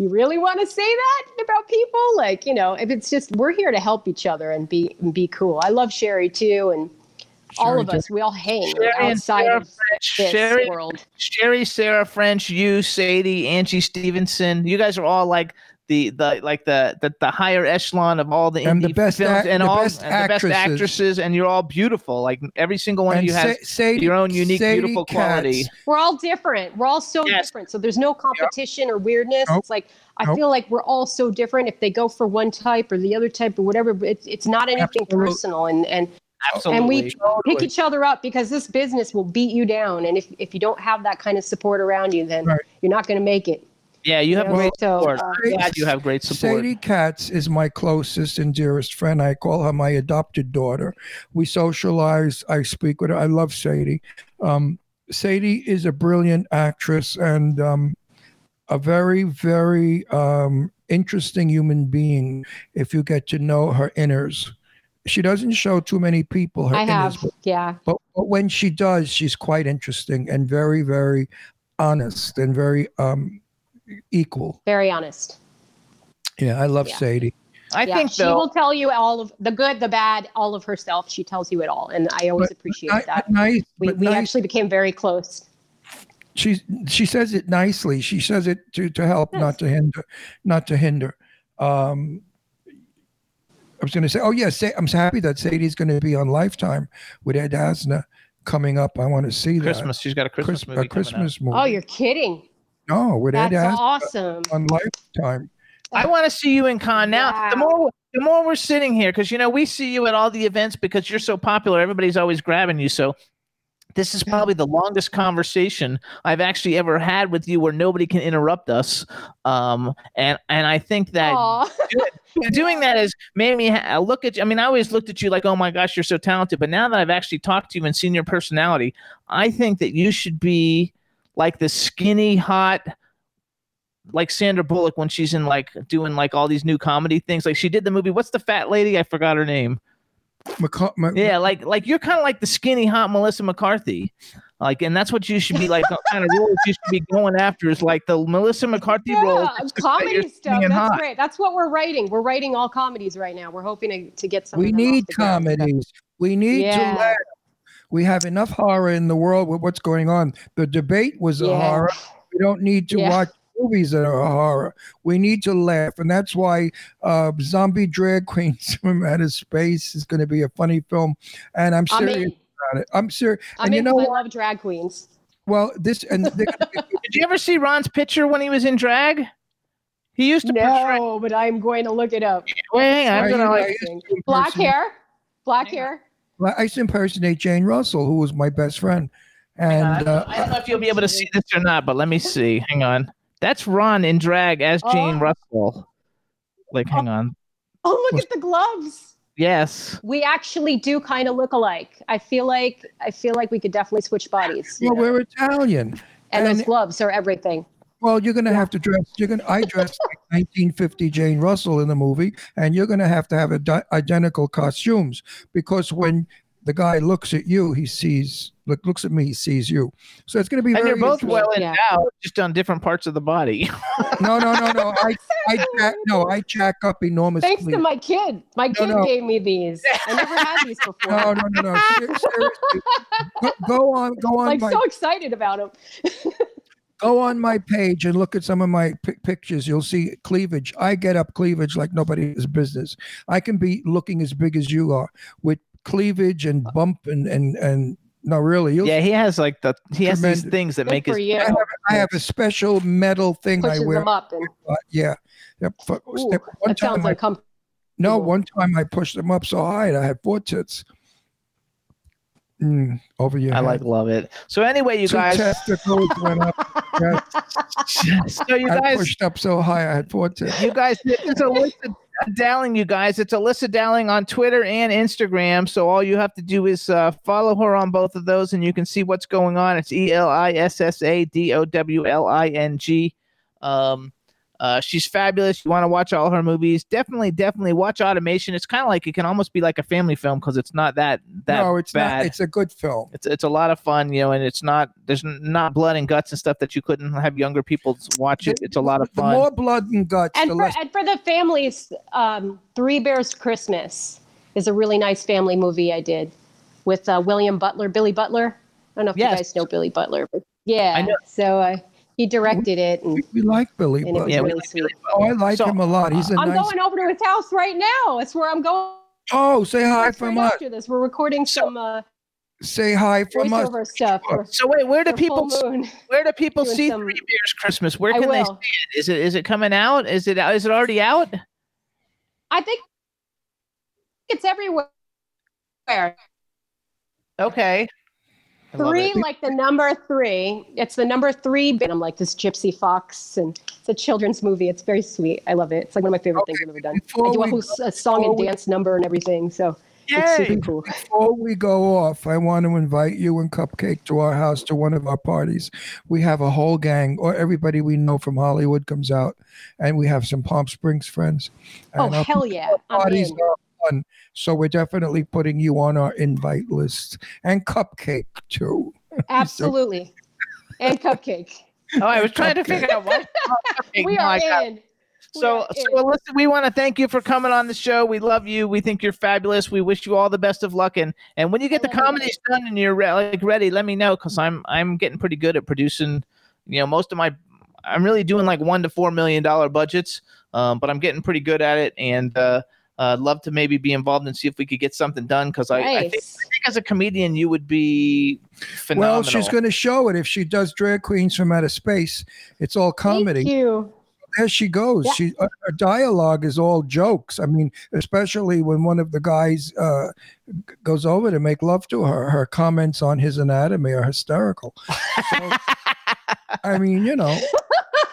You really want to say that about people? Like, you know, if it's just we're here to help each other and be and be cool. I love Sherry too, and all Sherry of us. We all hang Sherry outside Sarah of French. this Sherry, world. Sherry, Sarah French, you, Sadie, Angie Stevenson. You guys are all like the the like the the, the higher echelon of all the And the indie best films ac- and the all best and the best actresses. actresses, and you're all beautiful. Like every single one of and you has Sadie, your own unique, Sadie beautiful Katz. quality. We're all different. We're all so Yes. different. So there's no competition or weirdness. Nope. It's like I Nope. feel like we're all so different. If they go for one type or the other type or whatever, it's it's not anything Absolutely. personal. And and Absolutely. and we pick each other up because this business will beat you down. And if if you don't have that kind of support around you, then Right. you're not going to make it. Yeah, you have you great So, support. uh, I'm glad you have great support. Sadie Katz is my closest and dearest friend. I call her my adopted daughter. We socialize. I speak with her. I love Sadie. Um, Sadie is a brilliant actress and um, a very, very um, interesting human being if you get to know her inners. She doesn't show too many people her I inners, have, but, yeah. but, but when she does, she's quite interesting and very, very honest and very um, equal. Very honest. Yeah, I love Yeah. Sadie. I yeah, think she though. will tell you all of the good, the bad, all of herself. She tells you it all, and I always But- appreciate Ni- that. Nice, We, we nice. actually became very close. she she says it nicely. She says it to to help, Yes. not to hinder, not to hinder. Um, I was going to say, oh yes, I'm happy that Sadie's going to be on Lifetime with Ed Asner coming up. I want to see that Christmas. She's got a Christmas Christ- movie a Christmas movie. Oh, you're kidding. No, with That's Ed Asner awesome. on Lifetime. I want to see you in con now. The more the more we're sitting here, because you know we see you at all the events because you're so popular. Everybody's always grabbing you. So this is probably the longest conversation I've actually ever had with you, where nobody can interrupt us. Um, and and I think that Aw. doing that has made me ha- look at you. I mean, I always looked at you like, oh my gosh, you're so talented. But now that I've actually talked to you and seen your personality, I think that you should be like the skinny, hot, like Sandra Bullock when she's in like doing like all these new comedy things. Like she did the movie. What's the fat lady? I forgot her name. McCa- Ma- Yeah, like like you're kind of like the skinny, hot Melissa McCarthy. Like, and that's what you should be like. kind of roles you should be going after is like the Melissa McCarthy role. Yeah, comedy stuff. That's hot. great. That's what we're writing. We're writing all comedies right now. We're hoping to, to get some. we of them off need the ground. comedies. We need Yeah. to laugh. We have enough horror in the world with what's going on. The debate was a horror. We don't need to Yeah. watch movies that are a horror. We need to laugh, and that's why uh, Zombie Drag Queens from Outer Space is going to be a funny film. And I'm I'm serious about it. I'm serious. I'm and you in know 'cause I love drag queens. Well, this and they're gonna be- Did you ever see Ron's picture when he was in drag? He used to portray. No, but I'm going to look it up. Wait, hang on. I'm gonna I like. used to Black impersonate- hair. Black hair. Well, I used to impersonate Jane Russell, who was my best friend. And uh, I don't know if you'll be able to see this or not, but let me see. Hang on. That's Ron in drag as Jane Oh. Russell. Like, hang on. Oh, look at the gloves. Yes. We actually do kind of look alike. I feel like I feel like we could definitely switch bodies. well, we're Italian. and those gloves are everything. Well, you're going to have to dress. You're going. to I dressed like 1950 Jane Russell in the movie, and you're going to have to have adi- identical costumes because when the guy looks at you, he sees look looks at me, he sees you. So it's going to be And very you're both interesting. well Yeah. endowed, just on different parts of the body. No, no, no, no. I, I jack, no, I jack up enormous. Thanks to my kid. My kid no. gave me these. I never had these before. No, no, no, no. Seriously, go, go on, go on I'm my so excited about them. Go on my page and look at some of my pi pictures. You'll see cleavage. I get up cleavage like nobody's business. I can be looking as big as you are with cleavage and bump and and and no, really. You'll, yeah, he has like the he has these things that Good make for his you. I have, I have a special metal thing I Pushes wear. them up. And, Uh, yeah. Yep. Ooh, one that sounds I, uncomfortable. no, one time I pushed them up so high and I had four tits. Mm, over your I head. like love it. So anyway, you Two guys, testicles went up. Yeah, so you guys I pushed up so high I had four tits. you guys, this is Elissa Dowling. You guys, it's Elissa Dowling on Twitter and Instagram. So all you have to do is uh, follow her on both of those, and you can see what's going on. It's E L I S S A D O W L I N G. Um, uh, she's fabulous. You want to watch all her movies? Definitely, definitely watch Automation. It's kind of like it can almost be like a family film because it's not that that no, it's bad. not. It's a good film. it's it's a lot of fun, you know, and it's not there's not blood and guts and stuff that you couldn't have younger people watch it. It's a lot of The fun. more blood and guts, And the for, less. and for the families, um, Three Bears Christmas is a really nice family movie I did with uh, William Butler, Billy Butler. I don't know if Yes. you guys know Billy Butler, but yeah. I know. So uh, he directed it, and, We like Billy. and it was Butler. Yeah, we really like sweet. Oh, I like So, him a lot. He's a I'm nice. going over to his house right now. That's where I'm going. oh, say hi Right from us. after this, we're recording some uh, Say hi from us. voiceover stuff. For, So wait, where do people where do people see some- Three Bears Christmas? Where can they see it? Is it is it coming out? Is it is it already out? I think it's everywhere. Okay. I Three, like the number three. It's the number three. And I'm like this Gypsy Fox, and it's a children's movie. It's very sweet. I love it. It's like one of my favorite things I've ever done. Before I do a whole go- song and before we- dance number and everything. So it's super cool. Before we go off, I want to invite you and Cupcake to our house to one of our parties. We have a whole gang, or everybody we know from Hollywood comes out, and we have some Palm Springs friends. Oh And our hell yeah! I'm parties are fun. So we're definitely putting you on our invite list, and Cupcake too. Absolutely. And cupcake. Oh, I was trying to figure out what. Okay, We are got in. We So, so in. Elissa, we want to thank you for coming on the show. We love you. We think you're fabulous. We wish you all the best of luck. And and when you get the love you. comedies done and you're re- like ready, let me know because I'm I'm getting pretty good at producing. You know, most of my I'm really doing like one to four million dollar budgets, um, but I'm getting pretty good at it. And uh, uh, love to maybe be involved and see if we could get something done because I, I, think. I think as a comedian you would be phenomenal. Well, she's going to show it if she does drag queens from outer space. It's all comedy. Thank you. there she goes. Yeah. She her dialogue is all jokes. I mean, especially when one of the guys uh, goes over to make love to her, her comments on his anatomy are hysterical. So, I mean, you know,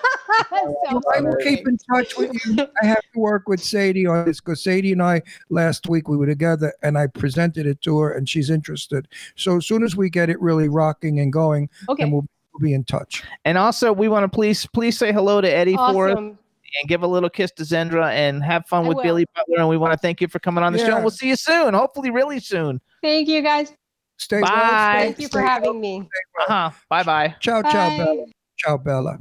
Sounds I will keep in touch with you. I have to work with Sadie on this because Sadie and I last week we were together and I presented it to her and she's interested. So as soon as we get it really rocking and going, Okay. then we'll, we'll be in touch. and also we want to please please say hello to Eddie for us. And give a little kiss to Zendra and have fun I with will. Billy Butler. And we want to thank you for coming on the show. Yeah. And we'll see you soon. Hopefully, really soon. Thank you guys. Stay Bye. well. Stay, Thank you for having well. me. Uh huh. Bye bye. Ciao, ciao, Bella. Ciao, Bella.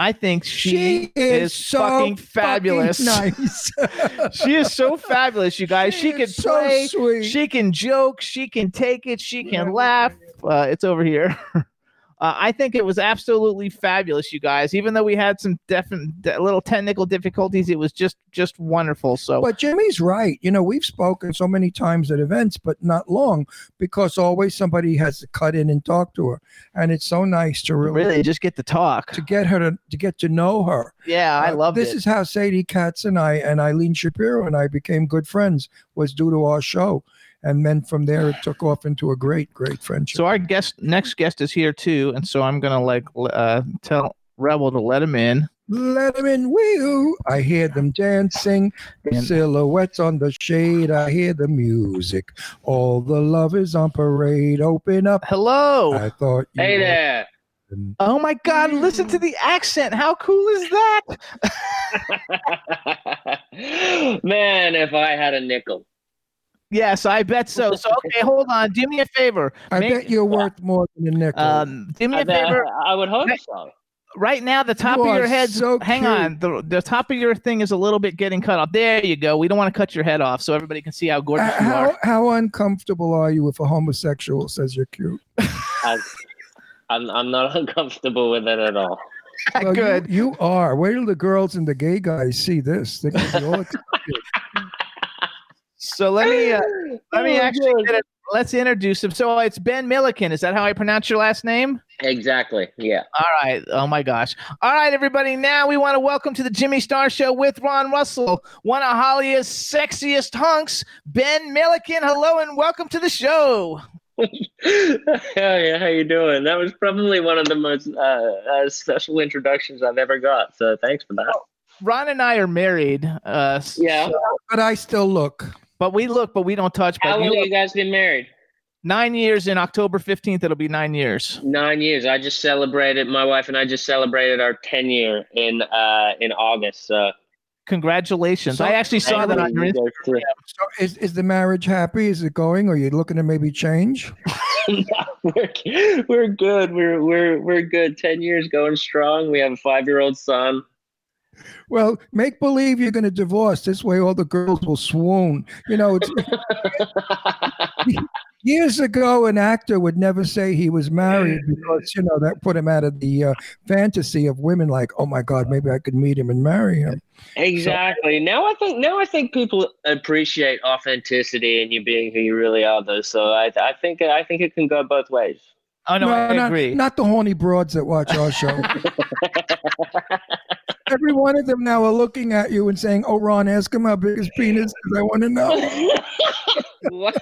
I think she, is, so fucking fabulous. nice. she is so fabulous, you guys. She, can so play. sweet. She can joke. She can take it. She can Yeah. laugh. Uh, it's over here. Uh, I think it was absolutely fabulous, you guys. Even though we had some definite, de- little technical difficulties, it was just just wonderful. So But Jimmy's right. You know, we've spoken so many times at events, but not long because always somebody has to cut in and talk to her. And it's so nice to really, really, just get to talk. to get her to, to get to know her. Yeah, I Uh, love this it. is how Sadie Katz and I and Eileen Shapiro and I became good friends was due to our show. And then from there it took off into a great, great friendship. So our guest, next guest, is here too, and so I'm gonna like uh, tell Rebel to let him in. Let them in, woo! I hear them dancing, And- silhouettes on the shade. I hear the music. All the lovers on parade. Open up. Hello. I thought. You Hey were- there. oh my God! Listen to the accent. How cool is that? Man, if I had a nickel. Yes, I bet so. So okay, hold on. Do me a favor. I Make- bet you're worth more than a nickel. Um, do me I, a favor. I would hope Right. so. Right now, the top You of your are head. so hang cute. on. The, the top of your thing is a little bit getting cut off. There you go. We don't want to cut your head off, so everybody can see how gorgeous Uh, you how, are. how uncomfortable are you if a homosexual says you're cute? I, I'm, I'm not uncomfortable with it at all. Well, Good. You, are. Wait till the girls and the gay guys see this. They're gonna be all excited. So let me uh, let me Oh, actually get it. Let's introduce him. So it's Ben Milliken. Is that how I pronounce your last name? Exactly. Yeah. All right. Oh my gosh. All right, everybody. Now we want to welcome to the Jimmy Star Show with Ron Russell, one of Hollywood's sexiest hunks, Ben Milliken. Hello and welcome to the show. Hell yeah, how you doing? That was probably one of the most uh, uh, special introductions I've ever got. So thanks for that. Ron and I are married. Uh, s- Yeah. but I still look. But we look, but we don't touch. How But long you have you guys been married? nine years in October fifteenth. It'll be nine years. Nine years. I just celebrated. My wife and I just celebrated our ten year in uh in August. So Congratulations! So- I actually saw that on your You Instagram. guys too. So is, is the marriage happy? Is it going? Are you looking to maybe change? we're, we're good. We're we're we're good. Ten years going strong. We have a five year old son. Well, make believe you're going to divorce. This way, all the girls will swoon. You know, it's, years ago, an actor would never say he was married because you know that put him out of the uh, fantasy of women. Like, oh my God, maybe I could meet him and marry him. Exactly. Now I think now I think people appreciate authenticity and you being who you really are. Though, so I I think I think it can go both ways. Oh no, I not, agree. Not the horny broads that watch our show. Every one of them now are looking at you and saying, "Oh, Ron, ask him how big his penis is. I want to know."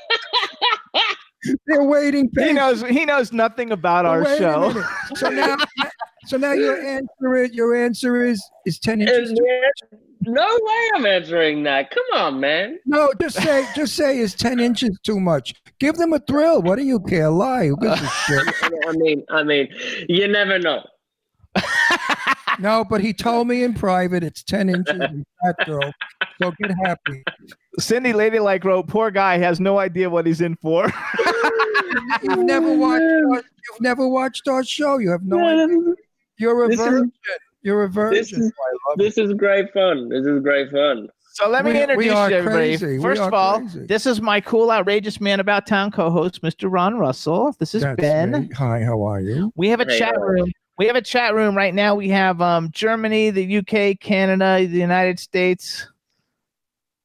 They're waiting. he knows. He knows nothing about our show. So now, so now your answer is your answer is is ten inches. Is there- no way I'm answering that. Come on, man. No, just say just say is ten inches too much. Give them a thrill. What do you care? Lie. Who gives a shit? I mean, I mean, you never know. No, but he told me in private it's ten inches. He's That girl. So get happy. Cindy Ladylike wrote, "Poor guy has no idea what he's in for." You've never watched. Our, you've never watched our show. You have no idea. You're a This is- virgin. You're a virgin. This is I love it. this is great fun. This is great fun. So let me We- we introduce are you, everybody. crazy. First of all, crazy. this is my cool, outrageous man about town co-host, Mr. Ron Russell. This is That's Ben. me. Hi, how are you? We have a Hey, chat room. We have a chat room right now. We have um, Germany, the UK, Canada, the United States.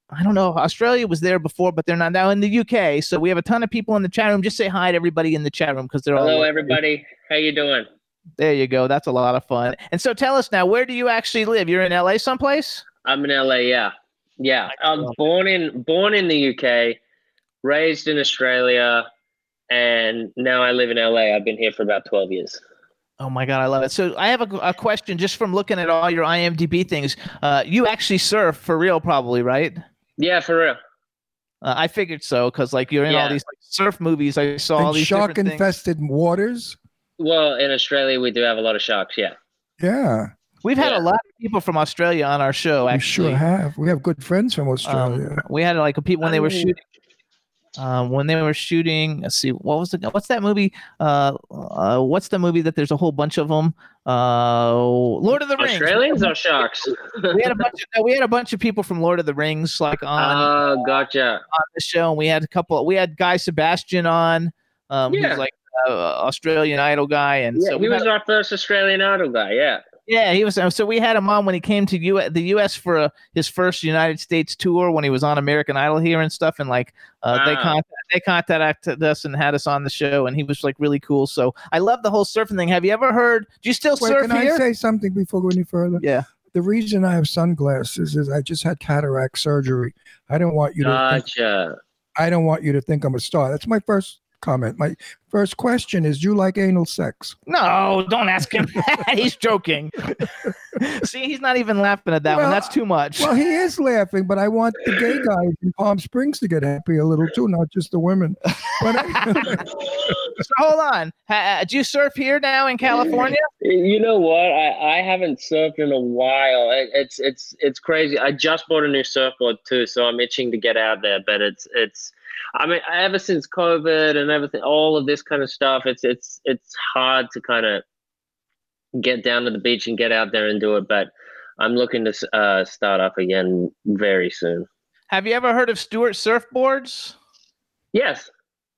I don't know. Australia was there before, but they're not now in the UK. So we have a ton of people in the chat room. Just say hi to everybody in the chat room because they're all. Hello, everybody. How you doing? There you go. That's a lot of fun. And so tell us now, where do you actually live? You're in LA someplace? I'm in LA. Yeah, yeah. I'm born in born in the UK, raised in Australia, and now I live in LA. I've been here for about twelve years. Oh my god, I love it. So I have a, a question just from looking at all your IMDb things. Uh, you actually surf for real, probably, right? Yeah, for real. Uh, I figured so because like you're in all these like, surf movies. I saw all these shark different things. infested waters. Well, in Australia, we do have a lot of sharks. Yeah. Yeah, We've had Yeah. a lot of people from Australia on our show. we Actually, sure have. We have good friends from Australia. Um, we had like a people when they were Oh. shooting. Um, when they were shooting, let's see, what was the what's that movie? Uh, uh, what's the movie that there's a whole bunch of them? Uh, Lord of the Rings. Australians or sharks? We had a bunch. Of, we had a bunch of people from Lord of the Rings, like on Oh, gotcha. on the show, and we had a couple. We had Guy Sebastian on, um, Yeah. who's like uh, Australian Idol guy, and Yeah, so he was our first Australian Idol guy. Yeah. Yeah, he was. So we had him on when he came to U- the U.S. for uh, his first United States tour when he was on American Idol here and stuff, and like uh, they contact, they contacted us and had us on the show, and he was like really cool. So I love the whole surfing thing. Have you ever heard? Do you still Wait, surf can here? I say something before we go any further? yeah. The reason I have sunglasses is I just had cataract surgery. I don't want you to. Think, Gotcha. I don't want you to think I'm a star. That's my first comment. My first question is: Do you like anal sex? No, don't ask him that. He's joking. See, he's not even laughing at that one. That's too much. Well, he is laughing, but I want the gay guys in Palm Springs to get happy a little too, not just the women. But So hold on. Uh, do you surf here now in California? You know what? I, I haven't surfed in a while. It, it's it's it's crazy. I just bought a new surfboard too, so I'm itching to get out there. But it's it's I mean, ever since COVID and everything, all of this kind of stuff, it's it's it's hard to kind of get down to the beach and get out there and do it. But I'm looking to uh, start up again very soon. Have you ever heard of Stewart Surfboards? Yes.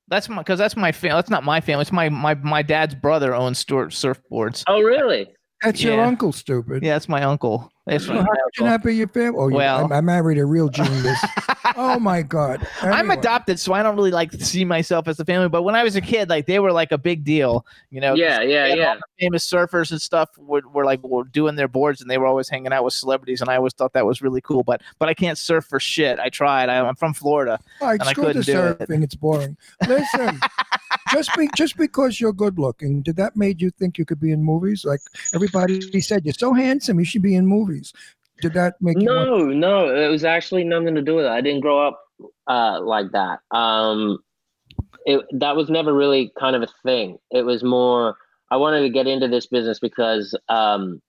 That's my because that's my family. That's not my family. It's my my my dad's brother owns Stewart Surfboards. Oh, really? That's your uncle, stupid. Yeah, that's my uncle. That's So my how could you not be your family? Oh, Well- well, I, I married a real genius. oh my God! I'm adopted, so I don't really like see myself as a family. But when I was a kid, like they were like a big deal, you know? Yeah, yeah, they all yeah. the famous surfers and stuff were, were like were doing their boards, and they were always hanging out with celebrities, and I always thought that was really cool. But but I can't surf for shit. I tried. I, I'm from Florida. Like, and I screw the couldn't do it. surfing; it's boring. Listen, just be just because you're good looking, did that made you think you could be in movies? Like everybody said, you're so handsome, you should be in movies. Did that make you? want- No, no, it was actually nothing to do with it. I didn't grow up uh, like that. Um, it, that was never really kind of a thing. It was more, I wanted to get into this business because um,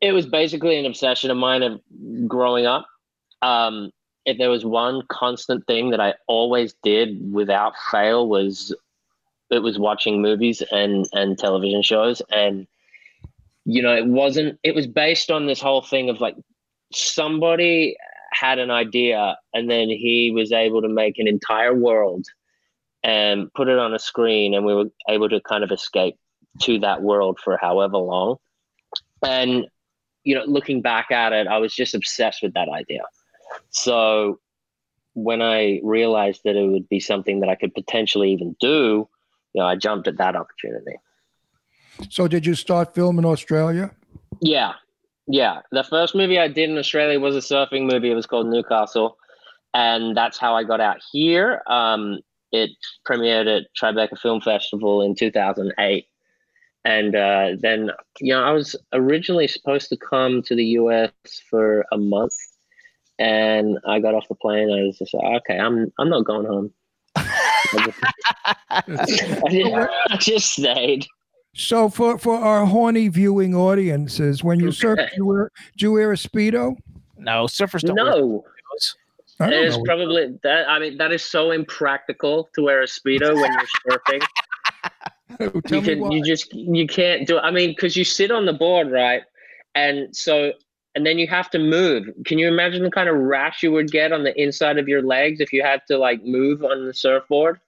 it was basically an obsession of mine of growing up. Um, if there was one constant thing that I always did without fail was it was watching movies and and television shows and you know it wasn't it was based on this whole thing of like somebody had an idea and then he was able to make an entire world and put it on a screen and we were able to kind of escape to that world for however long. And you know looking back at it i was just obsessed with that idea. So when i realized that it would be something that i could potentially even do you know i jumped at that opportunity So did you start film in Australia? Yeah, yeah. The first movie I did in Australia was a surfing movie. It was called Newcastle, and that's how I got out here. Um, it premiered at Tribeca Film Festival in 2008, and uh, then you know I was originally supposed to come to the US for a month, and I got off the plane. I was just like, okay, I'm I'm not going home. I just, I just, I just stayed. So for for our horny viewing audiences, when you surf, do you wear do you wear a speedo? No, surfers don't. No. speedos. I It don't is know. probably that. I mean, that is so impractical to wear a speedo when you're surfing. Oh, tell you can, you just, you can't do. it. I mean, because you sit on the board, right? And so, and then you have to move. Can you imagine the kind of rash you would get on the inside of your legs if you had to like move on the surfboard?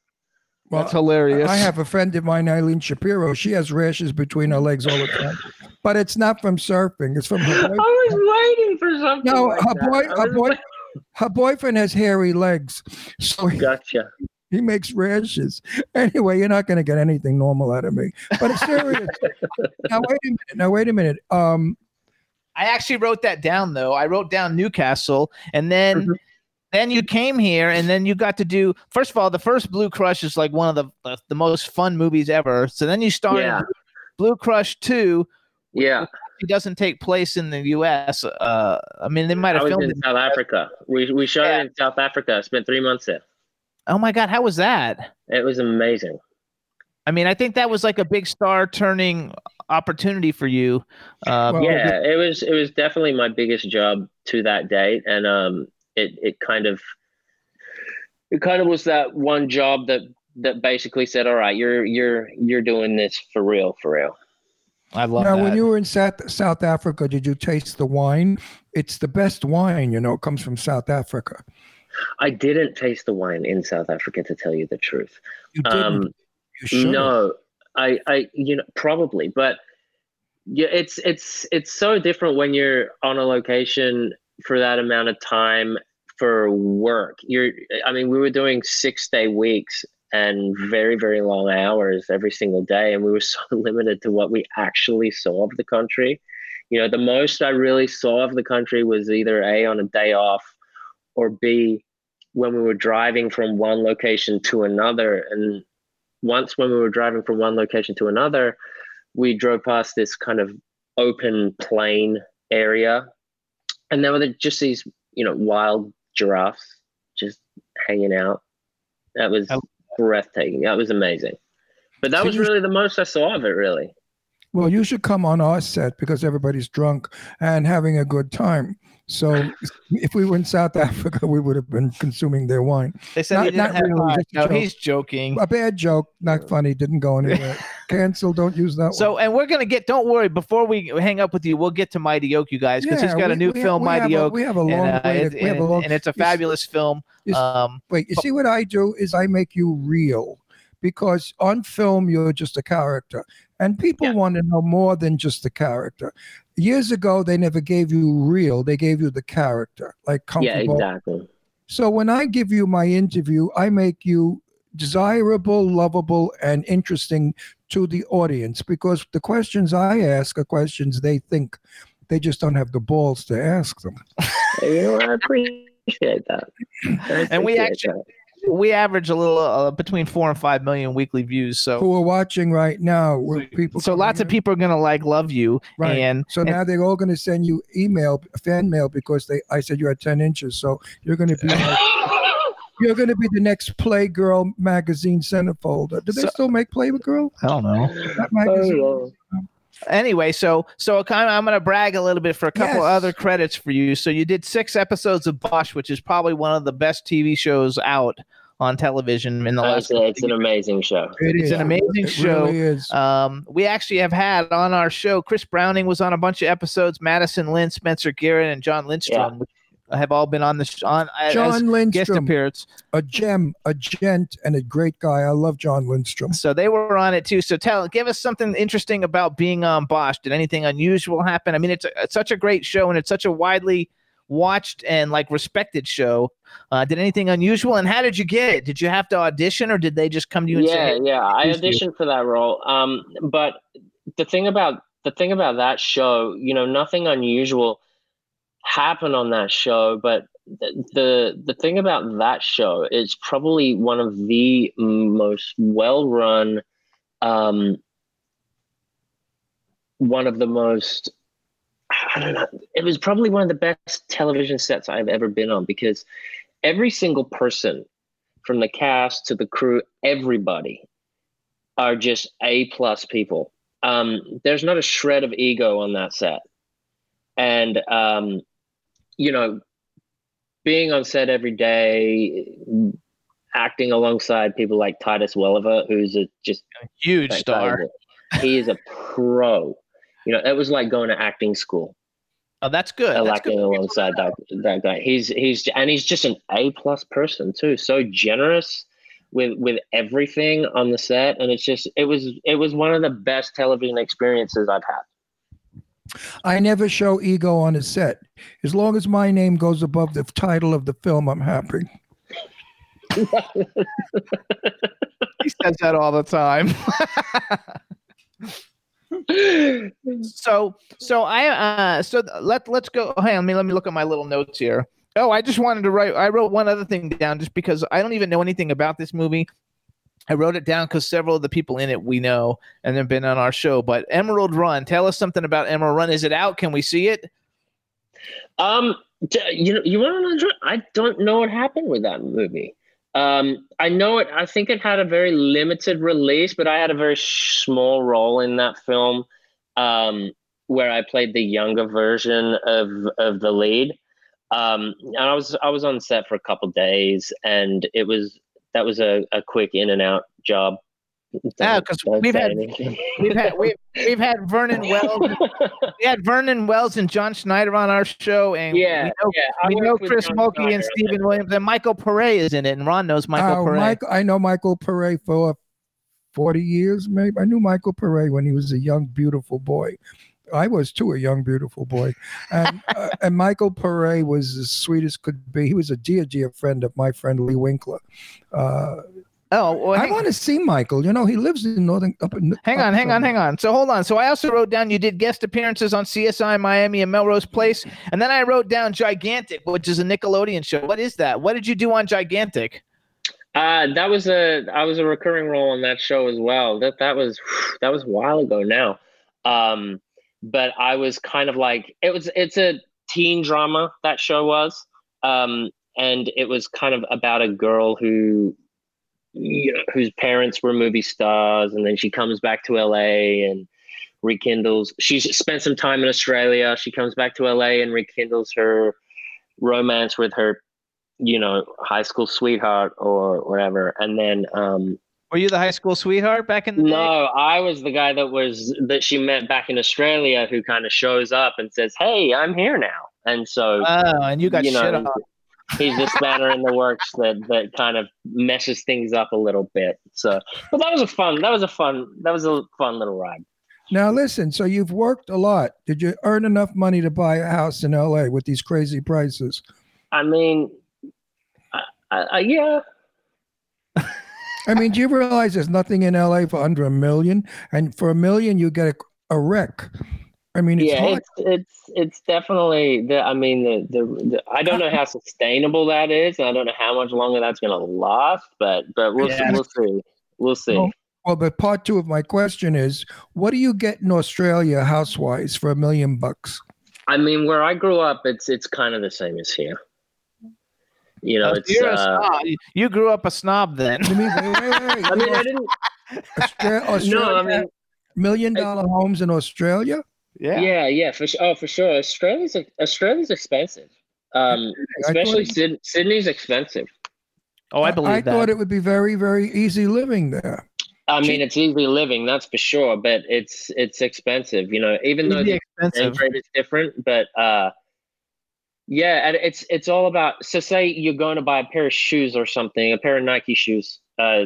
Well, That's hilarious. I have a friend of mine, Eileen Shapiro. She has rashes between her legs all the time, but it's not from surfing. It's from her I was waiting for something. No, like her boy, her boy, like- her boyfriend has hairy legs, so he, Gotcha. he makes rashes. Anyway, you're not going to get anything normal out of me. But it's serious. now wait a minute. Now wait a minute. Um, I actually wrote that down though. I wrote down Newcastle, and then Mhm. Then you came here, and then you got to do. First of all, the first Blue Crush is like one of the the, the most fun movies ever. So then you started Yeah. Blue Crush Two. Yeah, It doesn't take place in the U.S. Uh, I mean, they might have was filmed in it. South Africa. We we shot Yeah. it in South Africa. I spent three months there. Oh my God, how was that? It was amazing. I mean, I think that was like a big star turning opportunity for you. Uh, Well, yeah it was it was definitely my biggest job to that date and um it it kind of it kind of was that one job that that basically said all right you're you're you're doing this for real for real I love it. now, that. when you were in South South Africa, did you taste the wine? It's the best wine, you know. It comes from South Africa. i didn't taste the wine in south africa to tell you the truth You didn't. um you should. no i i you know probably but yeah it's it's it's so different when you're on a location for that amount of time for work. You're i mean we were doing six day weeks and very very long hours every single day and we were so limited to what we actually saw of the country. You know the most i really saw of the country was either a on a day off or b when we were driving from one location to another. And once when we were driving from one location to another, we drove past this kind of open plain area, and there were just these, you know, wild giraffes just hanging out. That was breathtaking. That was amazing. But that was really the most I saw of it. Really, Well, you should come on our set because everybody's drunk and having a good time. So if we were in South Africa, we would have been consuming their wine. They said Not- he didn't not have really. No, he's joking. A bad joke, not funny, didn't go anywhere. Cancel, don't use that So, one. and we're gonna get. Don't worry. Before we hang up with you, we'll get to Mighty Oak, you guys, because he's got a we- new we- film, we have Mighty a- Oak. we have a long and, uh, way to- it's- we have a and- long- and it's a you s- fabulous film. you s- Um, Wait, you see what I do is I make you real because on film you're just a character. And people Yeah. want to know more than just the character. Years ago they never gave you real, they gave you the character, like comfortable. Yeah, exactly. So when I give you my interview, I make you desirable, lovable, and interesting to the audience because the questions I ask are questions they think they just don't have the balls to ask them. You know, I appreciate that. I And we actually- that. We average a little uh, between four and five million weekly views. So, Who are watching right now? Were people so coming lots of people are gonna like love you. Right. And So and- now they're all going to send you email, fan mail, because they. I said you had ten inches, so you're going to be. like- you're going to be the next Playgirl magazine centerfold. Do they So- still make Playgirl? I don't know. That magazine. Anyway, so so kind of I'm gonna brag a little bit for a couple Yes. other credits for you. So you did six episodes of Bosch, which is probably one of the best TV shows out on television in the no. last. It's, it's an amazing show. It It's is. an amazing It show. Really is. Um, we actually have had on our show Chris Browning was on a bunch of episodes. Madison Lintz, Spencer Garrett, and John Lindstrom which have all been on the sh- on as John guest Lindstrom, appearance. a gem, a gent, and a great guy. I love John Lindstrom. So they were on it too. So tell, give us something interesting about being on Bosch. Did anything unusual happen? I mean, it's, a, it's such a great show and it's such a widely watched and like respected show. Uh, did anything unusual? And how did you get it? Did you have to audition or did they just come to you and yeah, say, yeah. I here's you? auditioned for that role. Um, but the thing about the thing about that show, you know, nothing unusual happened on that show. But the the, the thing about that show is probably one of the most well run, um, one of the most. I don't know. It was probably one of the best television sets I've ever been on because every single person from the cast to the crew, everybody are just A plus people. Um, there's not a shred of ego on that set. And um, you know, being on set every day, acting alongside people like Titus Welliver, who's a just huge star? He is a pro. You know, it was like going to acting school Oh, that's good. uh, That's acting good. alongside that that guy. He's he's and he's just an A plus person too. So generous with with everything on the set, and it's just it was it was one of the best television experiences I've had. I never show ego on a set. As long as my name goes above the title of the film, I'm happy. He says that all the time. so so I uh so let let's go. Hang on, let me let me look at my little notes here. Oh, I just wanted to write. I wrote one other thing down just because I don't even know anything about this movie. I wrote it down because several of the people in it we know and they've been on our show. But Emerald Run, tell us something about Emerald Run. Is it out? Can we see it? Um, you know, you want to know? I don't know what happened with that movie. Um, I know it. I think it had a very limited release, but I had a very small role in that film, um, where I played the younger version of of the lead. Um, and I was I was on set for a couple days, and it was that was a, a quick in and out job. Yeah, 'cause we've had- We've had we've, we've had Vernon Wells. we had Vernon Wells and John Schneider on our show, and yeah, we know yeah. I we know Chris John Mulkey Schneider and on Stephen Williams and Michael Pare is in it, and Ron knows Michael uh, Oh, Pare. Michael, I know Michael Pare for 40 years, maybe. I knew Michael Pare when he was a young, beautiful boy. I was too a young, beautiful boy. And, uh, and Michael Pare was as sweet as could be. He was a dear, dear friend of my friend Lee Winkler. Uh, oh, well, I want to see Michael. You know, he lives in Northern. Up in, hang up on, hang on, hang on. So hold on. So I also wrote down you did guest appearances on CSI Miami and Melrose Place, and then I wrote down Gigantic, which is a Nickelodeon show. What is that? What did you do on Gigantic? Uh, that was a I was a recurring role on that show as well. That that was that was a while ago now. Um, but I was kind of like it was it's a teen drama that show was. Um, and it was kind of about a girl who you know whose parents were movie stars and then she comes back to LA and rekindles. she spent some time in Australia. She comes back to LA and rekindles her romance with her, you know, high school sweetheart or whatever. And then, um, Were you the high school sweetheart back in the day? no, I was the guy that was that she met back in Australia who kind of shows up and says, "Hey, I'm here now." And so Oh, and you got you know, shit on. he's the spanner in the works that that kind of messes things up a little bit. So, but that was a fun. That was a fun. That was a fun little ride. Now listen, so you've worked a lot. Did you earn enough money to buy a house in LA with these crazy prices? I mean, I, I, I- yeah, I mean, do you realize there's nothing in LA for under a million, and for a million you get a, a wreck. I mean, it's yeah. hard. It's it's it's definitely. The, I mean, the, the the I don't know how sustainable that is, and I don't know how much longer that's going to last. But but we'll Yeah. see, we'll see. We'll see. Well, Well, but part two of my question is, what do you get in Australia house-wise for a million bucks? I mean, where I grew up, it's it's kind of the same as here. You know, it's. you're a Uh, snob. You grew up a snob then. You mean, wait, wait, wait, I mean, I didn't. Austra- Australia, No, I mean, million dollar homes in Australia? Yeah. yeah, yeah, for sure. Oh, for sure. Australia's Australia's expensive. Um, especially it- Syd- Sydney's expensive. Oh, I believe I that. thought it would be very, very easy living there. I mean, it's easy living, that's for sure, but it's it's expensive. You know, even though the expensive. exchange rate is different, but uh, yeah, and it's it's all about. So, say you're going to buy a pair of shoes or something, a pair of Nike shoes, uh,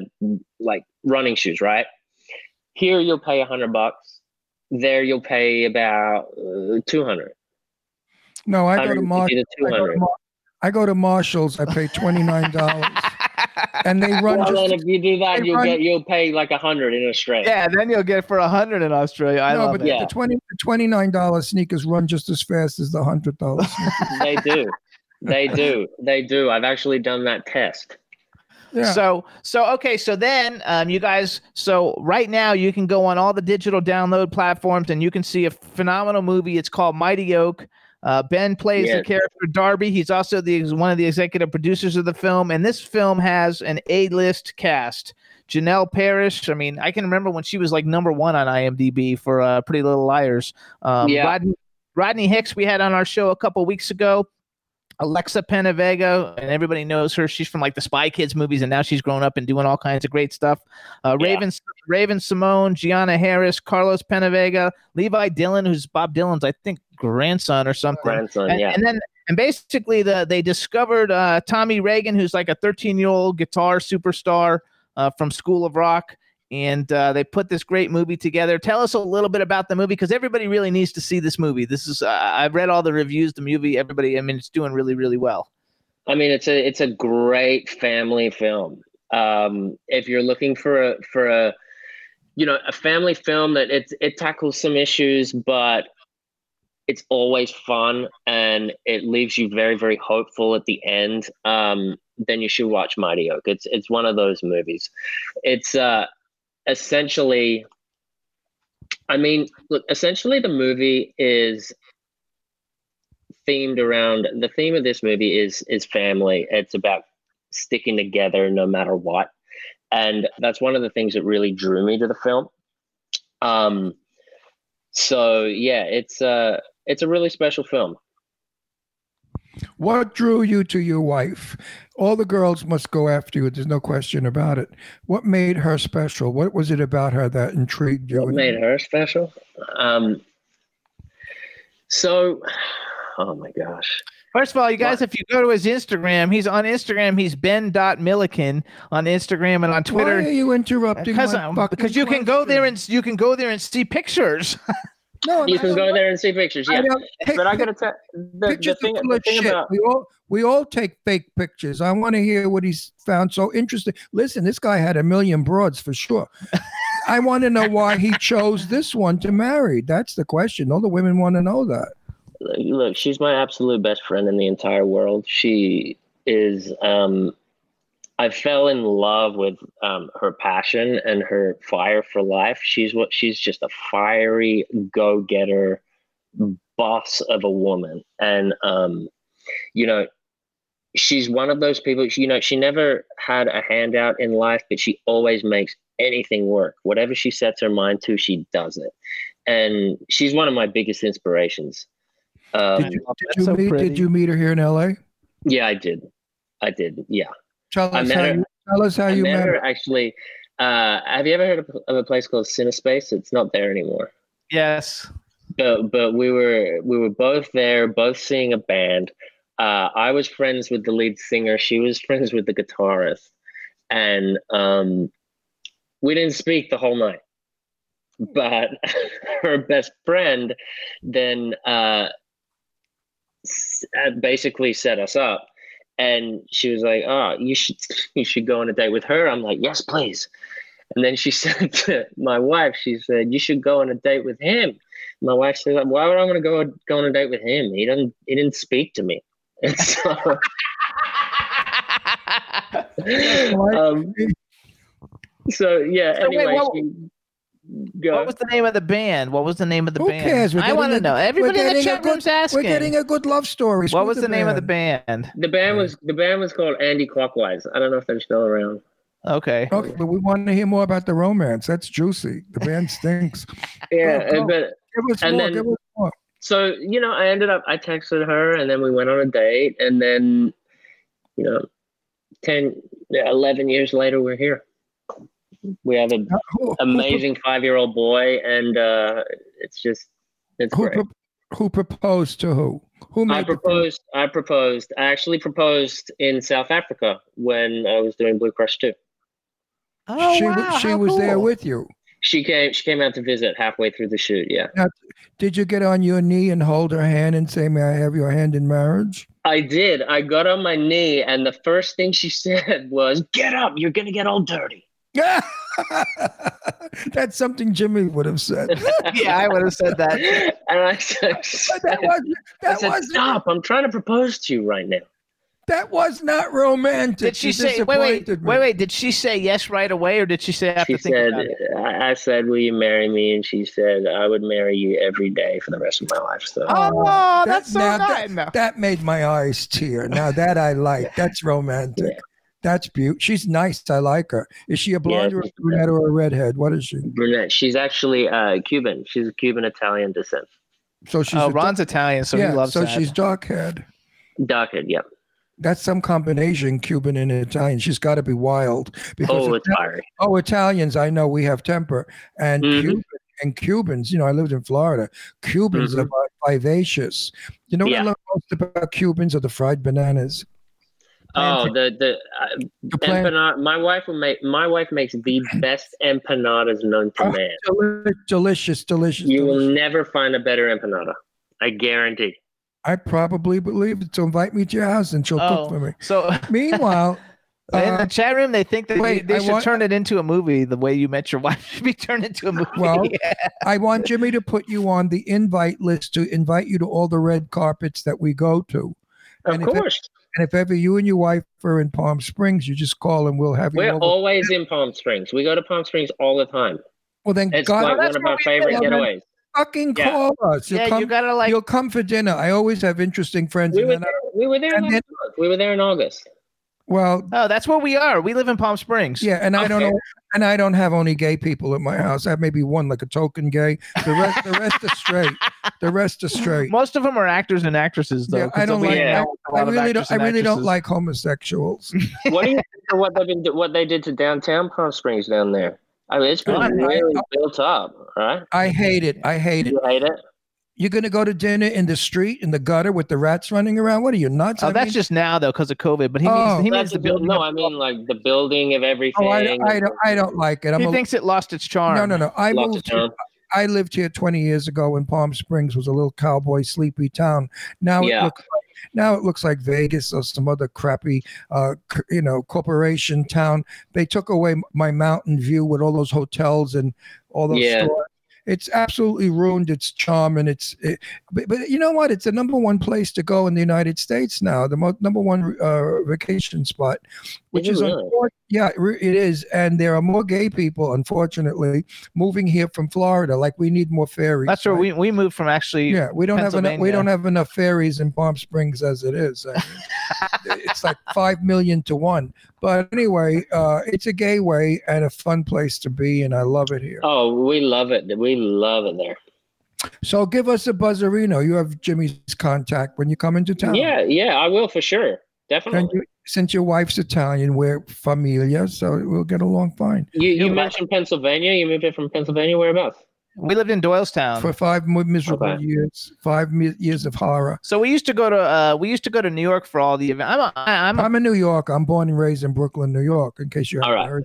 like running shoes, right? Here you'll pay a hundred bucks. There you'll pay about uh, two hundred. No, I go to Mar- 150 to I go to Mar- I go to Marshalls. I pay twenty nine dollars, and they run Well, then if you do that, you'll run- get you'll pay like a hundred in Australia. yeah, then you'll get for a hundred in Australia. I no, love but it. Yeah. the twenty the twenty nine dollar sneakers run just as fast as the hundred dollar they do, they do, they do. I've actually done that test. Yeah. So so okay, so then um, you guys, so right now you can go on all the digital download platforms and you can see a phenomenal movie. It's called Mighty Oak. Uh, ben plays Yeah. the character Darby. He's also the one of the executive producers of the film, and this film has an A-list cast. Janel Parrish. I mean, I can remember when she was like number one on IMDb for uh, Pretty Little Liars. Um, Yeah. Rodney, Rodney Hicks we had on our show a couple weeks ago. Alexa Penavega, and everybody knows her. She's from like the Spy Kids movies, and now she's grown up and doing all kinds of great stuff. Uh, Yeah. Raven, Raven-Symoné, Gianna Harris, Carlos Penavega, Levi Dylan, who's Bob Dylan's, I think, grandson or something. Grandson, and, yeah. and then and basically the they discovered uh, Tommy Ragen, who's like a 13 year old guitar superstar uh, from School of Rock, and uh, they put this great movie together. Tell us a little bit about the movie because everybody really needs to see this movie. This is uh, I've read all the reviews. The movie, everybody, I mean, it's doing really really well. I mean, it's a it's a great family film. Um, if you're looking for a for a you know a family film that it it tackles some issues, but it's always fun and it leaves you very very hopeful at the end. Um, then you should watch Mighty Oak. It's it's one of those movies. It's uh, essentially. I mean, look. Essentially, the movie is themed around the theme of this movie is is family. It's about sticking together no matter what, and that's one of the things that really drew me to the film. Um, so yeah, it's uh it's a really special film. What drew you to your wife? All the girls must go after you. There's no question about it. What made her special? What was it about her that intrigued you? What made her special? Um, so, oh my gosh. First of all, you guys, if you go to his Instagram, he's on Instagram. He's ben.milliken on Instagram and on Twitter. Why are you interrupting? because my because you can go there and you can go there and see pictures. no, You I can go there and see pictures, yeah. don't- pic- But I gotta tell the, the pictures thing, the thing about We all we all take fake pictures. I want to hear what he's found so interesting. Listen, this guy had a million broads for sure. I want to know why he chose this one to marry. That's the question. All the women want to know that. look, she's my absolute best friend in the entire world. She is um I fell in love with um her passion and her fire for life. She's what she's just a fiery go-getter boss of a woman. And um you know, she's one of those people, you know, she never had a handout in life, but she always makes anything work. Whatever she sets her mind to, she does it. and she's one of my biggest inspirations. Um, Did you, did you so meet? Did you meet her here in L.A.? yeah, I did. I did. Yeah, Tell I us met how her- you. Tell us how I you met met her her. actually. Uh, have you ever heard of, of a place called Cinespace? It's not there anymore. Yes. but but we were we were both there, both seeing a band. Uh, I was friends with the lead singer. She was friends with the guitarist, and um, we didn't speak the whole night. But her best friend then uh, s- uh, basically set us up, and she was like, "Oh, you should you should go on a date with her." I'm like, "Yes, please." And then she said to my wife, she said, "You should go on a date with him." My wife said, "Why would I want to go go on a date with him? He doesn't. He didn't speak to me." And so, um, so yeah. So wait, Anyway, what- she, go. What was the name of the band? What was the name of the Who band? cares? We're I getting want to a- know. Everybody in the getting a chat good- room's asking. We're getting a good love story. what was the, name of the band? the band was the band was called Andy Clockwise. I don't know if they're still around. Okay. Okay, but we want to hear more about the romance. That's juicy. The band stinks. Yeah, Go, go. but Give And more. then- more. so you know, I ended up I texted her and then we went on a date and then you know 10 11 years later we're here. We have an Uh, who- who pro- amazing 5-year-old boy and uh it's just it's Who, great. pro- who proposed to who? Who made I the proposed I proposed I actually proposed in South Africa when I was doing Blue Crush 2. Oh, she wow, she how was there with you. She came she came out to visit halfway through the shoot, yeah. Did you get on your knee and hold her hand and say, "May I have your hand in marriage"? I did. I got on my knee and the first thing she said was, "Get up, you're going to get all dirty." That's something Jimmy would have said. yeah, I would have said that. and I said, that was, that I said was, stop, I'm trying to propose to you right now. that was not romantic. Did she You say? Wait, wait, me. wait, wait. Did she say yes right away, or did she say after She thinking said, about it? I, I said, Will you marry me? And she said, I would marry you every day for the rest of my life. So, Oh, that- that's so now nice. That, that made my eyes tear. Now that I like. That's romantic. Yeah. That's beautiful. She's nice. I like her. Is she a blonde or a brunette or a redhead? What is she? brunette. She's actually uh, Cuban. She's a Cuban Italian descent. So she's Oh, a Ron's Italian, so yeah. he loves so that. she's dark haired. Darkhead, yep. That's some combination, Cuban and Italian. She's got to be wild. Because Oh, it's Ita- oh, Italians, I know we have temper, and Mhm. Cuban, and Cubans. You know, I lived in Florida. Cubans Mhm. are vivacious. You know what I love most about Cubans are the fried bananas. Oh, the the uh, empanada. My wife will make. My wife makes the best empanadas known to Oh, man. Deli- delicious, delicious. You will never find a better empanada. I guarantee. I probably believe it. So invite me to your house and she'll cook for Oh, me. so Meanwhile, in uh, the chat room, they think that wait, they I should want- turn it into a movie. The way you met your wife should be turned into a movie. Well, I want Jimmy to put you on the invite list to invite you to all the red carpets that we go to. Of And if it- course, And if ever you and your wife are in Palm Springs, you just call and we'll have you we're over. always in Palm Springs. We go to Palm Springs all the time. well, then It's God like that's one of my favorite live. getaways. fucking Yeah. call us. You'll yeah, come, you gotta like. you'll come for dinner. I always have interesting friends. We were then I- there, we were there and then- We were there in August. Well, Oh, that's where we are. We live in Palm Springs. yeah, and I don't know, and I don't have only gay people at my house. I have maybe one like a token gay. The rest, the rest are straight. The rest are straight. Most of them are actors and actresses, though. Yeah, 'cause I don't like. Yeah. know a I lot of really don't. I really don't like homosexuals. What do you think of what they've been what they did to downtown Palm Springs down there? I mean, it's been Oh, I- really built up, right? I hate it. I hate it. You hate it? You're gonna go to dinner in the street in the gutter with the rats running around. What are you nuts? Oh, I that's mean- just now though, because of COVID. But he Oh. means he means the the build- building. no, I mean like the building of everything. Oh, I, don't- I don't. I don't like it. I'm he a, thinks it lost its charm. no, no, no. I Lots of moved. Here, charm. I lived here 20 years ago when Palm Springs was a little cowboy sleepy town. Now it looks like now it looks like Vegas or some other crappy, uh, c- you know, corporation town. They took away my mountain view with all those hotels and all those Yeah. stores. It's absolutely ruined its charm, and it's. It, but, but you know what? It's the number one place to go in the United States now. The mo- number one uh, vacation spot, which it is really? yeah, it is. And there are more gay people, unfortunately, moving here from Florida. Like we need more ferries. That's where right? we we moved from. Actually, Yeah, we don't have enough. We don't have enough ferries in Palm Springs as it is. I mean, it's like five million to one. But anyway, uh, it's a gay way and a fun place to be, and I love it here. Oh, we love it. We love it there. So give us a buzzerino. You have Jimmy's contact when you come into town. Yeah, yeah, I will for sure. And Definitely. you, since your wife's Italian, we're familia, so we'll get along fine. You you You- mentioned Pennsylvania. You moved in from Pennsylvania. Whereabouts? We lived in Doylestown. For five miserable Okay. years, five mi- years of horror. so we used to go to uh, we used to go to New York for all the events. I'm a, I- I'm a, I'm in New York. I'm born and raised in Brooklyn, New York. In case you haven't right. heard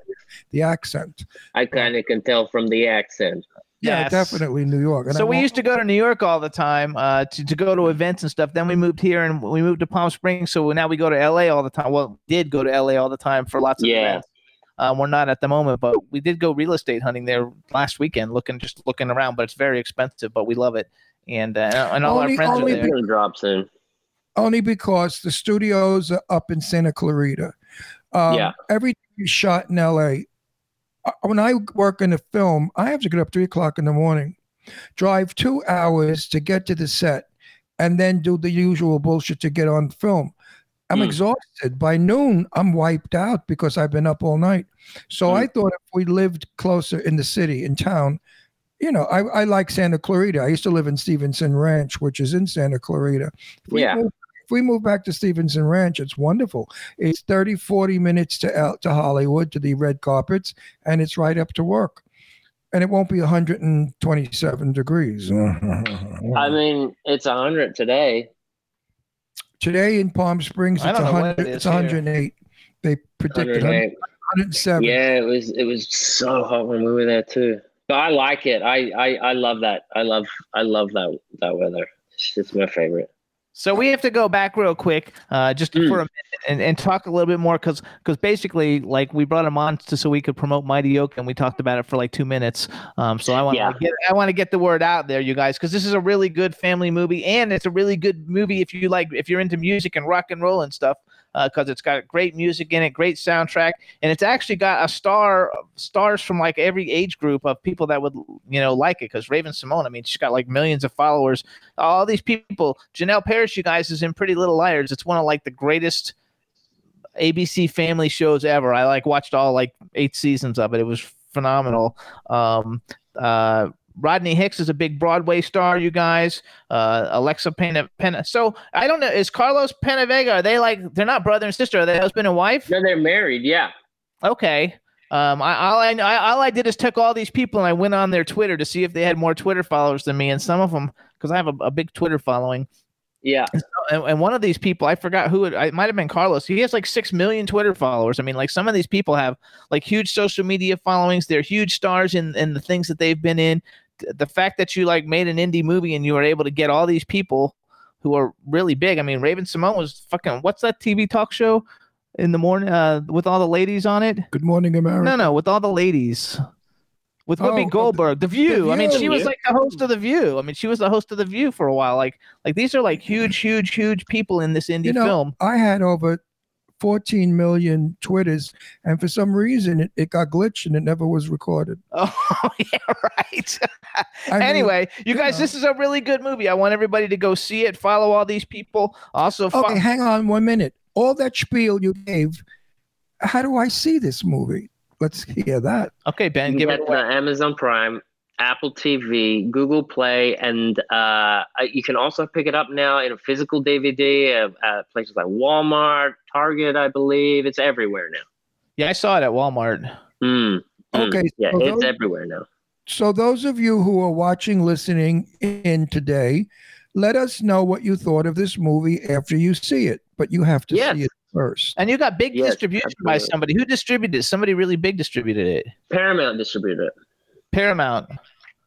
the accent. I kind of can tell from the accent. Yeah, Yes. definitely New York. And so I we used to go to New York all the time uh, to, to go to events and stuff. Then we moved here and we moved to Palm Springs. So now we go to LA all the time. Well, did go to LA all the time for lots of Yeah. events. Um, we're not at the moment, but we did go real estate hunting there last weekend, looking just looking around. But it's very expensive, but we love it. And uh, and all Only- our friends only are there. gonna drop soon. only because the studios are up in Santa Clarita. Um, Yeah. Everything is shot in LA. Uh, When I work in a film, I have to get up three o'clock in the morning, drive two hours to get to the set, and then do the usual bullshit to get on film. I'm Mm. exhausted. By noon, I'm wiped out because I've been up all night. So Mm. I thought if we lived closer in the city, in town, you know, I, I like Santa Clarita. I used to live in Stevenson Ranch, which is in Santa Clarita. If we Yeah. If we move back to Stevenson Ranch, it's wonderful. It's 30, 40 minutes to L- to Hollywood to the red carpets, and it's right up to work. And it won't be 127 degrees. I mean, it's a hundred today. Today in Palm Springs, it's, don't know what 100, it is it's here. 108. They predicted 108. 107. Yeah, it was it was so hot when we were there too. But I like it. I I, I love that. I love I love that that weather. It's, it's my favorite. So we have to go back real quick, uh, just Mm. for a minute, and, and talk a little bit more, because because basically, like we brought him on to, so we could promote Mighty Oak, and we talked about it for like two minutes. Um, so I want to Yeah. get I want to get the word out there, you guys, because this is a really good family movie, and it's a really good movie if you like if you're into music and rock and roll and stuff, because it's got great music in it, great soundtrack, and it's actually got a star stars from like every age group of people that would you know like it. Because Raven-Symoné, I mean, she's got like millions of followers all these people. Janel Parrish, you guys, is in Pretty Little Liars. It's one of like the greatest ABC family shows ever. I like watched all like eight seasons of it. It was phenomenal. Um, uh, Rodney Hicks is a big Broadway star, you guys. Uh, Alexa Pena, Pena. So I don't know. Is Carlos Pena Vega, Are they like they're not brother and sister? Are they husband and wife? No, they're married. Yeah. Okay. Um, I, all I, I all I did is took all these people and I went on their Twitter to see if they had more Twitter followers than me, and some of them because I have a, a big Twitter following. Yeah. and, and one of these people, I forgot who it, it might have been Carlos. He has like six million Twitter followers. I mean, like some of these people have like huge social media followings. They're huge stars in in the things that they've been in. Th- The fact that you like made an indie movie and you were able to get all these people who are really big. I mean, Raven-Symoné was fucking. What's that TV talk show in the morning uh, with all the ladies on it? Good morning, America. No, no, with all the ladies. With Oh, Whoopi the- Goldberg, The View. I mean, she was like the host of The View. I mean, she was the host of The View for a while. Like, like these are like huge, huge, huge people in this indie You know, film. I had over 14 million Twitters, and for some reason it, it got glitched and it never was recorded. Oh, yeah, right. I mean, anyway, you you guys, know. this is a really good movie. I want everybody to go see it. Follow all these people. Also, fo- Okay, hang on one minute. All that spiel you gave, how do I see this movie? Let's hear that. okay, Ben, You give get it the away. Uh, Amazon Prime, Apple TV, Google Play, and uh, you can also pick it up now in a physical DVD at, at places like Walmart, Target, I believe. It's everywhere now. Yeah, I saw it at Walmart. Mm, mm. Okay, Yeah, so it's those- everywhere now. So those of you who are watching, listening in today, let us know what you thought of this movie after you see it. But you have to Yes. see it first. And you got big Yes, distribution by somebody. Who distributed it? Somebody really big distributed it. Paramount distributed it. Paramount.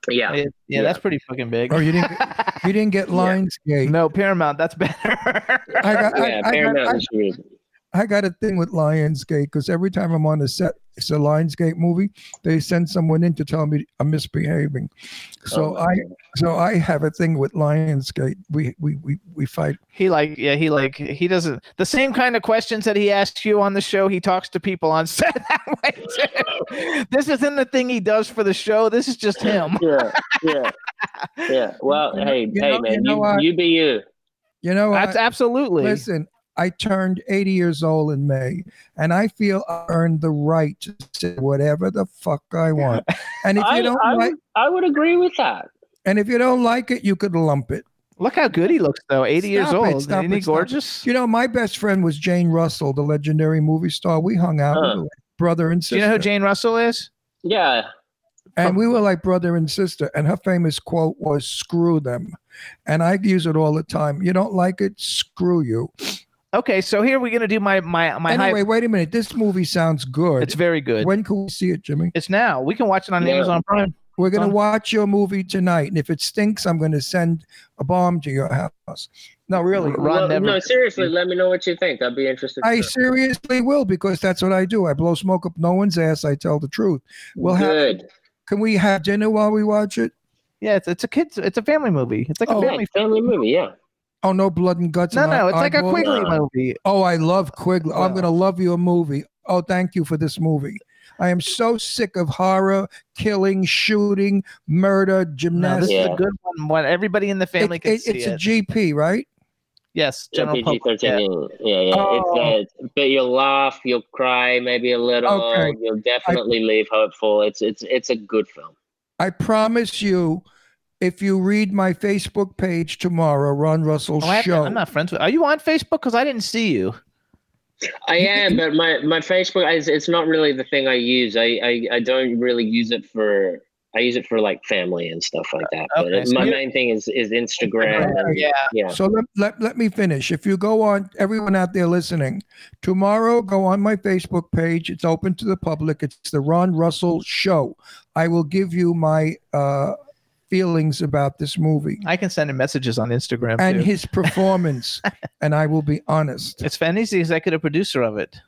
Yeah. Yeah, yeah, that's pretty fucking big. Oh, you didn't you didn't get Lionsgate. no, Paramount. That's better. I got I, yeah, I got, Paramount I, distributed it. I got a thing with Lionsgate because every time I'm on the set, it's a Lionsgate movie. They send someone in to tell me I'm misbehaving. So Oh, I so I have a thing with Lionsgate. We we we we fight. he like, yeah, he like, he doesn't the same kind of questions that he asks you on the show. He talks to people on set that way too. this isn't the thing he does for the show. This is just him. yeah, yeah, yeah. Well, hey, you hey, know- man, you know you, what? you be you. You know, That's I, absolutely. listen. I turned 80 years old in May, and I feel I earned the right to say whatever the fuck I want. And if I, you don't I, like, would, I would agree with that. And if you don't like it, you could lump it. Look how good he looks, though. 80 years it, old. stop Isn't he it, stop it. gorgeous? You know, my best friend was Jane Russell, the legendary movie star. We hung out, we Huh. were like brother and Do sister. you know who Jane Russell is? Yeah. and we were like brother and sister. And her famous quote was, screw them. And I use it all the time. You don't like it? Screw you. Okay, so here we're gonna do my my my anyway, hype. wait a minute. This movie sounds good. It's very good. when can we see it, Jimmy? it's now. We can watch it on Yeah. Amazon Prime. We're going to watch your movie tonight. And if it stinks, I'm going to send a bomb to your house. No, really. Ron Well, never- no, seriously, let me know what you think. I'd be interested. I too. seriously will because that's what I do. I blow smoke up no one's ass. I tell the truth. We'll have. Can we have dinner while we watch it? Yeah, it's, it's a kids. It's a family movie. It's like Oh. a Yeah, family. family movie. Yeah. Oh, no blood and guts. No, and no, it's like a eyeball? Quigley No. movie. Oh, I love Quigley. I'm going to love you a movie. Oh, thank you for this movie. I am so sick of horror, killing, shooting, murder, gymnastics. No, this gymnastics. is Yeah. a good one. What everybody in the family It- can it- see it's a. GP, right? yes, Yeah, general PG public. Yeah. Yeah, yeah. Oh. It's uh, but you'll laugh, you'll cry, maybe a little. Okay. You'll definitely leave hopeful. It's it's it's a good film. I promise you, if you read my Facebook page tomorrow, Ron Russell Oh, Show. I'm not friends with. Are you on Facebook? Because I didn't see you. I am, but my my Facebook is it's not really the thing I use. I I, I don't really use it for. I use it for like family and stuff like that. But Okay, so my main thing is is Instagram. And, Yeah. yeah. So let, let, let me finish. If you go on, everyone out there listening, tomorrow go on my Facebook page. It's open to the public. It's the Ron Russell Show. I will give you my uh, feelings about this movie I can send him messages on Instagram and too. his performance, and I will be honest. it's Fanny. He's the executive producer of it.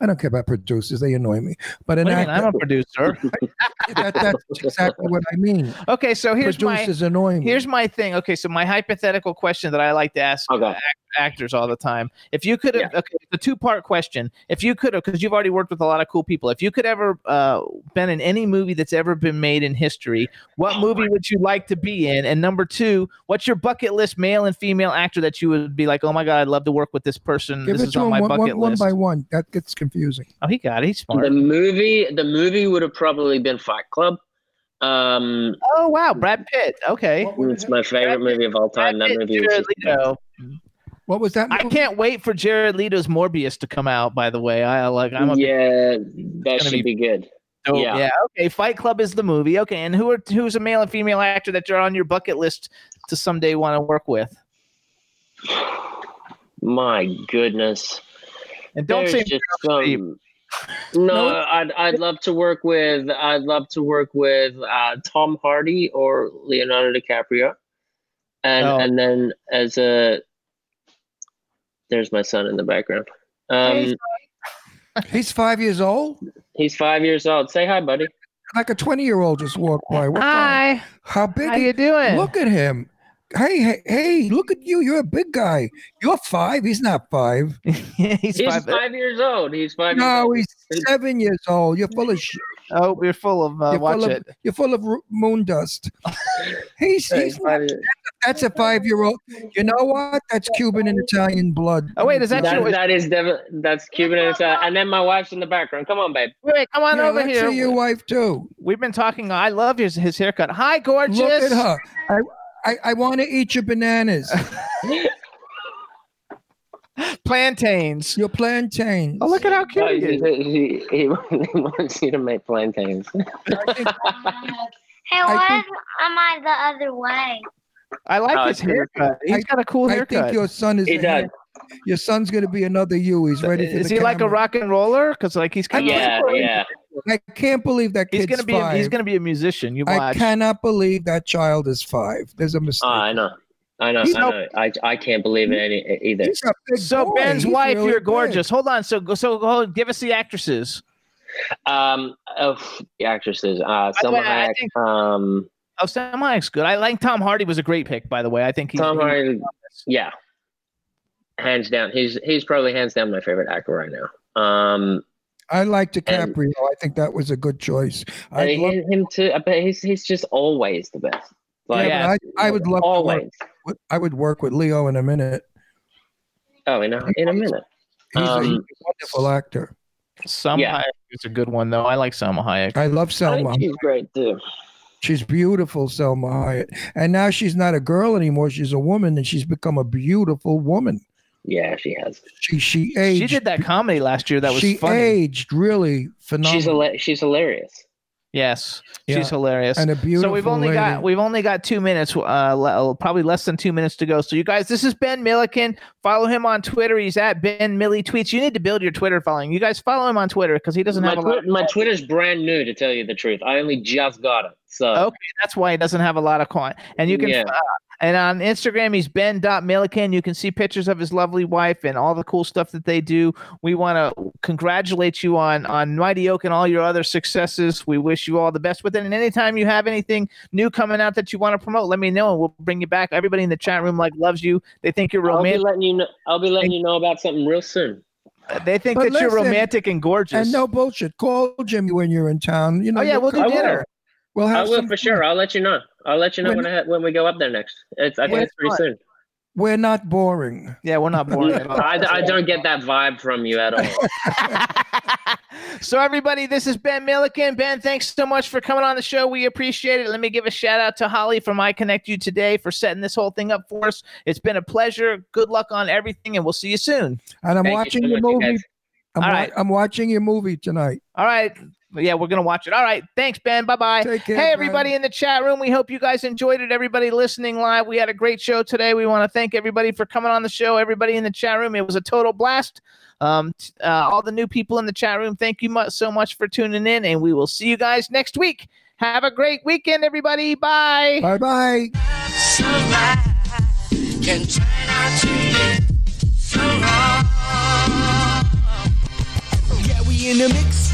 I don't care about producers; they annoy me. But an What do you mean? I'm a producer. that, that's exactly what I mean. okay, so here's my Producers annoy me. here's my thing. Okay, so my hypothetical question that I like to ask Okay. act- actors all the time. If you could have, Yeah. okay, it's a two part question. If you could have, because you've already worked with a lot of cool people, if you could ever uh, been in any movie that's ever been made in history, what movie would you like to be in? And number two, what's your bucket list male and female actor that you would be like, oh my god, I'd love to work with this person. Give this it is to on my one, bucket one, one by one. That gets confusing. oh, he got it. He's smart. The movie the movie would have probably been Fight Club. Um, oh wow, Brad Pitt. Okay. it's my favorite movie of all time. Brad That Pitt, movie Jared Leto. What was that? I can't wait for Jared Leto's Morbius to come out. By the way, I like. I'm a big yeah, that should be- be good. dope- yeah. yeah. Okay. Fight Club is the movie. Okay. And who are who's a male and female actor that you're on your bucket list to someday want to work with? My goodness. And don't There's say just some. No, I'd I'd love to work with I'd love to work with uh, Tom Hardy or Leonardo DiCaprio, and Oh. and then as a there's my son in the background. Um, He's five years old. he's five years old. Say hi, buddy. Like a twenty-year-old just walked by. What the- Hi. How big? How is- you doing? Look at him. Hey, hey, hey! Look at you. You're a big guy. You're five. He's not five. he's, He's five. five, years old. He's five. years No, old. he's seven years old. You're full of shit. Oh, we're full of. Uh, You're watch full it. of you're full of moon dust. He's, he's he's five years- that's a five year old. You know what? That's Cuban and Italian blood. Oh wait, is that, That, your? that is defi- that's Cuban and Italian. And then my wife's in the background. Come on, babe. Wait, wait, come on Yeah, over let's here. see your wife too. We've been talking. I love his his haircut. Hi, gorgeous. Look at her. I I, I want to eat your bananas, Plantains. your plantains. Oh, look at how cute Oh, he he, is. he, he, he wants you to make plantains. Hey, I why think- am I the other way? I like Oh, his it's haircut. He's I- got a cool I haircut. I think your son is. He does. hand- Your son's gonna be another you. He's ready for Is the he like a rock and roller? Because like he's kind of yeah, yeah. I can't believe that he's gonna be five. a, he's gonna be a musician. You I cannot believe that child is five. There's a mistake. Oh, I know. I know. He's I know. I, I can't believe it any, either. He's a big So boy. Ben's He's wife, really you're big. gorgeous. Hold on. So go. So go. Give us the actresses. Um, oh, the actresses. Uh, the Selma way, I think- Um, Oh, Sam Hayek's good. I like Tom Hardy was a great pick, by the way. I think he's Tom Hardy. Yeah, hands down. He's he's probably hands down my favorite actor right now. Um, I like And- DiCaprio. I think that was a good choice. I and love, him, him too. I bet he's he's just always the best. Like yeah, but I, I would love to work always. with, I would work with Leo in a minute. Oh, in a in a minute. He's, a, he's Um, a wonderful actor. Selma Yeah. Hayek is a good one though. I like Selma Hayek. I love I Selma. think she's great too. She's beautiful, Selma Hayek. And now she's not a girl anymore. She's a woman and she's become a beautiful woman. Yeah, she has. She she aged. She did that comedy last year. That was funny. she funny. aged really phenomenal. She's hila- she's hilarious. Yes, Yeah. she's hilarious. And a so we've beautiful only got we've only got two minutes, uh, le- probably less than two minutes to go. So you guys, this is Ben Milliken. Follow him on Twitter. He's at Ben Millie Tweets. You need to build your Twitter following. You guys follow him on Twitter because he doesn't My, have a lot. My Twitter's brand new, to tell you the truth. I only just got it. So Okay, that's why he doesn't have a lot of coin. And you can Yeah. uh, and on Instagram he's ben.milliken. You can see pictures of his lovely wife and all the cool stuff that they do. We want to congratulate you on on Mighty Oak and all your other successes. We wish you all the best with it. And anytime you have anything new coming out that you want to promote, let me know and we'll bring you back. Everybody in the chat room like loves you. They think you're romantic. I'll be romantic. letting you know. I'll be letting you know about something real soon. They think But that you're romantic and gorgeous. and no bullshit. Call Jimmy when you're in town. You know. oh yeah, we'll do come- will. dinner. We'll I have will some for sure. I'll let you know. I'll let you know When- when I ha- when we go up there next. It's I think When- it's pretty soon. We're not boring. Yeah, we're not boring at all. I, I don't get that vibe from you at all. so everybody, this is Ben Milliken. Ben, thanks so much for coming on the show. We appreciate it. Let me give a shout out to Holly from I Connect You today for setting this whole thing up for us. It's been a pleasure. Good luck on everything, and we'll see you soon. And I'm Thank you watching so your much, you movie. guys. I'm, All wa- right. I'm watching your movie tonight. All right. Yeah, we're gonna watch it. All right. Thanks, Ben. Bye bye. Take care, Hey, everybody Ben. in the chat room. We hope you guys enjoyed it. Everybody listening live, we had a great show today. We want to thank everybody for coming on the show. Everybody in the chat room, it was a total blast. Um, t- uh, all the new people in the chat room, thank you much so much for tuning in, and we will see you guys next week. Have a great weekend, everybody. Bye. Bye bye. can turn out to be so wrong. Yeah, we in the mix.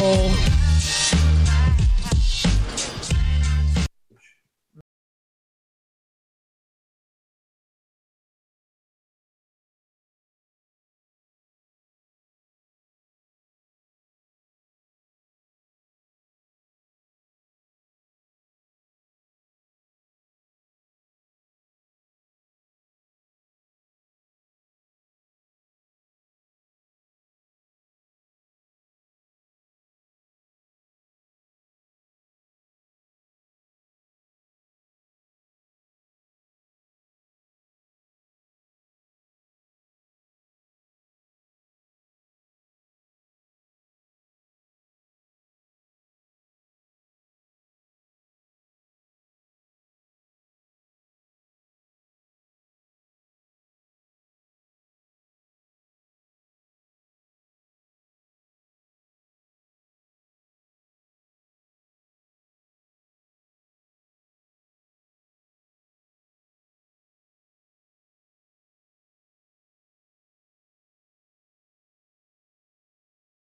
Soul.